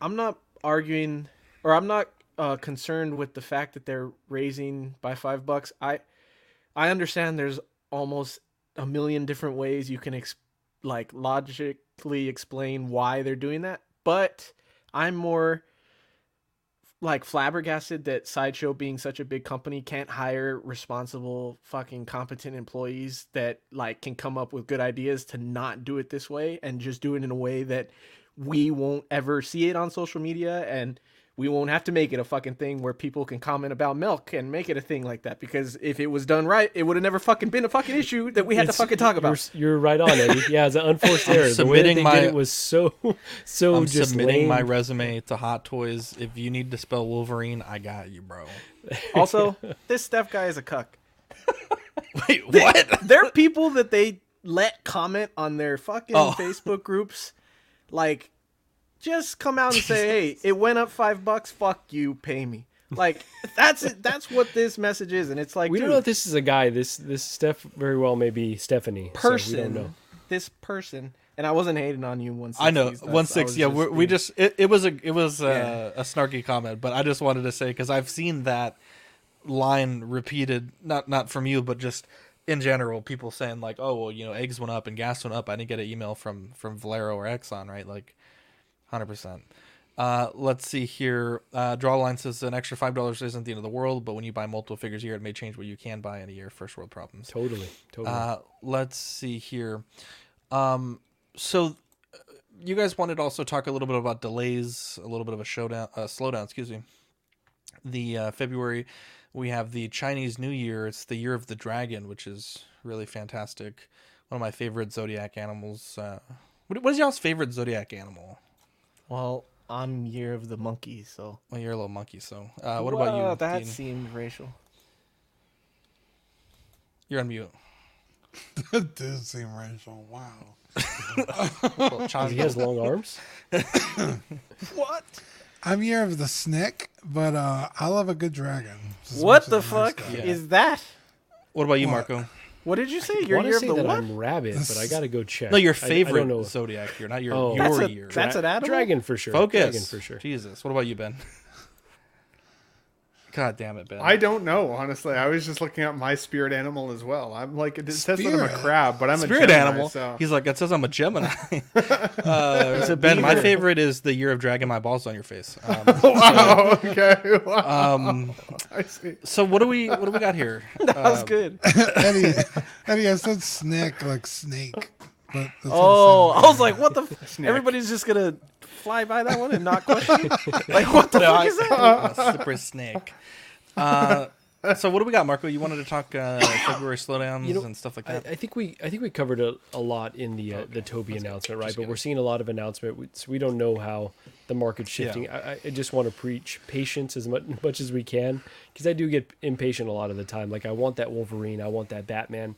I'm not arguing or I'm not uh, concerned with the fact that they're raising by five bucks. I I understand there's almost a million different ways you can ex- like logically explain why they're doing that, but I'm more like flabbergasted that sideshow being such a big company can't hire responsible fucking competent employees that like can come up with good ideas to not do it this way and just do it in a way that we won't ever see it on social media. And we won't have to make it a fucking thing where people can comment about milk and make it a thing like that because if it was done right it would have never fucking been a fucking issue that we had It's- to fucking talk about You're, you're right on, Eddie. Yeah, it's an unforced error. The way that they my- did it was so, so I'm just submitting lame. my resume to Hot Toys. If you need to spell Wolverine, I got you, bro. also this Steph guy is a cuck Wait, what? there are people that they let comment on their fucking Oh. Facebook groups, like, just come out and say, "Hey, it went up five bucks. Fuck you, pay me." Like that's it. That's what this message is, and it's like, we don't know if this is a guy. This this Steph very well may be Stephanie. so we person, don't know. this person, and I wasn't hating on you. One, I know one six. Yeah, we're, we just it, it was a it was a, Yeah. a snarky comment, but I just wanted to say because I've seen that line repeated, not not from you, but just in general, people saying like, oh well, you know, eggs went up and gas went up. I didn't get an email from from Valero or Exxon, right? Like, hundred percent. Uh, let's see here. Uh, draw line says an extra five dollars isn't the end of the world, but when you buy multiple figures a year, it may change what you can buy in a year. First world problems. Totally, totally. Uh, let's see here. Um, so uh, you guys wanted to also talk a little bit about delays, a little bit of a showdown, uh, slowdown. Excuse me. The uh, February, we have the Chinese New Year. It's the Year of the Dragon, which is really fantastic. One of my favorite zodiac animals. Uh, what, what is y'all's favorite zodiac animal? Well, I'm year of the monkey, so Well, you're a little monkey, so uh, what about Well, you? That Dean? seemed racial. You're on mute. That did seem racial. Wow. Well, he has long arms. What? I'm year of the snake, but uh, I love a good dragon. What the as nice fuck guy. Yeah. is that? What about you, What? Marco? What did you say? I You're year to of the that what? I'm rabbit, but I gotta go check. No, your I- I don't favorite know. zodiac year, not your Oh. your That's a- year. that's an animal? Dragon for sure. Focus. Dragon for sure. Jesus. What about you, Ben? God damn it, Ben. I don't know, honestly. I was just looking at my spirit animal as well. I'm like, it says that I'm a crab, but I'm Spirit a Gemini, animal. So. He's like, it says I'm a Gemini. uh, ben, my favorite is the year of dragging my balls on your face. Um, wow. Okay. Wow. um, I see. so what do we what do we got here? That was good. Eddie, Eddie, I said snake like snake. But that's what Oh. I was like, what the? F- Snake. everybody's just gonna fly by that one and not question. like, what the No, fuck I- is that? a slippery snake. Uh, so what do we got, Marco? You wanted to talk uh, February slowdowns You know, and stuff like that. I think we I think we covered a, a lot in the uh, the Tobey announcement, right? But we're seeing a lot of announcement, we- so we don't know how the market's shifting. I, I- I just want to preach patience as much, much as we can because I do get impatient a lot of the time. Like I want that Wolverine, I want that Batman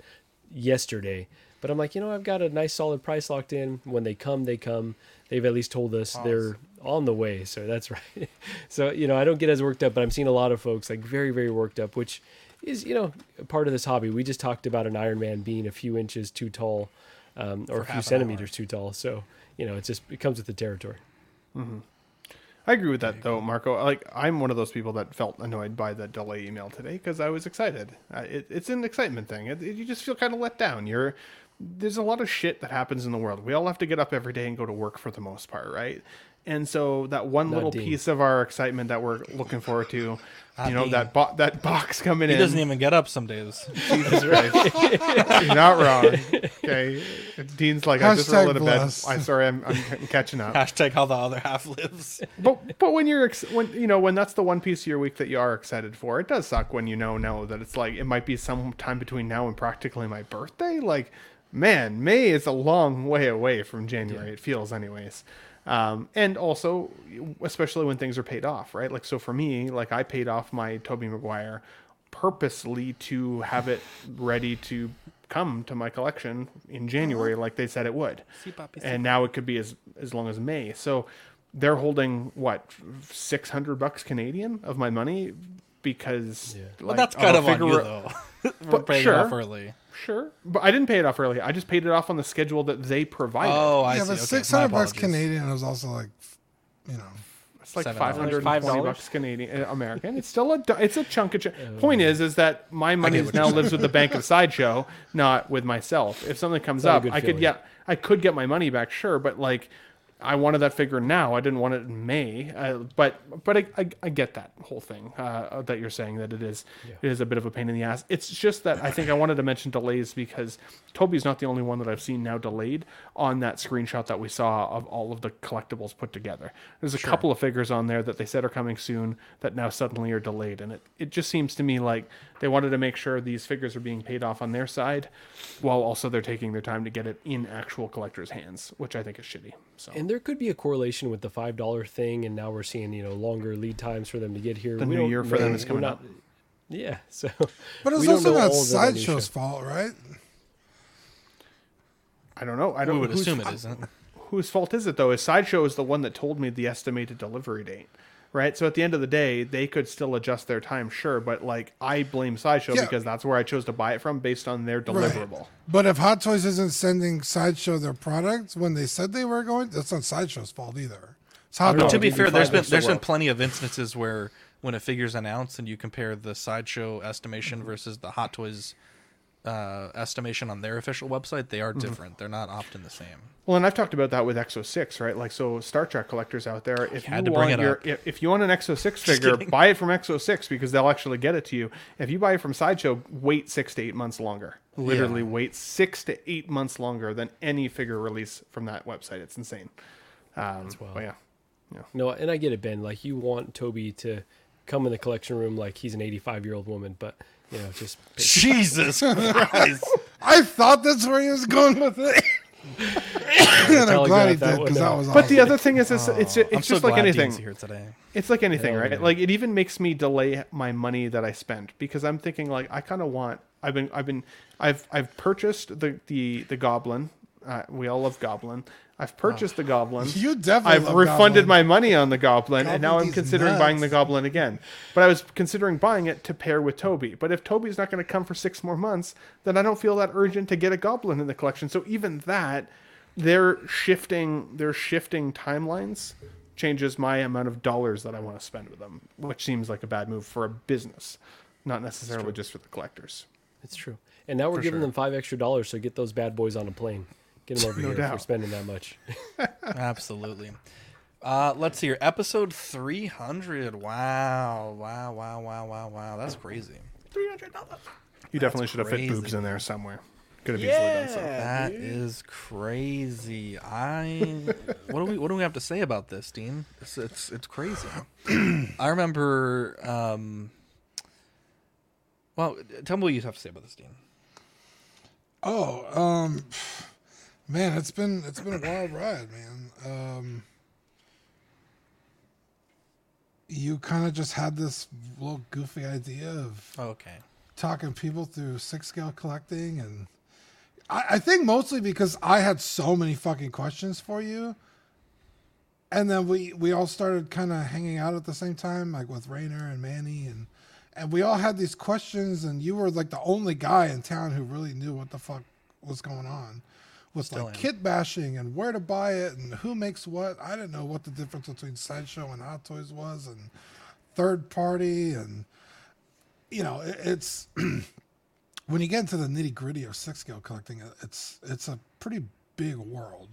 yesterday, but I'm like, you know, I've got a nice solid price locked in. When they come, they come. They've at least told us they're on the way, so that's right. so you know, I don't get as worked up, but I'm seeing a lot of folks like very very worked up, which is you know part of this hobby. We just talked about an Iron Man being a few inches too tall, um, or a few centimeters too tall. So you know, it just it comes with the territory. I agree with that though, Marco. Like I'm one of those people that felt annoyed by the delay email today because I was excited. Uh, it, it's an excitement thing. It, it- you just feel kind of let down. You're there's a lot of shit that happens in the world. We all have to get up every day and go to work for the most part, right? And so that one Not little Dean. piece of our excitement that we're looking forward to, Not you know, Dean. that bo- that box coming He in. doesn't even get up some days. Jesus Christ. You're not wrong. Okay. Dean's like, I just Hashtag rolled out of bed. I'm sorry, I'm, I'm catching up. Hashtag how the other half lives. but but when you're ex- when you know when that's the one piece of your week that you are excited for, it does suck when you know know that it's like it might be some time between now and practically my birthday. Like, man, May is a long way away from January. It feels, anyways. Um, and also, especially when things are paid off, right? Like, so for me, like I paid off my Tobey Maguire purposely to have it ready to come to my collection in January, like they said it would. And now it could be as as long as May. So they're holding what six hundred bucks Canadian of my money because Well, like, that's I'll kind of on you though. We're But paying sure. off early. Sure, but I didn't pay it off early. I just paid it off on the schedule that they provided. Oh, I yeah, see. but Okay, six my hundred bucks apologies. Canadian was also like, you know, It's like Seven five dollars. hundred Five and twenty dollars? bucks Canadian uh, American. It's still a du- it's a chunk of. Ch- Point is, is that my money what now lives with the bank of sideshow, not with myself. If something comes not a up, good I could feeling. get I could get my money back, sure, but like. I wanted that figure now. I didn't want it in May, uh, but but I, I, I get that whole thing uh, that you're saying that it is it is a bit of a pain in the ass. It's just that I think I wanted to mention delays because Tobey's not the only one that I've seen now delayed on that screenshot that we saw of all of the collectibles put together. There's a couple of figures on there that they said are coming soon that now suddenly are delayed, and it it just seems to me like they wanted to make sure these figures are being paid off on their side, while also they're taking their time to get it in actual collectors' hands, which I think is shitty. So. And there could be a correlation with the five dollar thing, and now we're seeing you know longer lead times for them to get here. The We new year for them is coming not- up. Yeah, so but it's also not sideshow's fault, right? I don't know. I don't. would assume it isn't. whose fault is it though? Is Sideshow is the one that told me the estimated delivery date, right? So at the end of the day, they could still adjust their time, sure, but like I blame Sideshow Yeah. because that's where I chose to buy it from based on their deliverable. But if Hot Toys isn't sending Sideshow their products when they said they were going, that's not Sideshow's fault either. It's Hot don't. Toys. to be fair, there's been looks so there's been plenty of instances where when a figure's announced and you compare the sideshow estimation versus the Hot Toys uh, estimation on their official website, they are Mm-hmm. different. They're not often the same. Well, and I've talked about that with Exo Six, right? Like, so Star Trek collectors out there, if had you to bring want it your, up. if, if you want an Exo Six figure, buy it from Exo Six because they'll actually get it to you. If you buy it from Sideshow, wait six to eight months longer. Literally, wait six to eight months longer than any figure release from that website. It's insane. Um, but yeah, no, and I get it, Ben. Like you want Tobey to come in the collection room like he's an eighty five year old woman, but you know just Jesus Christ! I thought that's where he was going with it. and I'm glad he did because that out. was but the other thing is, it's it's, it's I'm just so like glad anything. Dean's here today. It's like anything, Hell right? yeah. Like it even makes me delay my money that I spent because I'm thinking like I kind of want. I've been I've been I've I've purchased the the the goblin. Uh, we all love goblin. I've purchased the goblin. You definitely I've refunded Goblin. my money on the goblin, and now I'm considering nuts. buying the goblin again. But I was considering buying it to pair with Tobey. But if Tobey's not going to come for six more months, then I don't feel that urgent to get a goblin in the collection. So even that, they're shifting. They're shifting timelines changes my amount of dollars that I want to spend with them, which seems like a bad move for a business, not necessarily just for the collectors. It's true. And now we're For giving sure. them five extra dollars, so get those bad boys on a plane. Get them over No here for doubt. spending that much. Absolutely. Uh, let's see here. Episode 300. Wow. Wow, wow, wow, wow, wow. That's crazy. $300. You definitely should have fit boobs in there somewhere. Could have easily done so. That is crazy. I what do we what do we have to say about this, Dean? It's it's, it's crazy. I remember um well, tell me what you have to say about this, Dean. Oh, um, man, it's been it's been a wild ride, man. Um, you kind of just had this little goofy idea of Okay. talking people through six scale collecting, and I, I think mostly because I had so many fucking questions for you, and then we we all started kind of hanging out at the same time, like with Rayner and Manny, and and we all had these questions, and you were like the only guy in town who really knew what the fuck was going on. With Still like am. kit bashing and where to buy it and who makes what. I didn't know what the difference between Sideshow and Hot Toys was and third party and you know, it, it's when you get into the nitty gritty of six scale collecting, it's it's a pretty big world.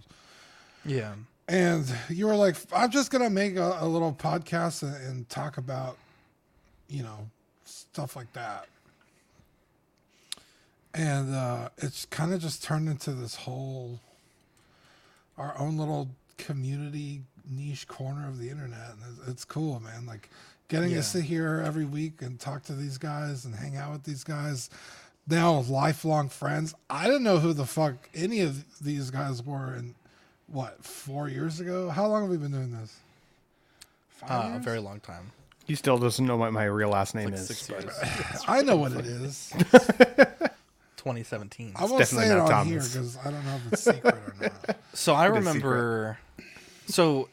Yeah. And you were like, I'm just gonna make a, a little podcast and, and talk about, you know, stuff like that. And uh, it's kind of just turned into this whole, our own little community niche corner of the internet, and it's, it's cool, man. Like getting Yeah. to sit here every week and talk to these guys and hang out with these guys. Now lifelong friends. I didn't know who the fuck any of these guys were, and what four years ago? How long have we been doing this? Five Uh, a very long time. He still doesn't know what my real last name Like is. six years. I know what it is. 2017. I won't definitely say it not on here because I don't know if it's secret or not. So I It is remember. So,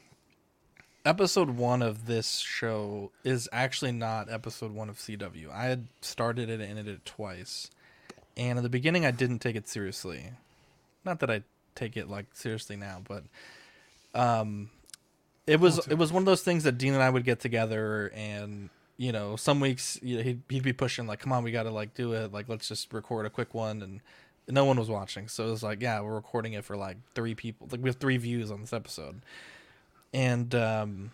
episode one of this show is actually not episode one of CW. I had started it and ended it twice, and in the beginning I didn't take it seriously. Not that I take it like seriously now, but um, it was it was one of those things that Dean and I would get together and. You know, some weeks you know, he'd, he'd be pushing like, "Come on, we got to like do it. Like, let's just record a quick one." And no one was watching, so it was like, "Yeah, we're recording it for like three people. Like, we have three views on this episode." and um,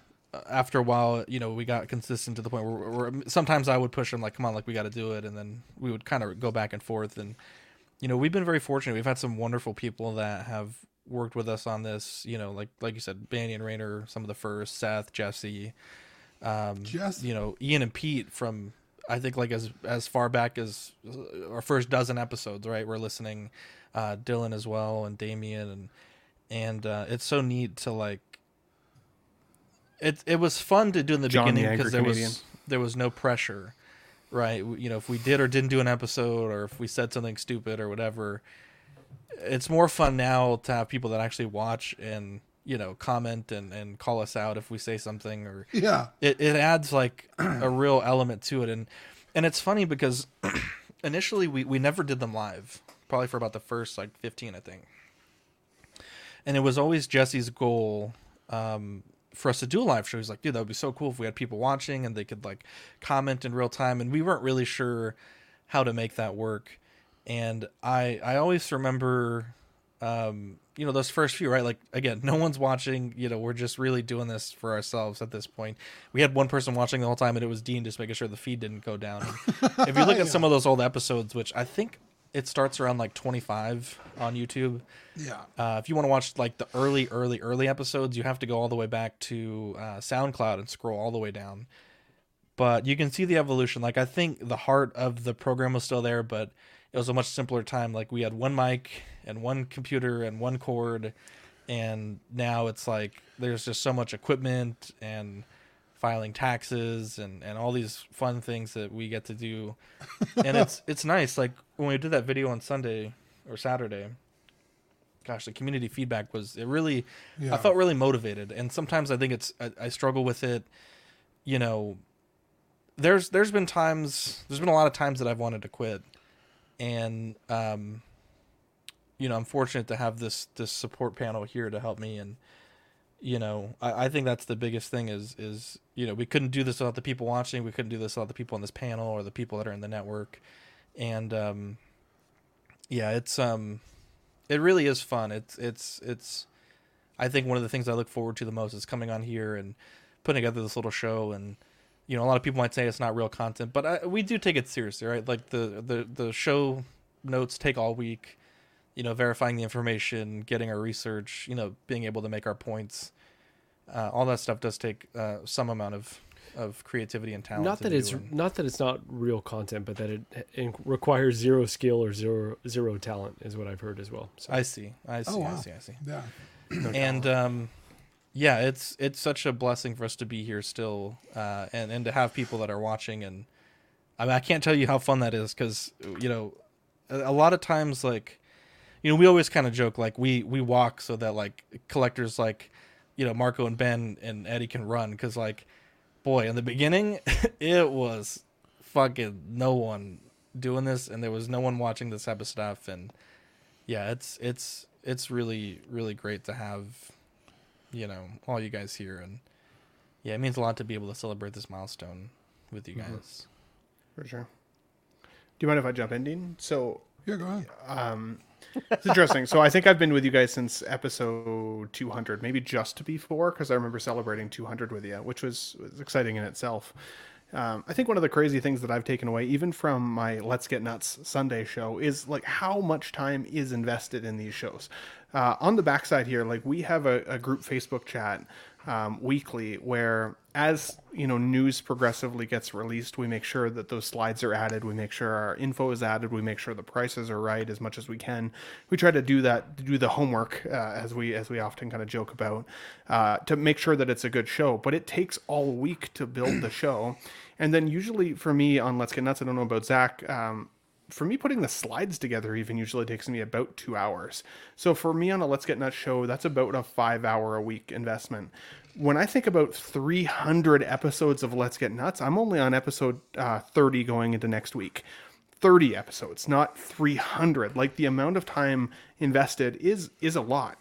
after a while, you know, we got consistent to the point where, where sometimes I would push him like, "Come on, like we got to do it," and then we would kind of go back and forth. And you know, we've been very fortunate. We've had some wonderful people that have worked with us on this. You know, like like you said, Manny and Rayner, some of the first, Seth, Jesse, um, Jess? you know, Ian and Pete from I think like as as far back as our first dozen episodes. Right, we're listening. Uh, Dylan as well, and Damien, and and uh, it's so neat to like it it was fun to do in the John beginning Angry because there Canadian. was there was no pressure, right? You know, if we did or didn't do an episode, or if we said something stupid or whatever, it's more fun now to have people that actually watch and you know comment and and call us out if we say something or Yeah. it, it adds like a real element to it. And and it's funny because initially we, we never did them live probably for about the first like 15 i think. And it was always jesse's goal um, for us to do a live show. He's like dude that would be so cool if we had people watching and they could like comment in real time. And we weren't really sure how to make that work. And i i always remember um you know those first few right? Like again no one's watching you know we're just really doing this for ourselves at this point. We had one person watching the whole time and it was dean just making sure the feed didn't go down. If you look at some of those old episodes which i think it starts around like 25 on youtube Yeah. uh, if you want to watch like the early early early episodes you have to go all the way back to uh, soundcloud and scroll all the way down. But you can see the evolution. Like i think the heart of the program was still there but it was a much simpler time. Like we had one mic and one computer and one cord and now it's like there's just so much equipment and filing taxes and and all these fun things that we get to do. And it's it's nice. Like when we did that video on sunday or saturday gosh the community feedback was it really i felt really motivated. And sometimes i think it's I, I struggle with it you know. There's there's been times there's been a lot of times that i've wanted to quit and um you know i'm fortunate to have this this support panel here to help me and you know, I, I think that's the biggest thing is is you know we couldn't do this without the people watching. We couldn't do this without the people on this panel or the people that are in the network, and um, yeah, it's um, it really is fun. It's it's it's. I think one of the things I look forward to the most is coming on here and putting together this little show and you know a lot of people might say it's not real content but I, we do take it seriously right? Like the, the the show notes take all week you know verifying the information getting our research you know being able to make our points. Uh, all that stuff does take uh, some amount of of creativity and talent Not that it's and- not that it's not real content, but that it, it requires zero skill or zero zero talent is what I've heard as well. So. I see. I see. I wow. see. I see. Yeah. and um yeah it's it's such a blessing for us to be here still uh and and to have people that are watching and i mean i can't tell you how fun that is because you know a, a lot of times like you know we always kind of joke like we we walk so that like collectors like you know marco and ben and eddie can run because like boy in the beginning it was fucking no one doing this and there was no one watching this type of stuff and yeah it's it's it's really really great to have you know all you guys here and yeah it means a lot to be able to celebrate this milestone with you guys For sure. Do you mind if I jump in, Dean? So Yeah, go ahead. um, it's interesting. so I think I've been with you guys since episode 200, maybe just before, because I remember celebrating 200 with you, which was, was exciting in itself. Um, I think one of the crazy things that I've taken away, even from my Let's Get Nuts Sunday show, is like how much time is invested in these shows. Uh, on the backside here, like we have a, a group Facebook chat um, weekly where as you know news progressively gets released we make sure that those slides are added. We make sure our info is added. We make sure the prices are right as much as we can. We try to do that do the homework uh, as we as we often kind of joke about uh, to make sure that it's a good show. But it takes all week to build the show. And then usually for me on let's get nuts i don't know about zach um, for me putting the slides together even usually takes me about two hours. So for me on a let's get nuts show that's about a five hour a week investment. When i think about 300 episodes of let's get nuts i'm only on episode uh, 30 going into next week. 30 episodes not 300 like the amount of time invested is is a lot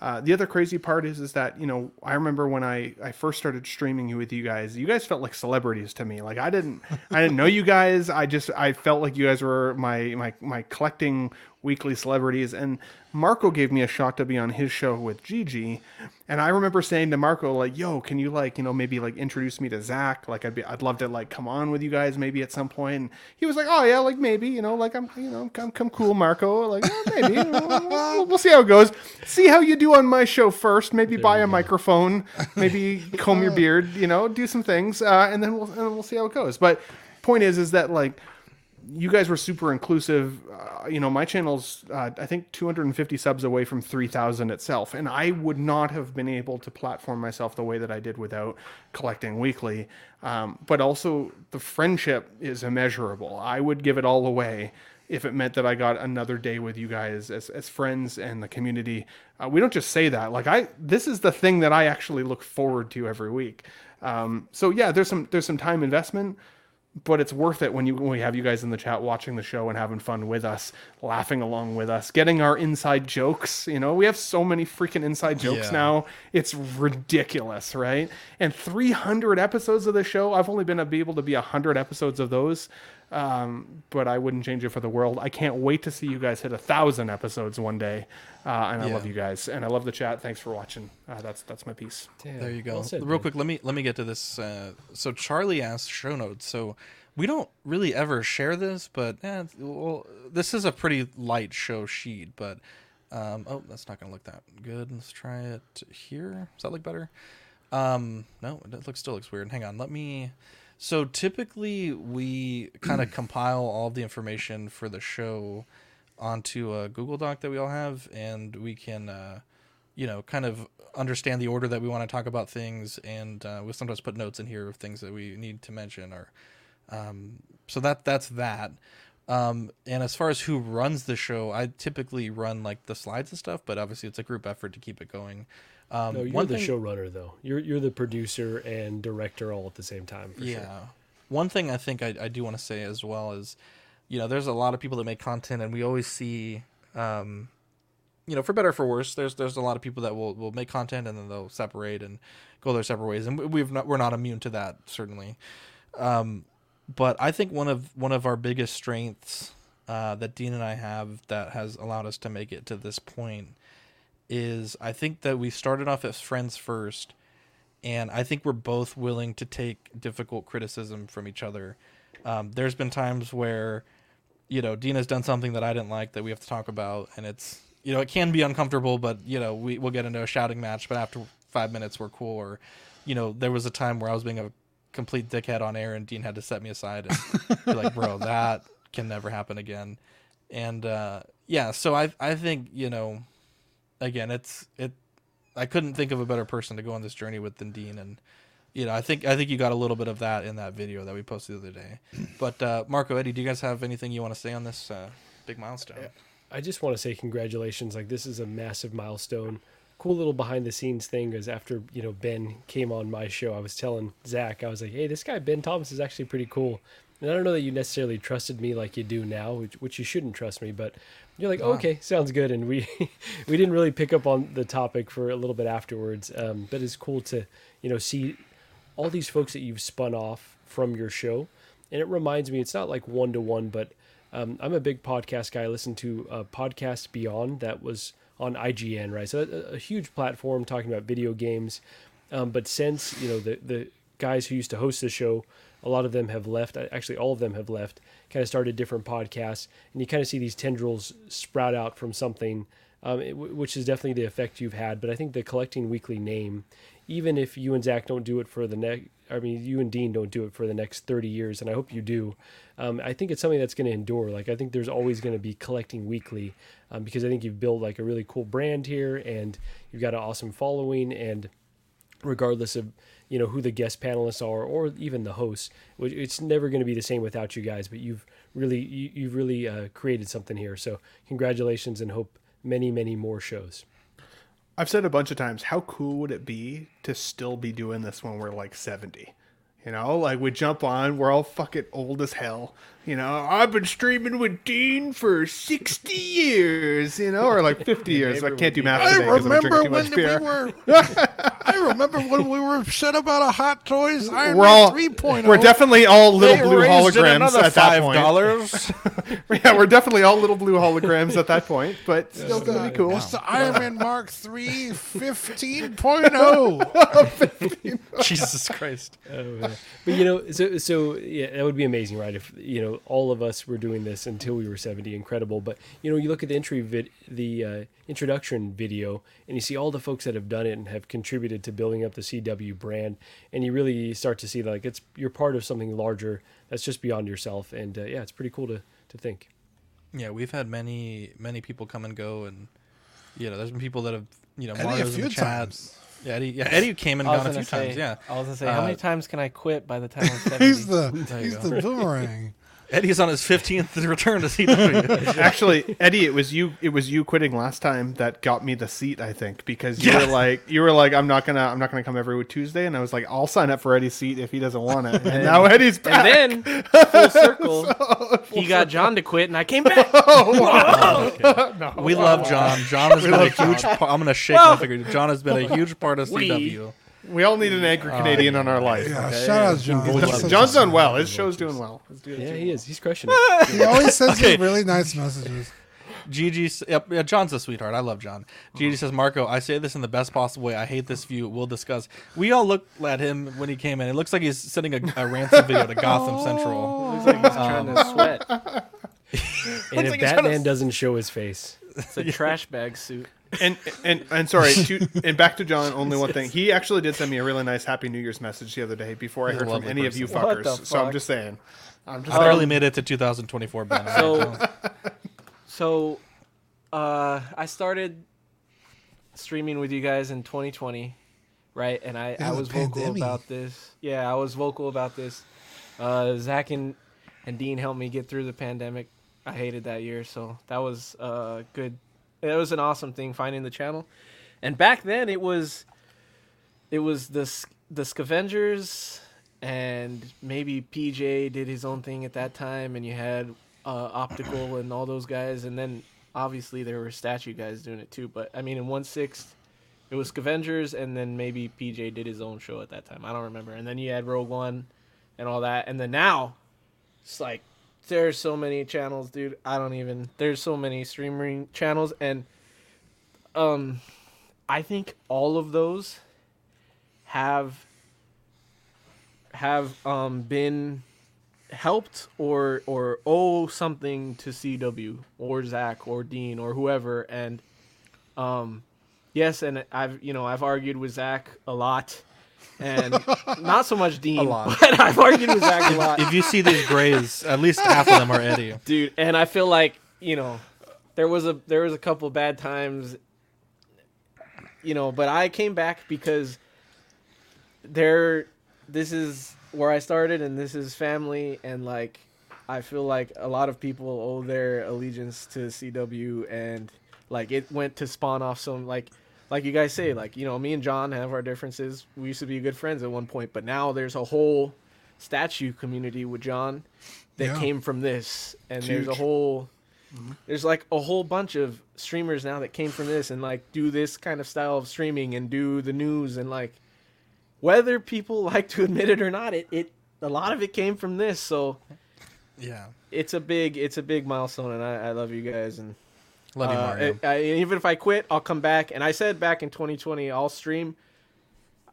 uh, the other crazy part is is that you know I remember when I, I first started streaming with you guys you guys felt like celebrities to me. Like I didn't I didn't know you guys. I just I felt like you guys were my my my collecting weekly celebrities and Marco gave me a shot to be on his show with Gigi and I remember saying to Marco like yo can you like you know maybe like introduce me to Zach? Like I'd be I'd love to like come on with you guys maybe at some point. And he was like oh yeah like maybe you know like I'm you know come come cool Marco like oh, maybe we'll, we'll, see how it goes. See how you do on my show first maybe buy a microphone maybe comb your beard you know do some things uh, and then we'll and then we'll see how it goes. But point is is that like you guys were super inclusive. Uh, you know, my channel's uh, I think 250 subs away from 3,000 itself, and I would not have been able to platform myself the way that I did without collecting weekly. Um, but also, the friendship is immeasurable. I would give it all away if it meant that I got another day with you guys as, as friends and the community. Uh, we don't just say that. Like I, this is the thing that I actually look forward to every week. Um, so yeah, there's some there's some time investment but it's worth it when you when we have you guys in the chat watching the show and having fun with us, laughing along with us, getting our inside jokes. You know, we have so many freaking inside jokes Yeah. now. It's ridiculous, right? And 300 episodes of the show. I've only been able to be 100 episodes of those. Um, but I wouldn't change it for the world. I can't wait to see you guys hit a thousand episodes one day. Uh, and I Yeah. love you guys, and I love the chat. Thanks for watching. Uh, that's that's my piece. Damn, There you go. well said, Real Ben. quick, let me let me get to this. Uh, so Charlie asked show notes. So we don't really ever share this, but eh, well, this is a pretty light show sheet. But um, oh, that's not gonna look that good. Let's try it here. Does that look better? Um, no, it looks still looks weird. Hang on, let me. So typically we kind of compile all the information for the show onto a Google Doc that we all have, and we can, uh, you know, kind of understand the order that we want to talk about things, and uh, we sometimes put notes in here of things that we need to mention, or um, so that that's that. Um, and as far as who runs the show, I typically run like the slides and stuff, but obviously it's a group effort to keep it going. Um, No, you're the thing- showrunner though. You're you're the producer and director all at the same time. For yeah. Sure. One thing I think I, I do want to say as well is, you know, there's a lot of people that make content, and we always see, um, you know, for better or for worse, there's there's a lot of people that will will make content and then they'll separate and go their separate ways, and we- we've not we're not immune to that certainly. Um, but I think one of one of our biggest strengths uh, that Dean and I have that has allowed us to make it to this point is I think that we started off as friends first, and I think we're both willing to take difficult criticism from each other. Um, there's been times where, you know, Dean has done something that I didn't like that we have to talk about, and it's you know it can be uncomfortable, but you know we we'll get into a shouting match, but after five minutes we're cool. Or, you know, there was a time where I was being a complete dickhead on air, and Dean had to set me aside and be like, "Bro, that can never happen again." And uh, yeah, so I I think you know, again, it's it. I couldn't think of a better person to go on this journey with than Dean, and you know, I think I think you got a little bit of that in that video that we posted the other day. But uh, Marco, Eddie, do you guys have anything you want to say on this uh, big milestone? I just want to say congratulations. Like this is a massive milestone. Cool little behind the scenes thing is after you know Ben came on my show, I was telling Zach, I was like, hey, this guy Ben Thomas is actually pretty cool. And I don't know that you necessarily trusted me like you do now, which, which you shouldn't trust me, but you're like, okay, sounds good. And we we didn't really pick up on the topic for a little bit afterwards, um, but it's cool to you know see all these folks that you've spun off from your show. And it reminds me, it's not like one to one, but um, I'm a big podcast guy. I listen to uh, Podcast Beyond that was on IGN, right? So a, a huge platform talking about video games. Um, but since you know the the guys who used to host the show, a lot of them have left. Uh, Actually, all of them have left. Kind of started different podcasts, and you kind of see these tendrils sprout out from something, um, it, which is definitely the effect you've had. But I think the collecting weekly name, even if you and Zach don't do it for the next, I mean, you and Dean don't do it for the next 30 years, and I hope you do. Um, I think it's something that's going to endure. Like, I think there's always going to be collecting weekly um, because I think you've built like a really cool brand here and you've got an awesome following. And regardless of, you know, who the guest panelists are or even the hosts, it's never going to be the same without you guys, but you've really, you, you've really uh, created something here. So, congratulations and hope many, many more shows. I've said a bunch of times, how cool would it be to still be doing this when we're like 70? You know, like we jump on, we're all fucking old as hell. You know, I've been streaming with Dean for 60 years, you know, or like 50 years. I can't do math I today 'cause I'm remember drinking too when much we beer. were. I remember when we were shit about a Hot Toys Iron We're Man all, 3.0. we're definitely all little They blue raised it holograms another at that point. Yeah, we're definitely all little blue holograms at that point, but still gonna be cool. It's the Iron Man Mark III 15.0. Jesus Christ. Oh, yeah. But you know, so so yeah, that would be amazing, right? If you know all of us were doing this until we were seventy, incredible. But you know, you look at the entry vid, the uh, introduction video, and you see all the folks that have done it and have contributed to building up the CW brand, and you really start to see like it's you're part of something larger that's just beyond yourself, and uh, yeah, it's pretty cool to to think. Yeah, we've had many many people come and go, and you know, there's been people that have you know Eddie a Mario's in few the chat. times. Yeah, Eddie. Yeah, Eddie came and gone a few say, times. Yeah, I was gonna say, how many Uh, times can I quit by the time I'm 70? He's the he's go. the boomerang. Eddie's on his 15th return to CW. Actually, Eddie, it was you. It was you quitting last time that got me the seat. I think because you Yeah. were like, you were like, I'm not gonna, I'm not gonna come every Tuesday, and I was like, I'll sign up for Eddie's seat if he doesn't want it. And now Eddie's back. and then full circle, he got John to quit, and I came back. Oh, we love John. John has been a huge. Part, I'm gonna shake my finger. John has been a huge part of We- CW. We all need an angry Canadian uh, on our life. Yeah, okay? shout out John. Both That's love such John's a- done well. His show's doing well. Yeah, he is. He's crushing it. He always sends Okay. me really nice messages. Gigi, s- yep, yeah, John's a sweetheart. I love John. Gigi says, Marco, I say this in the best possible way. I hate this view. We'll discuss. We all looked at him when he came in. It looks like he's sending a, a ransom video to Gotham oh. Central. Looks like he's trying to sweat. And if like he's trying to- Batman doesn't show his face, It's a trash bag suit. And and and sorry. To, and back to John. Only one thing. He actually did send me a really nice Happy New Year's message the other day before I heard from lovely any of you fuckers. the So I'm just saying. I'm just I barely Um, made it to 2024, Ben. So, so, uh, I started streaming with you guys in 2020, right? And I, Yeah, I the was vocal pandemic. about this. Yeah, I was vocal about this. Uh, Zach and, and Dean helped me get through the pandemic. I hated that year, so that was uh good. It was an awesome thing finding the channel. And back then, it was, it was the the Scavengers, and maybe PJ did his own thing at that time, and you had uh, Optical and all those guys, and then obviously there were statue guys doing it too. But I mean, in one sixth, it was Scavengers, and then maybe PJ did his own show at that time. I don't remember. And then you had Rogue One, and all that. And then now, it's like there's so many channels, dude. I don't even. There's so many streaming channels, and um, I think all of those have have um been helped or or owe something to CW or Zach or Dean or whoever and um yes and I've you know I've argued with Zach a lot and not so much Dean A lot. but I've argued with Zach a lot If you see these grays, at least half of them are Eddie. dude and I feel like you know there was a there was a couple bad times you know but I came back because there this is where I started and this is family and like I feel like a lot of people owe their allegiance to CW and like it went to spawn off some like like you guys say like you know me and John have our differences we used to be good friends at one point but now there's a whole statue community with John that Yeah. came from this and there's a Huge. whole mm-hmm. there's like a whole bunch of streamers now that came from this and like do this kind of style of streaming and do the news and like whether people like to admit it or not it, it a lot of it came from this so Yeah. it's a big it's a big milestone and i, I love you guys and Love you, uh, Mario. I- I- even if i quit i'll come back and i said back in 2020 i'll stream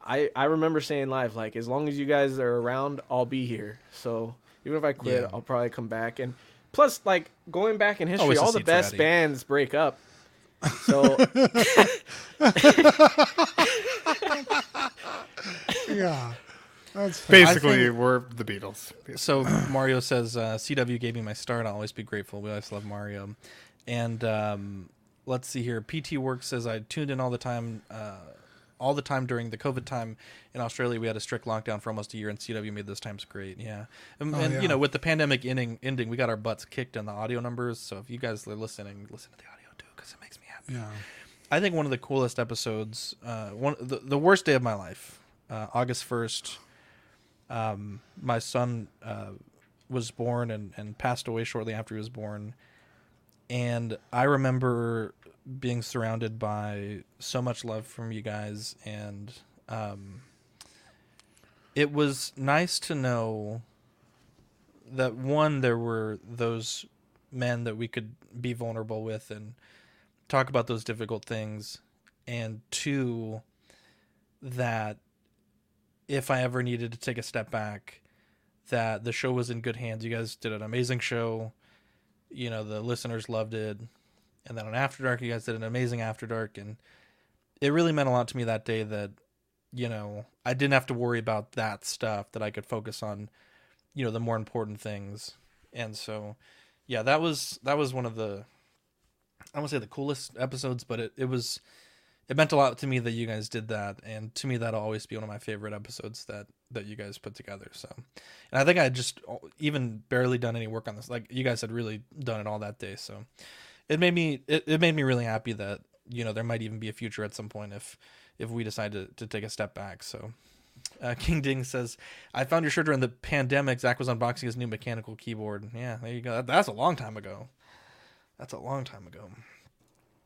i i remember saying live like as long as you guys are around i'll be here so even if i quit Yeah. i'll probably come back and plus like going back in history Always all the best Eddie. bands break up so Yeah. That's. Basically, think- we're the Beatles. So Mario says uh, CW gave me my start. I'll always be grateful. We always love Mario. And um, let's see here. PT Work says I tuned in all the time. Uh, all the time during the COVID time in Australia, we had a strict lockdown for almost a year, and CW made those times great. Yeah, and, Oh, and yeah. you know, with the pandemic ending, ending, we got our butts kicked in the audio numbers. So if you guys are listening, listen to the audio too, because it makes me happy. Yeah. I think one of the coolest episodes, uh, one the, the worst day of my life, uh, August first. Um, my son uh, was born and, and passed away shortly after he was born, and I remember being surrounded by so much love from you guys, and um, it was nice to know that one there were those men that we could be vulnerable with and talk about those difficult things. And two that if i ever needed to take a step back that the show was in good hands. You guys did an amazing show you know the listeners loved it. And then on after dark you guys did an amazing after dark and it really meant a lot to me that day that you know i didn't have to worry about that stuff that i could focus on you know the more important things. And so yeah that was that was one of the I won't say the coolest episodes, but it, it was it meant a lot to me that you guys did that, and to me that'll always be one of my favorite episodes that that you guys put together. So, and I think I had just even barely done any work on this. Like you guys had really done it all that day, so it made me it, it made me really happy that you know there might even be a future at some point if if we decide to, to take a step back. So. Uh, King Ding says, "I found your shirt during the pandemic. Zach was unboxing his new mechanical keyboard. Yeah, there you go. That- That's a long time ago. That's a long time ago.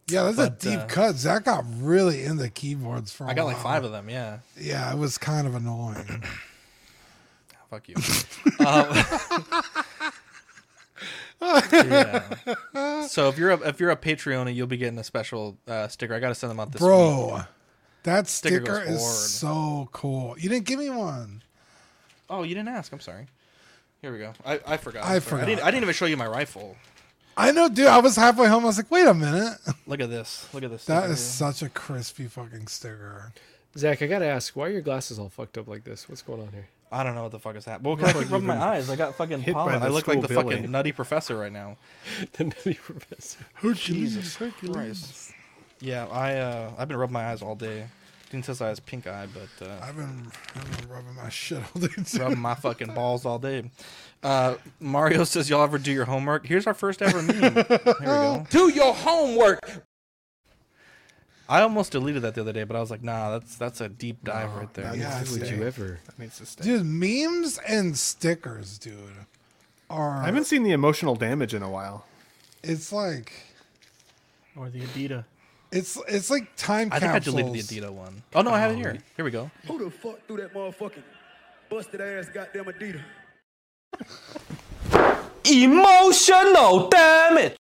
Yeah, that's But, a deep uh, cut. Zach got really into keyboards for. I got like five of them. Yeah, Yeah, it was kind of annoying. fuck you. um, yeah. So if you're a if you're a Patreon, you'll be getting a special uh, sticker. I got to send them out this week. Bro, that Sticker sticker, is forward. so cool. You didn't give me one. Oh, you didn't ask. I'm sorry. Here we go. I, I forgot. I I'm sorry. I didn't, forgot. I didn't even show you my rifle. I know, dude. I was halfway home. I was like, wait a minute. Look at this. Look at this. That is here. such a crispy fucking sticker. Zach, I gotta ask, why are your glasses all fucked up like this? What's going on here? I don't know what the fuck is happening. Well, 'cause I keep rubbing my eyes. I got fucking pollen. I look like the building. fucking nutty professor right now. the nutty professor. Jesus Christ. Yeah, I uh, I've been rubbing my eyes all day. Dean says I has pink eye, but uh, I've been, I've been rubbing my shit all day. Too. rubbing my fucking balls all day. Uh, Mario says y'all ever do your homework. Here's our first ever meme. Here we go. Do your homework. I almost deleted that the other day, but I was like, nah, that's that's a deep dive right there. that Yeah, needs to Would stay. you ever? That needs to stay. Dude, memes and stickers, dude, are. I haven't seen the emotional damage in a while. It's like, Or the Adidas. It's it's like time I think I deleted the Adidas one. Oh no, I have it here. Here we go. Who the fuck threw that motherfucking busted ass goddamn Adidas? Emotional damage.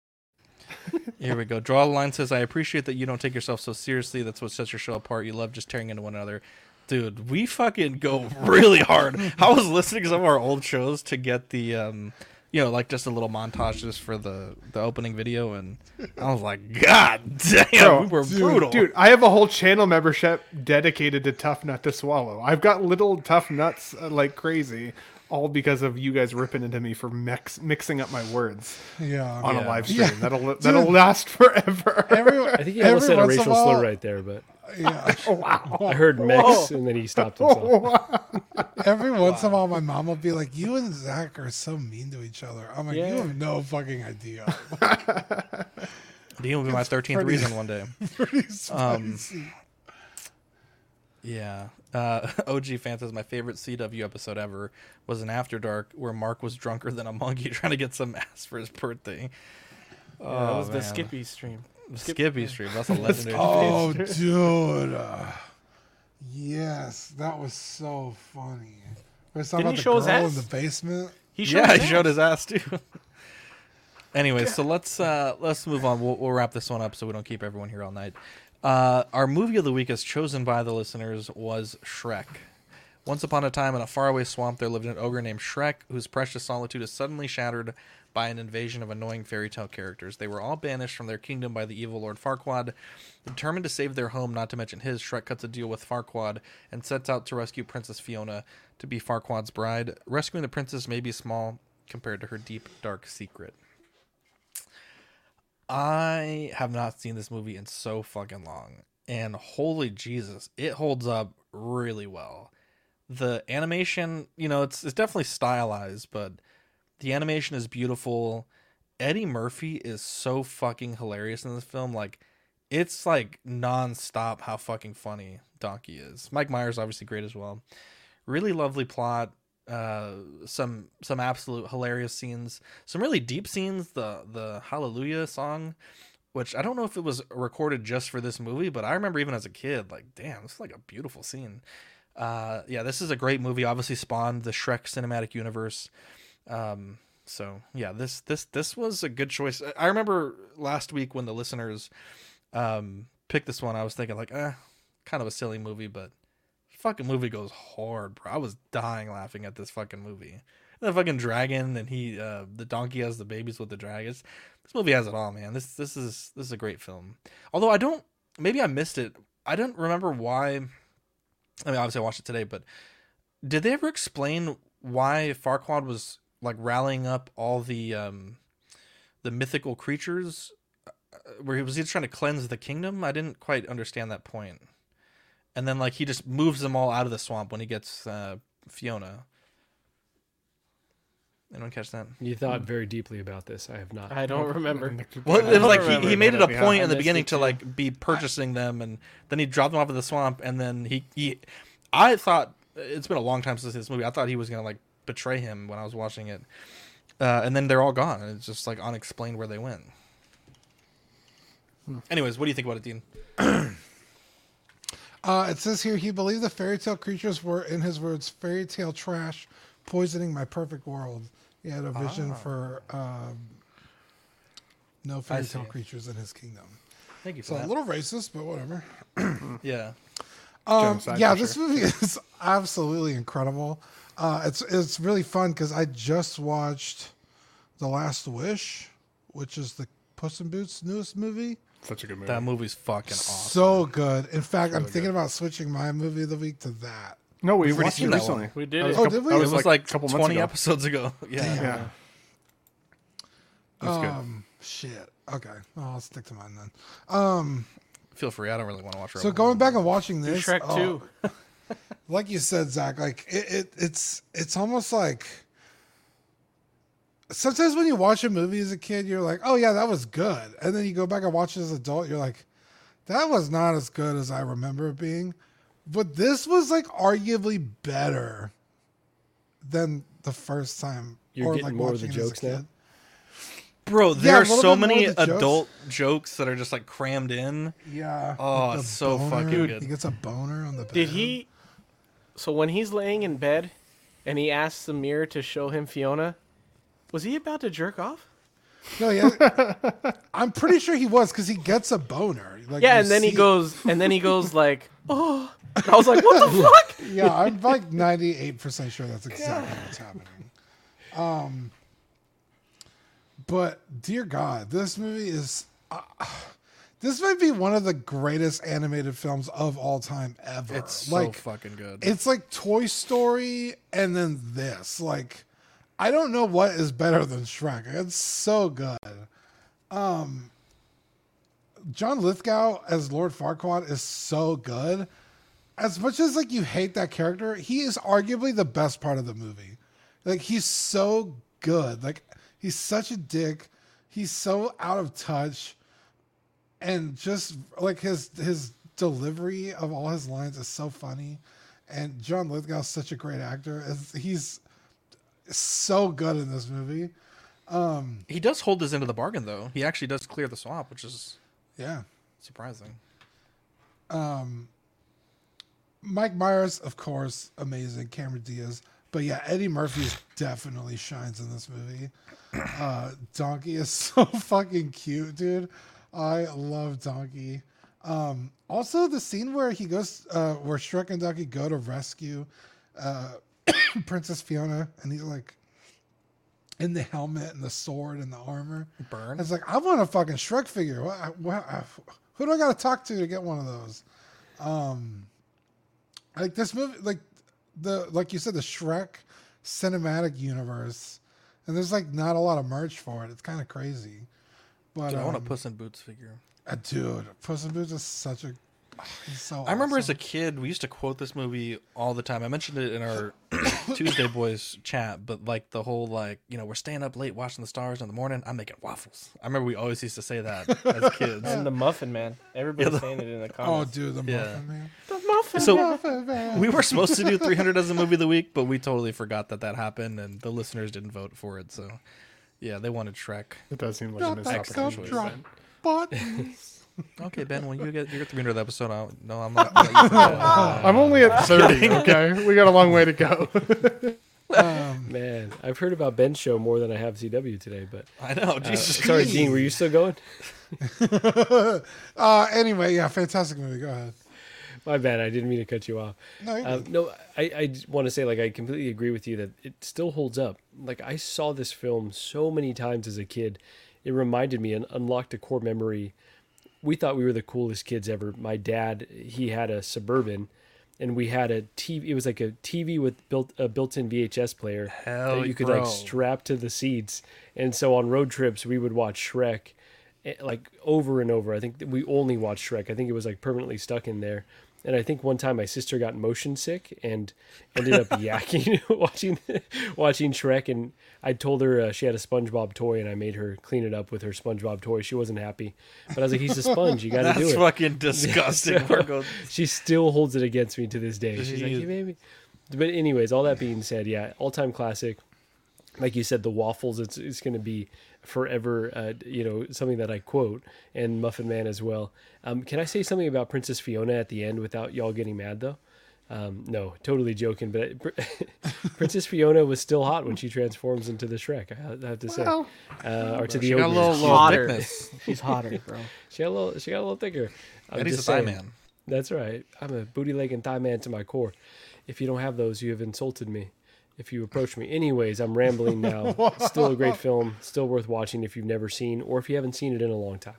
Here we go. Draw the line says, I appreciate that you don't take yourself so seriously. That's what sets your show apart. You love just tearing into one another. Dude, we fucking go really hard. I was listening to some of our old shows to get the um you know, like just a little montage just for the the opening video and I was like, God damn, Bro, we were dude, brutal. Dude, I have a whole channel membership dedicated to Tough Nut to Swallow. I've got little Tough Nuts uh, like crazy, all because of you guys ripping into me for mix, mixing up my words Yeah. on Yeah. a live stream. Yeah. That'll that'll last forever. Every, I think he almost said a once in racial while- slur right there, but Yeah. I heard Mex and then he stopped himself. Every once in a while, my mom will be like, "You and Zach are so mean to each other." I'm like, "You have no fucking idea." Dean will be my thirteenth pretty- reason one day. Pretty Um, spicy. Yeah. Uh, OG fan says my favorite CW episode ever was an After Dark where Mark was drunker than a monkey trying to get some ass for his birthday. Yeah, that was the. Skippy stream. Skippy stream. That's a legendary. oh, dude. Uh, yes, that was so funny. We're talking Didn't about he the show his girl in the basement. He showed yeah, his he showed ass. his ass too. anyway, so let's uh let's move on. We'll, we'll wrap this one up so we don't keep everyone here all night. Uh, our movie of the week, as chosen by the listeners, was Shrek. Once upon a time, in a faraway swamp, there lived an ogre named Shrek, whose precious solitude is suddenly shattered by an invasion of annoying fairy tale characters. They were all banished from their kingdom by the evil Lord Farquaad. Determined to save their home, not to mention his, Shrek cuts a deal with Farquaad and sets out to rescue Princess Fiona to be Farquaad's bride. Rescuing the princess may be small compared to her deep, dark secret. I have not seen this movie in so fucking long. And holy Jesus, it holds up really well. The animation, you know, it's it's definitely stylized, but the animation is beautiful. Eddie Murphy is so fucking hilarious in this film. Like, it's like nonstop how fucking funny Donkey is. Mike Myers obviously great as well. Really lovely plot. Uh, some some absolute hilarious scenes. Some really deep scenes. The the Hallelujah song, which I don't know if it was recorded just for this movie, but I remember even as a kid, like, damn, this is like a beautiful scene. Uh, yeah, this is a great movie. Obviously, spawned the Shrek cinematic universe. Um, so yeah, this this this was a good choice. I remember last week when the listeners um picked this one, I was thinking like, eh, kind of a silly movie, but fucking movie goes hard, bro. I was dying laughing at this fucking movie. The fucking dragon and he uh the donkey has the babies with the dragons. This movie has it all, man. This this is this is a great film. Although I don't maybe I missed it. I don't remember why I mean obviously I watched it today, but did they ever explain why Farquaad was like rallying up all the um the mythical creatures uh, where he was he trying to cleanse the kingdom? I didn't quite understand that. And then like he just moves them all out of the swamp when he gets uh Fiona. Anyone catch that? You thought very deeply about this. I have not. I don't remember. Well, it was like he, he made it a point in the beginning to like be purchasing them, and then he dropped them off in the swamp, and then he, he I thought it's been a long time since this movie. I thought he was gonna like betray him when I was watching it, uh, and then they're all gone, it's just like unexplained where they went. Anyways, what do you think about it, Dean? Uh, it says here he believed the fairy tale creatures were, in his words, fairy tale trash, poisoning my perfect world. He had a vision for um, no fairy tale creatures in his kingdom. Thank you for So a little racist, but whatever. Yeah, Um, yeah, this movie is absolutely incredible. Uh, it's it's really fun because I just watched The Last Wish, which is the Puss in Boots' newest movie. Such a good movie. that movie's fucking awesome. So good. In fact, I'm thinking about switching my movie of the week to that. no, we already watched seen that recently. one. We did it. Oh, couple- did we? It was was like, like couple twenty ago. episodes ago. Yeah, Yeah. That's good. Um, shit. Okay, well, I'll stick to mine then. Um, feel free. I don't really want to watch. so going back and watching Do this, Shrek oh, too. Like you said, Zach, like it, it, it's it's almost like sometimes when you watch a movie as a kid, you're like, oh yeah, that was good, and then you go back and watch it as an adult, you're like, that was not as good as I remember it being, but this was like arguably better than the first time. You're or, getting like, more of the watching it as a jokes now? Bro, there Yeah, are so many of jokes. adult jokes that are just like crammed in. Yeah. Oh, the it's so boner. fucking good. He gets a boner on the bed. Did he? So when he's laying in bed, and he asks the mirror to show him Fiona, was he about to jerk off? No, yeah. I'm pretty sure he was because he gets a boner. Like, yeah, and then he it. goes, and then he goes like, oh. I was like, what the fuck? Yeah, I'm like 98% sure that's exactly what's happening. Um, but dear God, this movie is. Uh, this might be one of the greatest animated films of all time ever. It's so like fucking good. it's like Toy Story and then this. Like, I don't know what is better than Shrek. It's so good. Um, John Lithgow as Lord Farquaad is so good. As much as like you hate that character, he is arguably the best part of the movie. Like he's so good. Like he's such a dick. He's so out of touch and just like his his delivery of all his lines is so funny. And john lithgow's such a great actor. He's so good in this movie. Um he does hold his end of the bargain though. He actually does clear the swamp, which is yeah. surprising. um mike myers of course amazing. Cameron diaz. But yeah eddie murphy definitely shines in this movie. Uh donkey is so fucking cute dude i love donkey. Um also the scene where he goes uh where shrek and donkey go to rescue uh princess fiona and he's like in the helmet and the sword and the armor. Burn. it's like i want a fucking shrek figure. What, what, who do i gotta talk to to get one of those? Um like this movie like the like you said the shrek cinematic universe and there's like not a lot of merch for it. It's kind of crazy but Dude, I want a um, Puss in Boots figure. uh, dude puss in boots is such a he's so I remember as a kid, we used to quote this movie all the time. I mentioned it in our Tuesday Boys chat, but like the whole like, you know, we're staying up late watching the stars in the morning. I'm making waffles. I remember we always used to say that as kids. And the Muffin Man. Everybody's Yeah, the- saying it in the comments. oh dude the Yeah. muffin man the Muffin So- Muffin man. we were supposed to do 300 as a movie of the week, but we totally forgot that that happened, and the listeners didn't vote for it. So, yeah, they wanted Shrek. It does seem like a Got missed that opportunity. cup then. buttons. Okay, Ben, when you get your 300th episode, I'll, no, I'm not. I'll let you forget. I'm only at 30, okay? We got a long way to go. um, Man, I've heard about Ben's show more than I have CW today. But I know, uh, Jesus. sorry, Dean, were you still going? uh anyway yeah fantastic movie go ahead My bad. I didn't mean to cut you off. no, Uh, no, I, I want to say like I completely agree with you that it still holds up. Like I saw this film so many times as a kid, it reminded me and unlocked a core memory. We thought we were the coolest kids ever. My dad, he had a suburban, and we had a TV. It was like a TV with built a built-in VHS player Hell, that you could bro. like strap to the seats. And so on road trips, we would watch Shrek, eh, like over and over. I think we only watched Shrek. I think it was like permanently stuck in there. And I think one time my sister got motion sick and ended up yakking watching watching Shrek. And I told her uh, she had a SpongeBob toy, and I made her clean it up with her SpongeBob toy. She wasn't happy, but I was like, "He's a sponge. You got to do That's it." fucking disgusting. So, she still holds it against me to this day. She's like, Jeez. "Hey, baby." But anyways, all that being said, yeah, all time classic. Like you said, the waffles. It's it's going to be forever. Uh, you know, something that I quote, and Muffin Man as well. Um, can I say something about Princess Fiona at the end without y'all getting mad though? Um, no, totally joking. But Princess Fiona was still hot when she transforms into the Shrek. I have to say, Well, uh, or to the She got a little, little Hotter. thickness. She's hotter, bro. She got a little. She got a little thicker. I'm Eddie's a thigh saying. man. That's right. I'm a booty leg and thigh man to my core. If you don't have those, you have insulted me. If you approach me, anyways, I'm rambling now. still a great film, still worth watching if you've never seen or if you haven't seen it in a long time.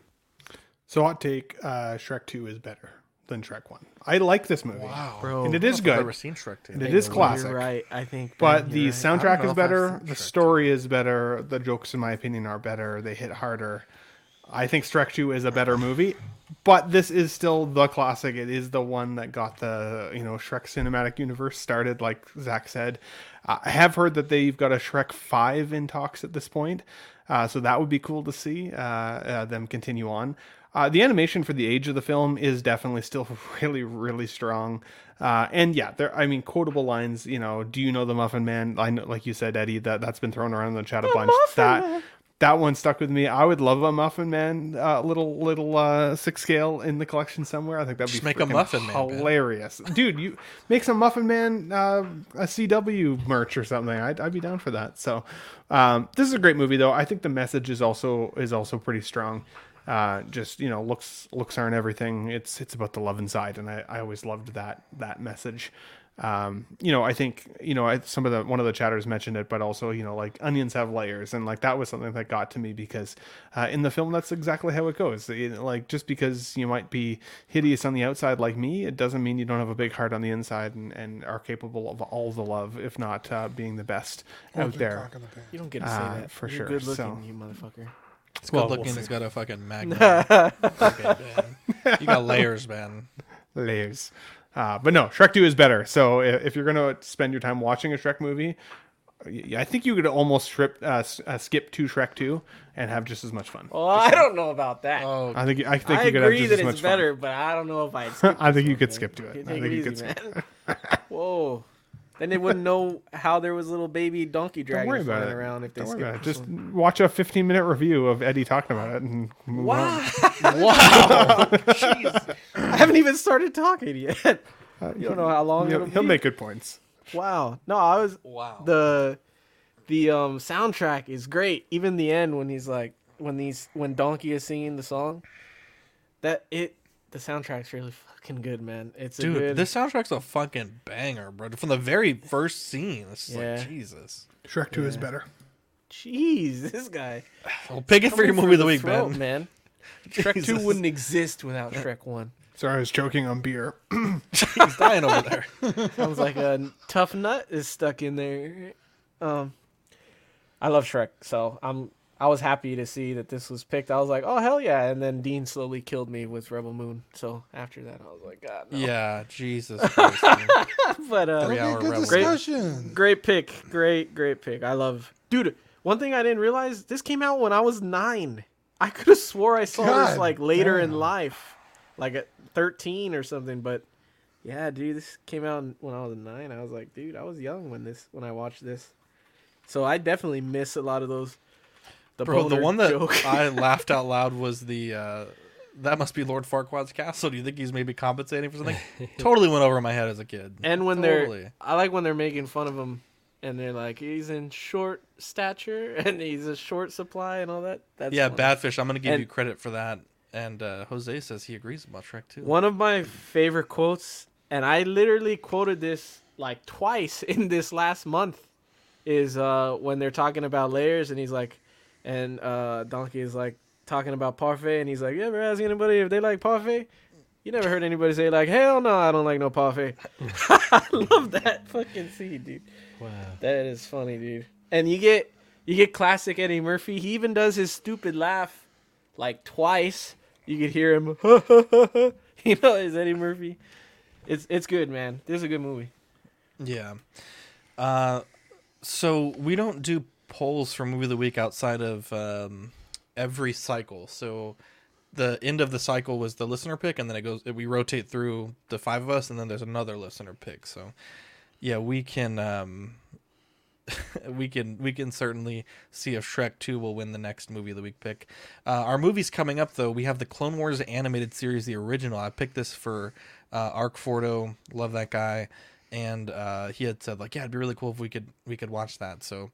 So hot take, uh, Shrek 2 is better than Shrek 1. I like this movie. wow Bro, And it is I've good. never seen Shrek 2. And it is classic. You're right. I think. But the right. soundtrack is better. The Shrek story is better. The jokes, in my opinion, are better. They hit harder. I think Shrek 2 is a better movie. But this is still the classic. It is the one that got the you know Shrek cinematic universe started, like Zach said. Uh, I have heard that they've got a Shrek five in talks at this point, uh, so that would be cool to see uh, uh, them continue on. Uh, the animation for the age of the film is definitely still really, really strong. Uh, and yeah, there. I mean, quotable lines. You know, do you know the Muffin Man? I know, like you said, Eddie. That that's been thrown around in the chat a bunch. That that one stuck with me. I would love a Muffin Man, uh, little little uh, six scale in the collection somewhere. I think that'd Just be make a Muffin Man, hilarious, dude. You make some Muffin Man uh, a CW merch or something. I'd, I'd be down for that. So um, this is a great movie, though. I think the message is also is also pretty strong. Uh, just you know, looks looks aren't everything. It's it's about the love inside, and I, I always loved that that message um, you know, I think, you know, I, some of the, one of the chatters mentioned it, but also, you know, like onions have layers. And like, that was something that got to me because, uh, in the film, that's exactly how it goes. It- like, just because you might be hideous on the outside like me, it doesn't mean you don't have a big heart on the inside and, and are capable of all the love, if not, uh, being the best out there. the. You don't get to say Uh, that. for You're sure, Good looking, so- you motherfucker. It's Well, good we'll looking. see. it's got a fucking magnet. Okay. You got layers, man. layers. Uh, but no, Shrek 2 is better. So i- if you're going to spend your time watching a Shrek movie, I think you could almost strip, uh, s- uh, skip to Shrek 2 and have just as much fun. Well, I don't know about that. Oh, I think I think I you could agree have just that as it's much better, but I don't know if I'd. skip. I think you could man. skip to it. I it think you could skip. man. Whoa. Then they wouldn't know how there was little baby donkey Don't dragons about flying it. around if they Don't worry about it. Just one. watch a 15 minute review of Eddie talking about it and move on. Wow. Jeez. I haven't even started talking yet. You don't know how long He'll, it'll he'll be. make good points. Wow. No, I was Wow. the the um soundtrack is great. Even the end when he's like when these when Donkey is singing the song. That it the soundtrack's really fucking good, man. It's a Dude, good this soundtrack's a fucking banger, bro. From the very first scene. It's just Yeah. like, Jesus. Shrek 2 is better. Jeez, this guy. Well, pick it for your Coming movie of the the week, throat, man. man. Shrek 2 wouldn't exist without Shrek 1. Sorry, I was choking on beer. He's dying over there. Sounds like a tough nut is stuck in there. Um, I love Shrek, so I'm. I was happy to see that this was picked. I was like, oh hell yeah! And then Dean slowly killed me with Rebel Moon. So after that, I was like, God, no. Yeah, Jesus Christ. But uh, Three hour Good rebel. discussion. great pick, great, great pick. I love, dude. One thing I didn't realize: this came out when I was nine. I could have swore I saw this like later in life, like at thirteen or something. But yeah, dude, this came out when I was nine. I was like, dude, I was young when this when I watched this. So I definitely miss a lot of those. The Bro, the one that joke. I laughed out loud was the uh that must be Lord Farquaad's castle. Do you think he's maybe compensating for something? totally went over my head as a kid. and when Totally. they're, I like when they're making fun of him, and they're like, he's in short stature and he's a short supply and all that. That's yeah, funny. Badfish, I'm gonna give And- you credit for that. And uh, Jose says he agrees about Shrek too. One of my favorite quotes, and I literally quoted this like twice in this last month, is uh, when they're talking about layers, and he's like, and uh, Donkey is like talking about parfait, and he's like, you ever ask anybody if they like parfait? You never heard anybody say like, hell no, I don't like no parfait. I love that fucking scene, dude. Wow. That is funny, dude. And you get you get classic Eddie Murphy. He even does his stupid laugh like twice. You could hear him. you know, is Eddie Murphy. It's it's good, man. This is a good movie. Yeah. Uh, so we don't do polls for movie of the week outside of um, every cycle. So the end of the cycle was the listener pick, and then it goes. We rotate through the five of us, and then there's another listener pick. So yeah, we can. Um, we can we can certainly see if Shrek 2 will win the next movie of the week pick. Uh, our movies coming up though, we have the Clone Wars animated series, the original. I picked this for uh, Arc Fordo, love that guy, and uh, he had said like, yeah, it'd be really cool if we could we could watch that. So.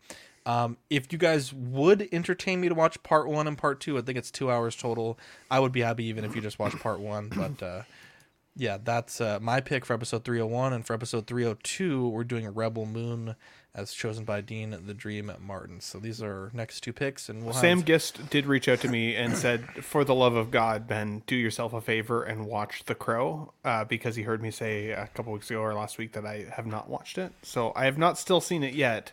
Um, if you guys would entertain me to watch part one and part two, I think it's two hours total. I would be happy even if you just watch part one. But uh, yeah, that's uh, my pick for episode 301. And for episode 302, we're doing Rebel Moon as chosen by Dean the Dream Martin. So these are our next two picks. And we'll Sam have, Gist did reach out to me and said, "For the love of God, Ben, do yourself a favor and watch The Crow," uh, because he heard me say a couple weeks ago or last week that I have not watched it. So I have not still seen it yet,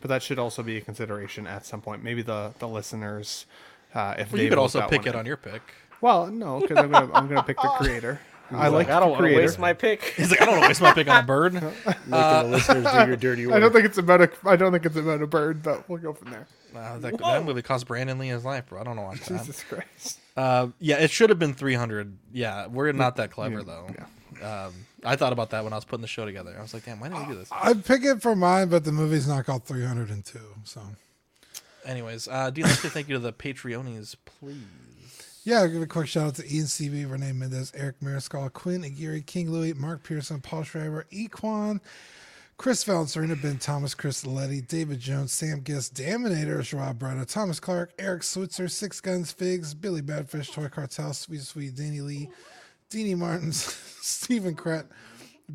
but that should also be a consideration at some point. Maybe the the listeners, uh, if well, they you could also pick one it in. on your pick. Well, no, because I'm gonna I'm gonna pick the creator. I like I don't want to waste my pick. He's like, I don't want to waste my pick on a bird. Making the listeners do your dirty work. I don't think it's about a I don't think it's about a bird, but we'll go from there. Uh, that, that movie cost Brandon Lee his life, bro. I don't know watch that. Jesus Christ. Uh, yeah, it should have been 300. Yeah, we're not that clever though. Um, I thought about that when I was putting the show together. I was like, damn, why didn't we do this? I'd pick it for mine, but the movie's not called 302. So anyways, uh, Dean, let's say thank you to the Patreonies, please. Yeah, I'll give a quick shout out to Ian CB, Renee Mendez, Eric Mariscal, Quinn Aguirre, King Louis, Mark Pearson, Paul Schreiber, Equan, Chris Valencerina, Ben Thomas, Chris Letty, David Jones, Sam Gist, Daminator, Rob Bretta, Thomas Clark, Eric Switzer, Six Guns, Figs, Billy Badfish, Toy Cartel, Sweet Sweet, Danny Lee, Deanie Martins, Stephen Kret,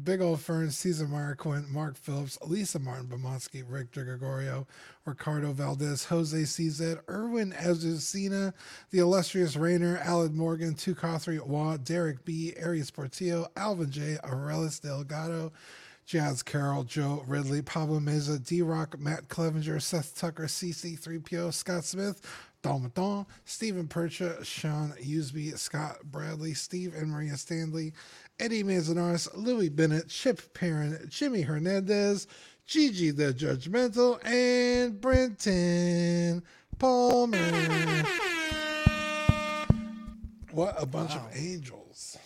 Big Old Fern, Caesar Meyer Quinn, Mark Phillips, Lisa Martin Bomonsky, Rick DeGregorio, Ricardo Valdez, Jose CZ, Erwin Azucena, the illustrious Rainer, Alan Morgan, Tukathri Waugh, Derek B, Arias Portillo, Alvin J, Aurelis Delgado, Jazz Carroll, Joe Ridley, Pablo Meza, D Rock, Matt Clevenger, Seth Tucker, CC3PO, Scott Smith, Don, Stephen Percha, Sean Usby, Scott Bradley, Steve and Maria Stanley, Eddie Manzanares, Louis Bennett, Chip Perrin, Jimmy Hernandez, Gigi the Judgmental, and Brenton Palmer. What a bunch of angels.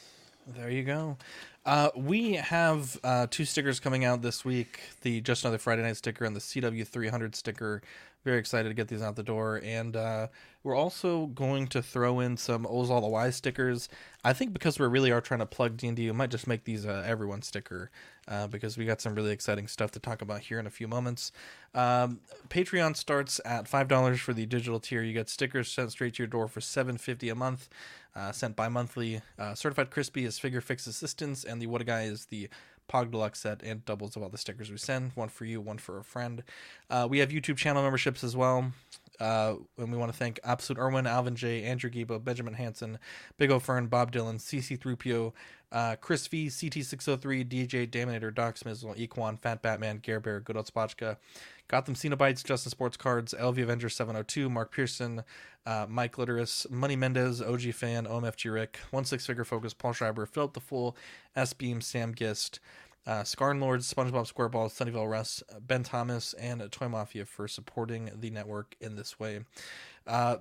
There you go. Uh, we have uh, two stickers coming out this week the Just Another Friday Night sticker and the CW300 sticker. Very excited to get these out the door. And uh, we're also going to throw in some O's All the Y stickers. I think because we really are trying to plug D&D, we might just make these uh, everyone sticker uh, because we got some really exciting stuff to talk about here in a few moments. Um, Patreon starts at $5 for the digital tier. You get stickers sent straight to your door for $7.50 a month uh, sent bi-monthly. Uh, Certified Crispy is Figure Fix Assistance, and the What a Guy is the Pog Deluxe set and doubles of all the stickers we send. One for you, one for a friend. Uh, we have YouTube channel memberships as well. Uh, and we want to thank Absolute Irwin, Alvin J, Andrew Gibo, Benjamin Hanson, Big O Fern, Bob Dylan, CC3PO, uh, Chris V, CT603, DJ, Daminator, Doc Smizzle, Equan, Fat Batman, Gare Bear, Good Old Spotchka, Gotham Cenobites, Justin Sports Cards, LV Avenger 702, Mark Pearson, uh, Mike Litteris, Money Mendez, OG Fan, OMFG Rick, One Six Figure Focus, Paul Schreiber, Philip the Fool, S Beam, Sam Gist, uh, Scarn SpongeBob SquareBall, Sunnyvale Russ, Ben Thomas, and Toy Mafia for supporting the network in this way. Uh,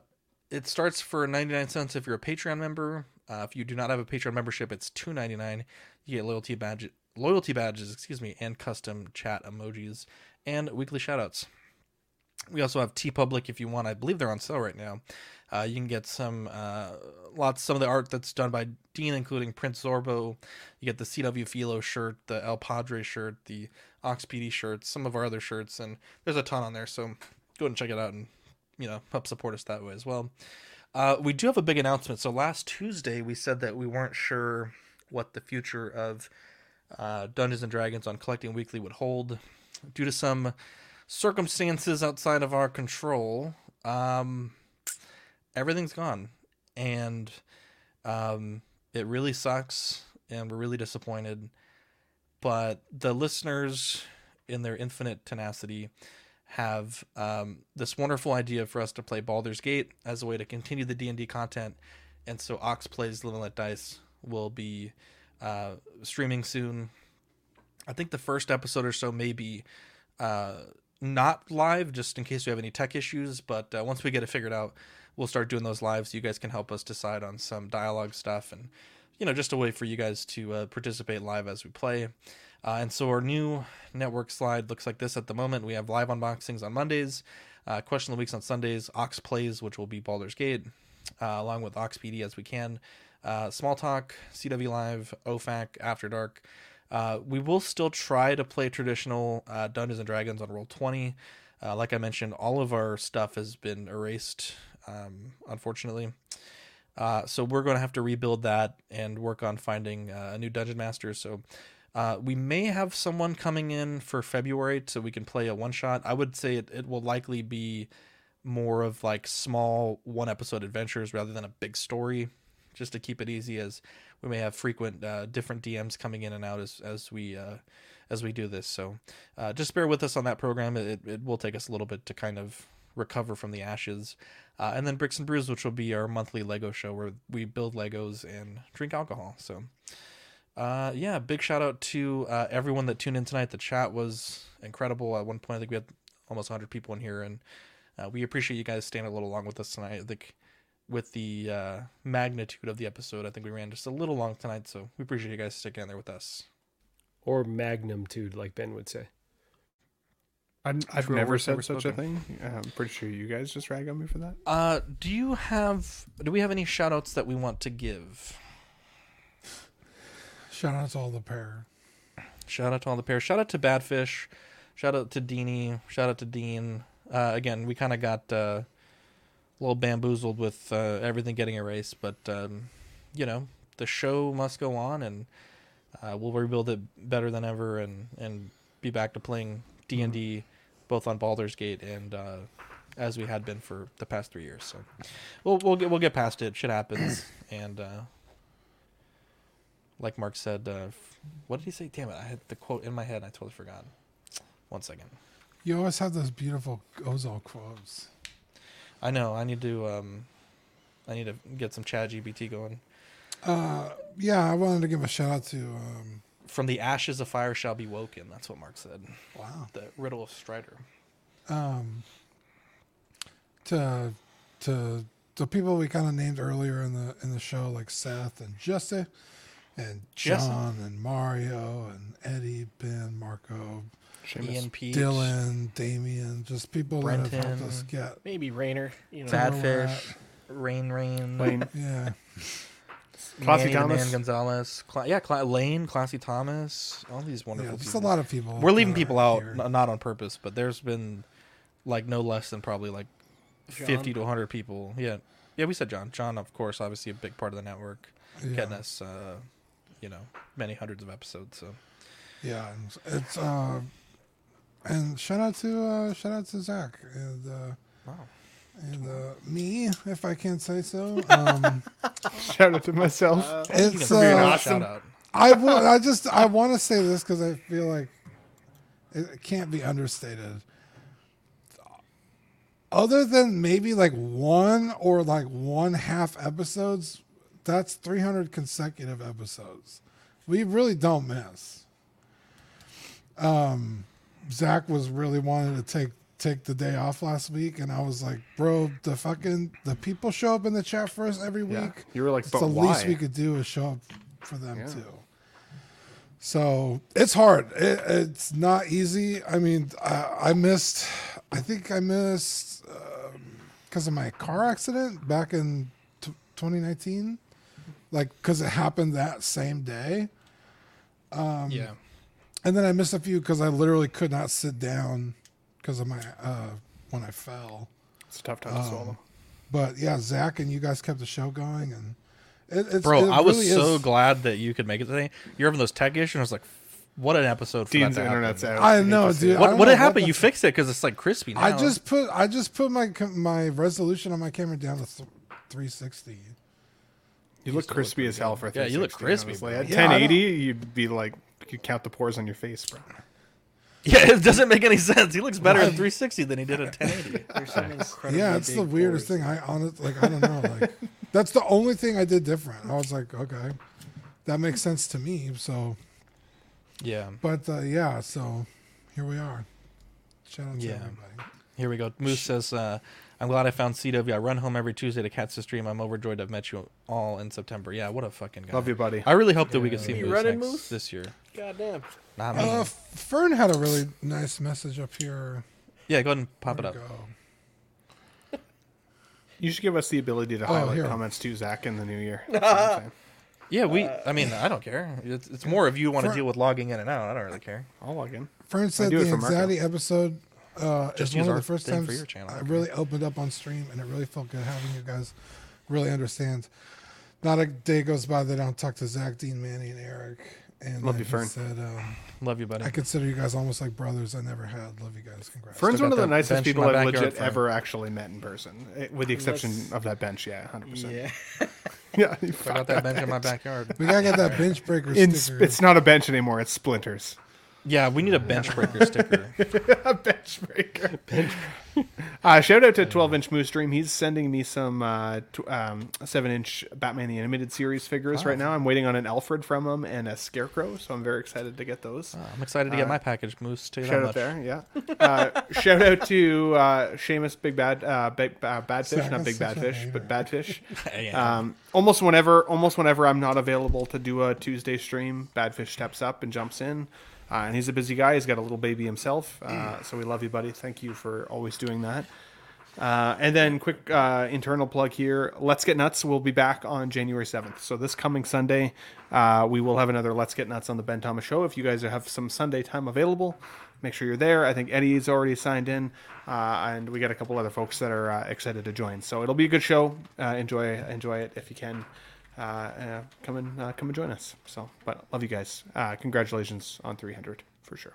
it starts for 99 cents if you're a Patreon member. Uh, if you do not have a Patreon membership, it's 2.99. You get loyalty badge, loyalty badges, excuse me, and custom chat emojis and weekly shoutouts. We also have TeePublic if you want. I believe they're on sale right now. Uh, you can get some uh, lots some of the art that's done by Dean, including Prince Zorbo. You get the CW Philo shirt, the El Padre shirt, the Ox PD shirts, some of our other shirts, and there's a ton on there. So go and check it out and you know help support us that way as well. Uh, we do have a big announcement. So last Tuesday we said that we weren't sure what the future of uh, Dungeons and Dragons on Collecting Weekly would hold due to some circumstances outside of our control. Um, everything's gone, and um, it really sucks, and we're really disappointed. But the listeners, in their infinite tenacity, have um, this wonderful idea for us to play Baldur's Gate as a way to continue the D and D content, and so Ox plays Live and Let Dice will be uh, streaming soon. I think the first episode or so may be uh, not live, just in case we have any tech issues. But uh, once we get it figured out, we'll start doing those live. So you guys can help us decide on some dialogue stuff and you know just a way for you guys to uh, participate live as we play. Uh, and so our new network slide looks like this at the moment. We have live unboxings on Mondays, uh, question of the weeks on Sundays, Ox plays, which will be Baldur's Gate, uh, along with Ox PD as we can. Uh, Small Talk, CW Live, OFAC, After Dark. Uh, we will still try to play traditional Dungeons and Dragons on Roll Twenty. Uh, like I mentioned, all of our stuff has been erased, um, unfortunately. Uh, so we're going to have to rebuild that and work on finding uh, a new dungeon master. So uh, we may have someone coming in for February so we can play a one shot. I would say it, it will likely be more of like small one episode adventures rather than a big story, just to keep it easy. As we may have frequent uh, different DMs coming in and out as as we uh, as we do this. So uh, just bear with us on that program. It, it will take us a little bit to kind of recover from the ashes. Uh, and then Bricks and Brews, which will be our monthly Lego show where we build Legos and drink alcohol. So, uh, yeah, big shout out to uh, everyone that tuned in tonight. The chat was incredible. At one point, I think we had almost 100 people in here, and uh, we appreciate you guys staying a little long with us tonight. I think with the uh, magnitude of the episode, I think we ran just a little long tonight, so we appreciate you guys sticking in there with us. Or magnitude, like Ben would say. I've, I've never said such spoken. a thing. I'm pretty sure you guys just rag on me for that. Uh, do you have? Do we have any shout outs that we want to give? Shout out to all the pair. Shout out to all the pair. Shout out to Badfish. Shout out to Deanie. Shout out to Dean. Uh, again, we kind of got uh, a little bamboozled with uh, everything getting erased, but um, you know the show must go on, and uh, we'll rebuild it better than ever, and and be back to playing D and D both on Baldur's Gate and uh, as we had been for the past three years. So we'll we'll get we'll get past it. Shit happens, and uh, like Mark said, uh, what did he say? Damn it! I had the quote in my head. and I totally forgot. One second. You always have those beautiful Ozol quotes. I know. I need to. Um, I need to get some Chat GBT going. Uh, yeah, I wanted to give a shout out to. Um, From the ashes, a fire shall be woken. That's what Mark said. wow. The riddle of Strider. Um, to to the people we kind of named earlier in the in the show, like Seth and Jesse, and Jesse. John and Mario and Eddie, Ben, Marco, Ian Peach. Dylan, Damien, just people that have helped Brenton. us get. Maybe Rainer. You know. Bad- Badfish. Rain Rain. Lane, Yeah, Classy Manny Thomas. Man Gonzalez. Cla- yeah, Cla- Lane, Classy Thomas. All these wonderful yeah, just a people. lot of people. We're leaving people out, here. n- not on purpose, but there's been like no less than probably like John? 50 to 100 people. Yeah. Yeah, we said John. John, of course, obviously a big part of the network, Yeah. getting us, uh, you know, many hundreds of episodes. So Yeah, and it's uh, and shout out to uh, shout out to Zach and uh, Wow. And uh, me, if I can say so. Um, Shout out to myself. it's for being uh, a shout out. I wa- I just I want to say this because I feel like it, it can't be understated. Other than maybe like one or like one half episodes, that's 300 consecutive episodes. We really don't miss. Um, Zach was really wanting to take take the day off last week, and I was like, bro, the fucking the people show up in the chat for us every Yeah. week. You were like, It's but the why? least we could do is show up for them Yeah. too. So it's hard. It, it's not easy. I mean, I, I missed. I think I missed because of my car accident back in t- 2019. Like, because it happened that same day, Um, yeah. and then I missed a few because I literally could not sit down because of my uh, when I fell. It's a tough time to swallow. But yeah, Zach and you guys kept the show going, and it, it's Bro, it I was really so is- glad that you could make it today. You're having those tech issues. and I was like, what an episode for Dean's that to internet's out. I know, dude. What, what know happened? the You fixed it because it's like crispy now. I just put I just put my my resolution on my camera down to th- 360. You look crispy as hell for Yeah, you look crispy, honestly. bro. At Yeah, 1080, you'd be like, you count the pores on your face, bro. Yeah, it doesn't make any sense. He looks better at 360 than he did at 1080. There's some incredibly Yeah, it's the big weirdest pores. thing. I honestly like I don't know. Like that's the only thing I did different. I was like, okay, that makes sense to me. So, yeah. but uh, yeah, so here we are. Shout out to Yeah. everybody. Here we go. Moose says, uh, I'm glad I found CW. I run home every Tuesday to catch the stream. I'm overjoyed I've met you all in September. Yeah, what a fucking guy. Love you, buddy. I really hope that we could see You Moose running, next, Moose? this year. Goddamn. Not me. Uh, Fern had a really nice message up here. yeah, go ahead and pop it Where'd up. go? You should give us the ability to Oh, highlight here. comments to Zach in the new year. That's what I'm saying. Yeah, we. I mean, I don't care. It's, it's more if you want to For- deal with logging in and out. I don't really care. I'll log in. Fern said do it the for Marco. anxiety episode uh, Just is use one of the first thing for times your channel, I okay. really opened up on stream, and it really felt good having you guys really understand. Not a day goes by that I don't talk to Zach, Dean, Manny, and Eric. And Love you, Fern. Said, um, Love you, buddy. I consider you guys almost like brothers I never had. Love you guys. Congrats. Fern's one of the nicest people I've legit Fern. ever actually met in person, eh, with the exception Unless- of that bench. Yeah, 100%. Yeah. Yeah, you I got that bench in my backyard. We gotta get that bench breaker In, sticker. it's not a bench anymore. It's splinters. Yeah, we need a bench breaker sticker. a bench breaker. Bench. Uh, shout out to 12 inch Moose Dream. He's sending me some uh, tw- um, 7 inch Batman the Animated Series figures right now. I'm waiting on an Alfred from him and a Scarecrow, so I'm very excited to get those. I'm excited to get my package, Moose. Tell Shout out there, yeah. Uh, shout out to uh, Seamus Big Bad uh, Big, uh, Badfish, not Big Badfish, hater. but Badfish. Yeah. Um, almost whenever, almost whenever I'm not available to do a Tuesday stream, Badfish steps up and jumps in. Uh, and he's a busy guy. He's got a little baby himself, uh, so we love you, buddy. Thank you for always doing that. Uh, and then, quick uh, internal plug here: Let's Get Nuts will be back on January seventh. So this coming Sunday, uh, we will have another Let's Get Nuts on the Ben Thomas Show. If you guys have some Sunday time available, make sure you're there. I think Eddie's already signed in, uh, and we got a couple other folks that are uh, excited to join. So it'll be a good show. Uh, enjoy, enjoy it if you can. Uh, uh, come and uh, come and join us. So, but love you guys. Uh, congratulations on 300 for sure.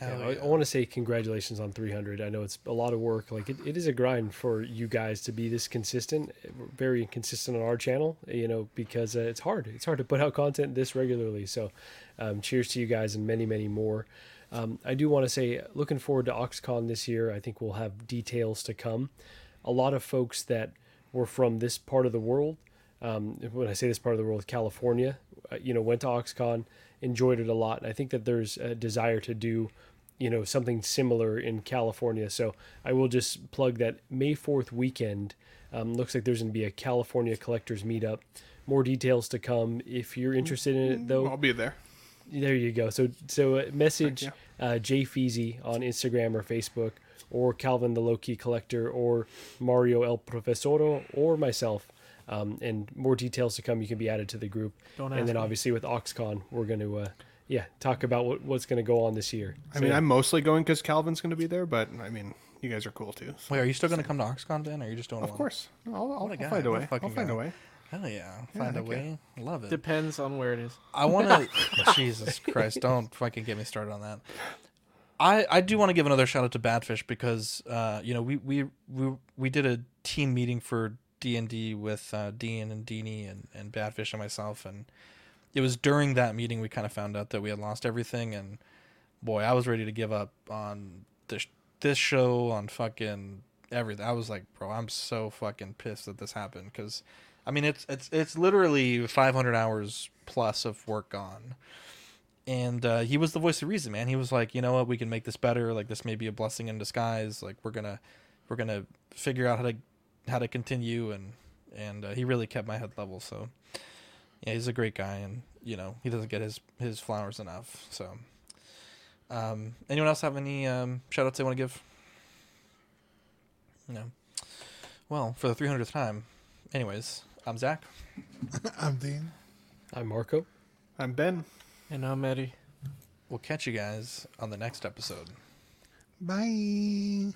Yeah, I, I want to say congratulations on 300. I know it's a lot of work. Like it, it is a grind for you guys to be this consistent, We're very consistent on our channel. You know, because uh, it's hard. It's hard to put out content this regularly. So, um, cheers to you guys and many, many more. Um, I do want to say, looking forward to OxCon this year. I think we'll have details to come. A lot of folks that were from this part of the world um, when I say this part of the world, California, uh, you know, went to OxCon, enjoyed it a lot. And I think that there's a desire to do, you know, something similar in California. So I will just plug that May 4th weekend. Um, looks like there's going to be a California collectors meetup. More details to come. If you're interested in it, though, I'll be there. there you go. So so uh, message uh, Jay Feezy on Instagram or Facebook, or Calvin the Low Key Collector, or Mario El Profesoro, or myself. Um, and more details to come. You can be added to the group. Don't and then me. obviously with OxCon, we're going to uh, yeah talk about what, what's going to go on this year. I So, mean, yeah. I'm mostly going because Calvin's going to be there, but I mean, you guys are cool too. so- Wait, are you still going to come to OxCon, Ben? Or are you just doing Of one? course, I'll, I'll, What a I'll guy, find a way. I'll find guy. a way. Hell yeah. Find a heck yeah. way. Love it. Depends on where it is. I want to. Jesus Christ! Don't fucking get me started on that. I I do want to give another shout out to Badfish because uh you know we we we we did a team meeting for D and D with uh, Dean and Deanie and and Badfish and myself and it was during that meeting we kind of found out that we had lost everything and boy I was ready to give up on this this show on fucking everything. I was like, bro, I'm so fucking pissed that this happened because. I mean, it's it's it's literally 500 hours plus of work gone, and uh, he was the voice of reason, man. He was like, you know what, we can make this better. Like this may be a blessing in disguise. Like we're gonna we're gonna figure out how to how to continue, and and uh, he really kept my head level. So yeah, he's a great guy, and you know he doesn't get his his flowers enough. So um, anyone else have any um, shout outs they want to give? No. Well, for the 300th time. Anyways, I'm Zach. I'm Dean. I'm Marco. I'm Ben. And I'm Eddie. We'll catch you guys on the next episode. Bye.